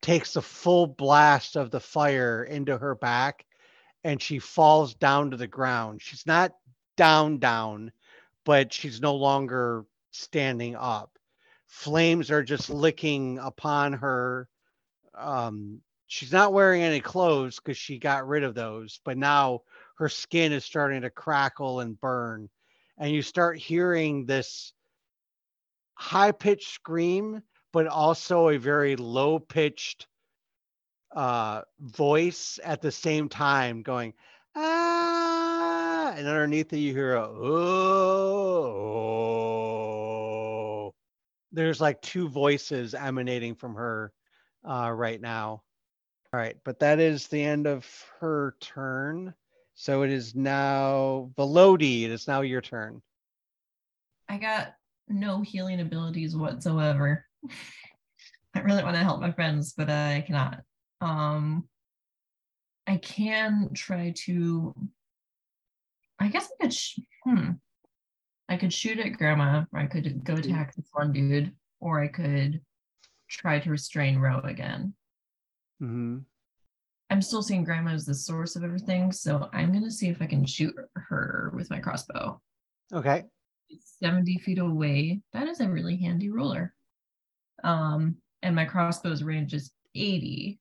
A: takes the full blast of the fire into her back and she falls down to the ground. She's not down, down, but she's no longer standing up. Flames are just licking upon her um she's not wearing any clothes because she got rid of those but now her skin is starting to crackle and burn and you start hearing this high pitched scream but also a very low pitched uh voice at the same time going ah and underneath it you hear a oh there's like two voices emanating from her uh, right now. All right, but that is the end of her turn. So it is now Velody. It is now your turn.
F: I got no healing abilities whatsoever. (laughs) I really want to help my friends, but I cannot. Um, I can try to. I guess I could. Sh- hmm. I could shoot at Grandma, or I could go attack this one dude, or I could try to restrain Ro again.
A: Mm-hmm.
F: I'm still seeing Grandma as the source of everything, so I'm gonna see if I can shoot her with my crossbow.
A: Okay.
F: It's 70 feet away. That is a really handy ruler. Um, and my crossbow's range is 80.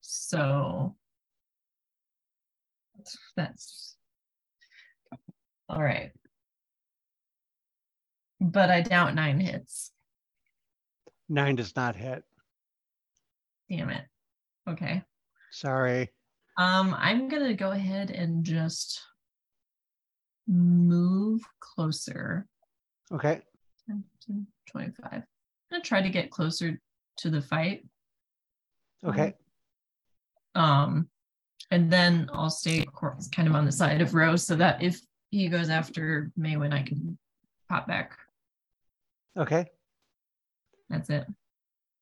F: So that's all right. But I doubt nine hits.
A: Nine does not hit.
F: Damn it. Okay.
A: Sorry.
F: Um, I'm gonna go ahead and just move closer.
A: Okay.
F: 10, 15, 25. I'm gonna try to get closer to the fight.
A: Okay.
F: Um, and then I'll stay of course, kind of on the side of Rose so that if he goes after Maywen, I can pop back.
A: Okay.
F: That's it.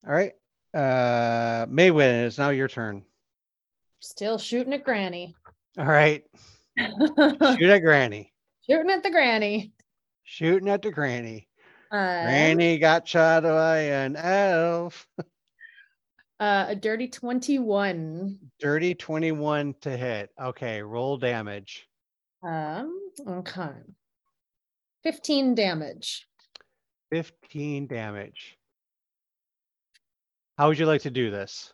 A: All right. Uh Maywen, it's now your turn.
C: Still shooting at Granny.
A: All right. (laughs) Shoot at Granny.
C: shooting at the Granny.
A: Shooting at the Granny.
C: Uh,
A: Granny got shot by an elf. (laughs)
C: uh, a dirty 21.
A: Dirty 21 to hit. Okay, roll damage.
C: Um, okay. 15 damage.
A: 15 damage. How would you like to do this?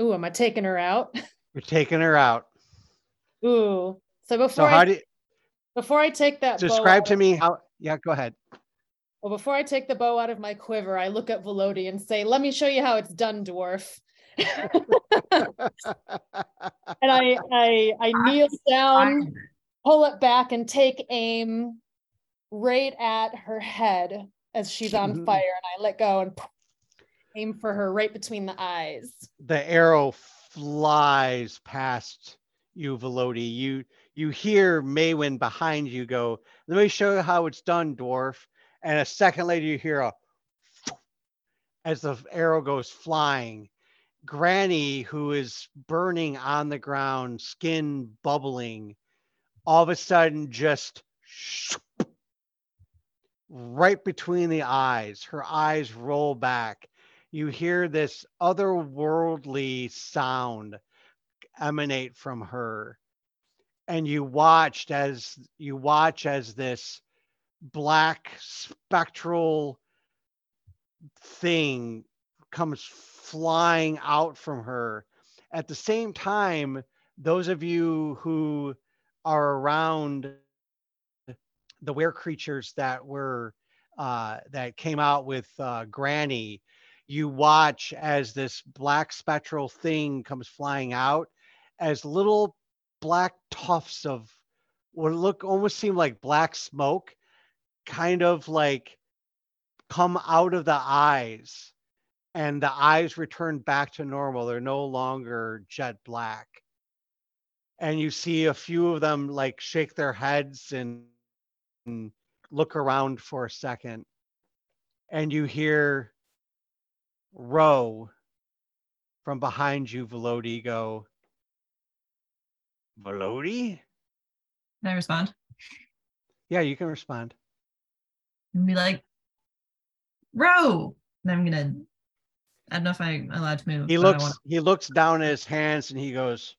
C: Ooh, am I taking her out? (laughs)
A: You're taking her out.
C: Ooh. So before
A: So
C: I
A: how do you
C: before I take that
A: describe to
C: of-
A: me how yeah, go ahead.
C: Well, before I take the bow out of my quiver, I look at Velody and say, "Let me show you how it's done, dwarf." (laughs) and I I I kneel down, pull it back, and take aim right at her head as she's on
A: Mhm.
C: fire, and I let go and aim for her right between the eyes.
A: the arrow flies past you, Velody. You you hear Maywen behind you go, let me show you how it's done, dwarf. And a second later you hear a (sniffs) as the arrow goes flying. Granny, who is burning on the ground, skin bubbling, all of a sudden just (sniffs) right between the eyes. Her eyes roll back. You hear this otherworldly sound emanate from her. And you watched as you watch as this black spectral thing comes flying out from her. At the same time, those of you who are around the were creatures that were uh, that came out with uh, Granny, you watch as this black spectral thing comes flying out as little black tufts of what look almost seem like black smoke kind of like come out of the eyes and the eyes return back to normal. They're no longer jet black. And you see a few of them like shake their heads and, and look around for a second and you hear row from behind you velody go velody
F: Can I respond?
A: yeah you can respond
F: And be like, row. And I'm gonna. I don't know if I'm allowed to move.
A: he looks
F: wanna-
A: he looks down at his hands and he goes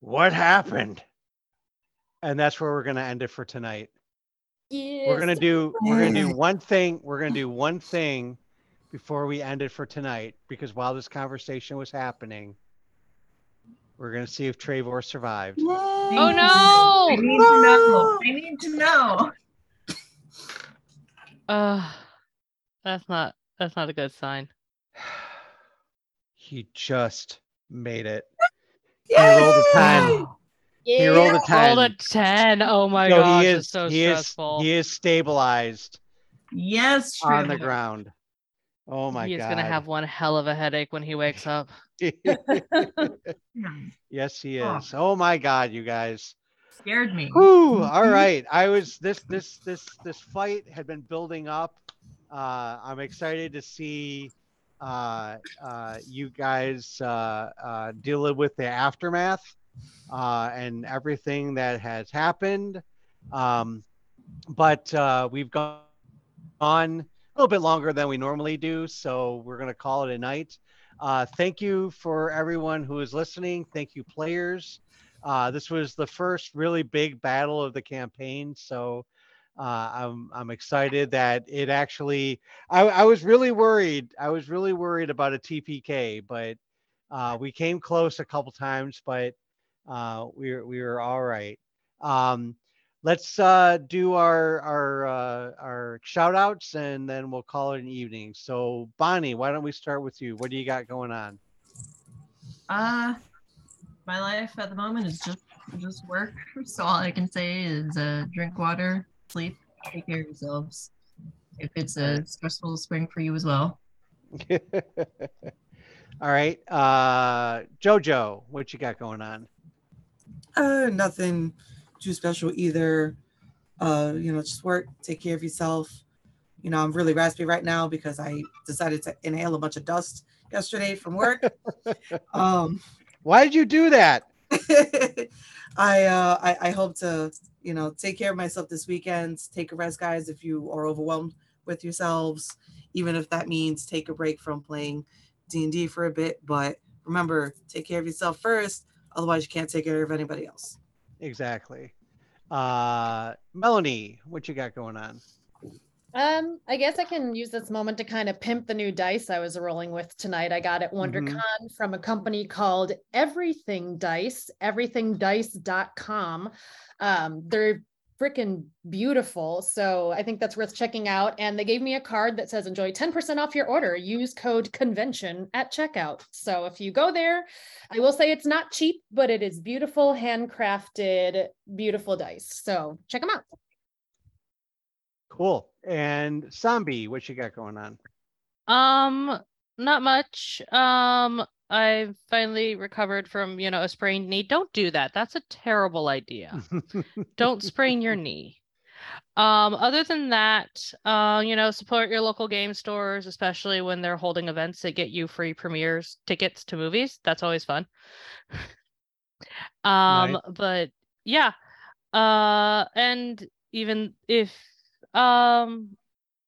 A: what happened and that's where we're going to end it for tonight
C: Yeah.
A: we're going to do we're going (laughs) to do one thing we're going to do one thing before we end it for tonight because while this conversation was happening we're going to see if Trevor survived
D: Oh no!
F: I need to know. I need to know.
D: Uh, that's not that's not a good sign. (sighs)
A: he just made it he rolled a 10 he rolled a 10
D: Rolled a ten. Oh my
A: so
D: gosh,
A: he is
D: it's so
A: he is
D: stressful.
A: he is stabilized
F: Yes,
A: on the
F: Trevor.
A: ground oh my
D: He's
A: god He's
D: gonna have one hell of a headache when he wakes up. (laughs)
A: Yes, he
F: Oh. (laughs)
A: is. Oh my God, you guys.
F: Scared me.
A: Whew, (laughs) all
F: Mhm.
A: I was this this this this fight had been building up. Uh, I'm excited to see uh, uh, you guys uh, uh, deal with the aftermath uh, and everything that has happened. Um, but uh, we've gone on a little bit longer than we normally do, so we're going to call it a night. Uh, thank you for everyone who is listening. Thank you, players. Uh, this was the first really big battle of the campaign, so uh, I'm I'm excited that it actually. I, I was really worried. I was really worried about a TPK, but uh, we came close a couple times, but uh, we were we were all right. Um, let's uh, do our our uh, our shout outs and then we'll call it an evening. So Bonnie, why don't we start with you? What do you got going on?
F: Uh my life at the moment is just just work. (laughs) So all I can say is uh drink water, sleep, take care of yourselves. If it's a stressful spring for you as well. (laughs)
A: all right. Uh Jojo, what you got going on?
B: Uh, nothing too special either. Uh, you know, just work, take care of yourself. You know, I'm really raspy right now because I decided to inhale a bunch of dust yesterday from work. (laughs) um,
A: Why did you do that? (laughs)
B: I, uh, I I hope to you know take care of myself this weekend. Take a rest, guys. If you are overwhelmed with yourselves, even if that means take a break from playing D and D for a bit. But remember, take care of yourself first. Otherwise, you can't take care of anybody else.
A: Exactly. Uh Melanie, what you got going on?
C: Um, I guess I can use this moment to kind of pimp the new dice I was rolling with tonight. I got at WonderCon from a company called Everything Dice, everythingdice.com. Um, they're freaking beautiful. So I think that's worth checking out. And they gave me a card that says enjoy 10% off your order. Use code convention at checkout. So if you go there, I will say it's not cheap, but it is beautiful, handcrafted, beautiful dice. So check them out.
A: Cool. And Zombie, what you got going on?
D: Um, not much. Um, I finally recovered from, you know, a sprained knee. Don't do that. That's a terrible idea. (laughs) Don't sprain your knee. Um, other than that, uh, you know, support your local game stores, especially when they're holding events that get you free premieres tickets to movies. That's always fun. (laughs) um,
A: Nice.
D: but yeah. Uh, and even if um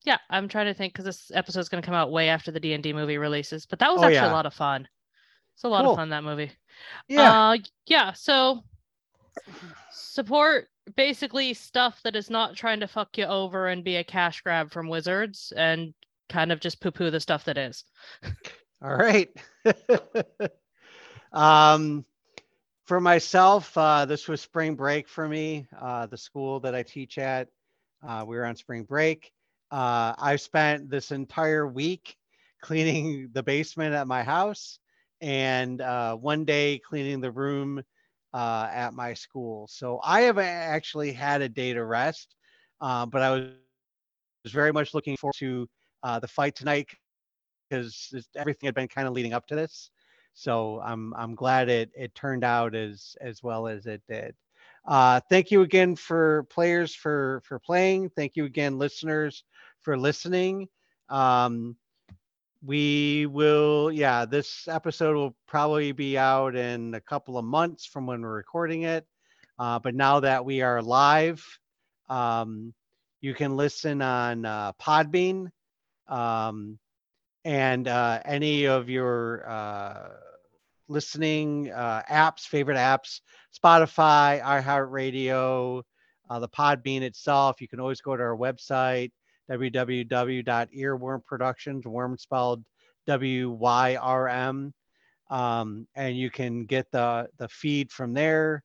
D: yeah, I'm trying to think because this episode's going to come out way after the D and D movie releases. But that was
A: Oh,
D: actually
A: yeah.
D: a lot of fun. It's a lot
A: Cool.
D: of fun that movie.
A: yeah.
D: Uh, yeah. So support basically stuff that is not trying to fuck you over and be a cash grab from wizards, and kind of just poo poo the stuff that is. (laughs)
A: All right. (laughs) um, for myself, uh, this was spring break for me. Uh, the school that I teach at, uh, we were on spring break. Uh, I spent this entire week cleaning the basement at my house and uh, one day cleaning the room uh, at my school. So I have actually had a day to rest, uh, but I was, was very much looking forward to uh, the fight tonight because everything had been kind of leading up to this. So I'm I'm glad it it turned out as as well as it did. Uh, thank you again for players for for playing. Thank you again, listeners, for listening. Um, we will, yeah, this episode will probably be out in a couple of months from when we're recording it. Uh, but now that we are live, um, you can listen on uh, Podbean. Um, and uh, any of your uh, listening uh, apps, favorite apps, Spotify, iHeartRadio, uh, the Podbean itself. You can always go to our website, www.earworm productions, worm spelled W Y R M. Um, and you can get the, the feed from there.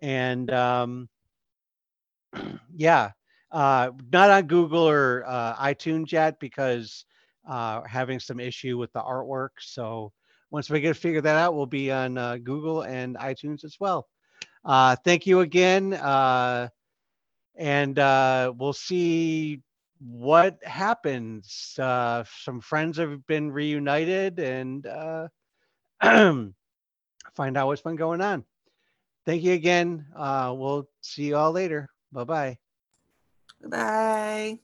A: And um, (clears throat) yeah, uh, not on Google or uh, iTunes yet because uh, having some issue with the artwork. So once we get to figure that out, we'll be on uh, Google and iTunes as well. Uh, thank you again. Uh, and uh, we'll see what happens. Uh, some friends have been reunited and uh, (clears throat) find out what's been going on. Thank you again. We'll see you all later. Bye bye.
B: Bye.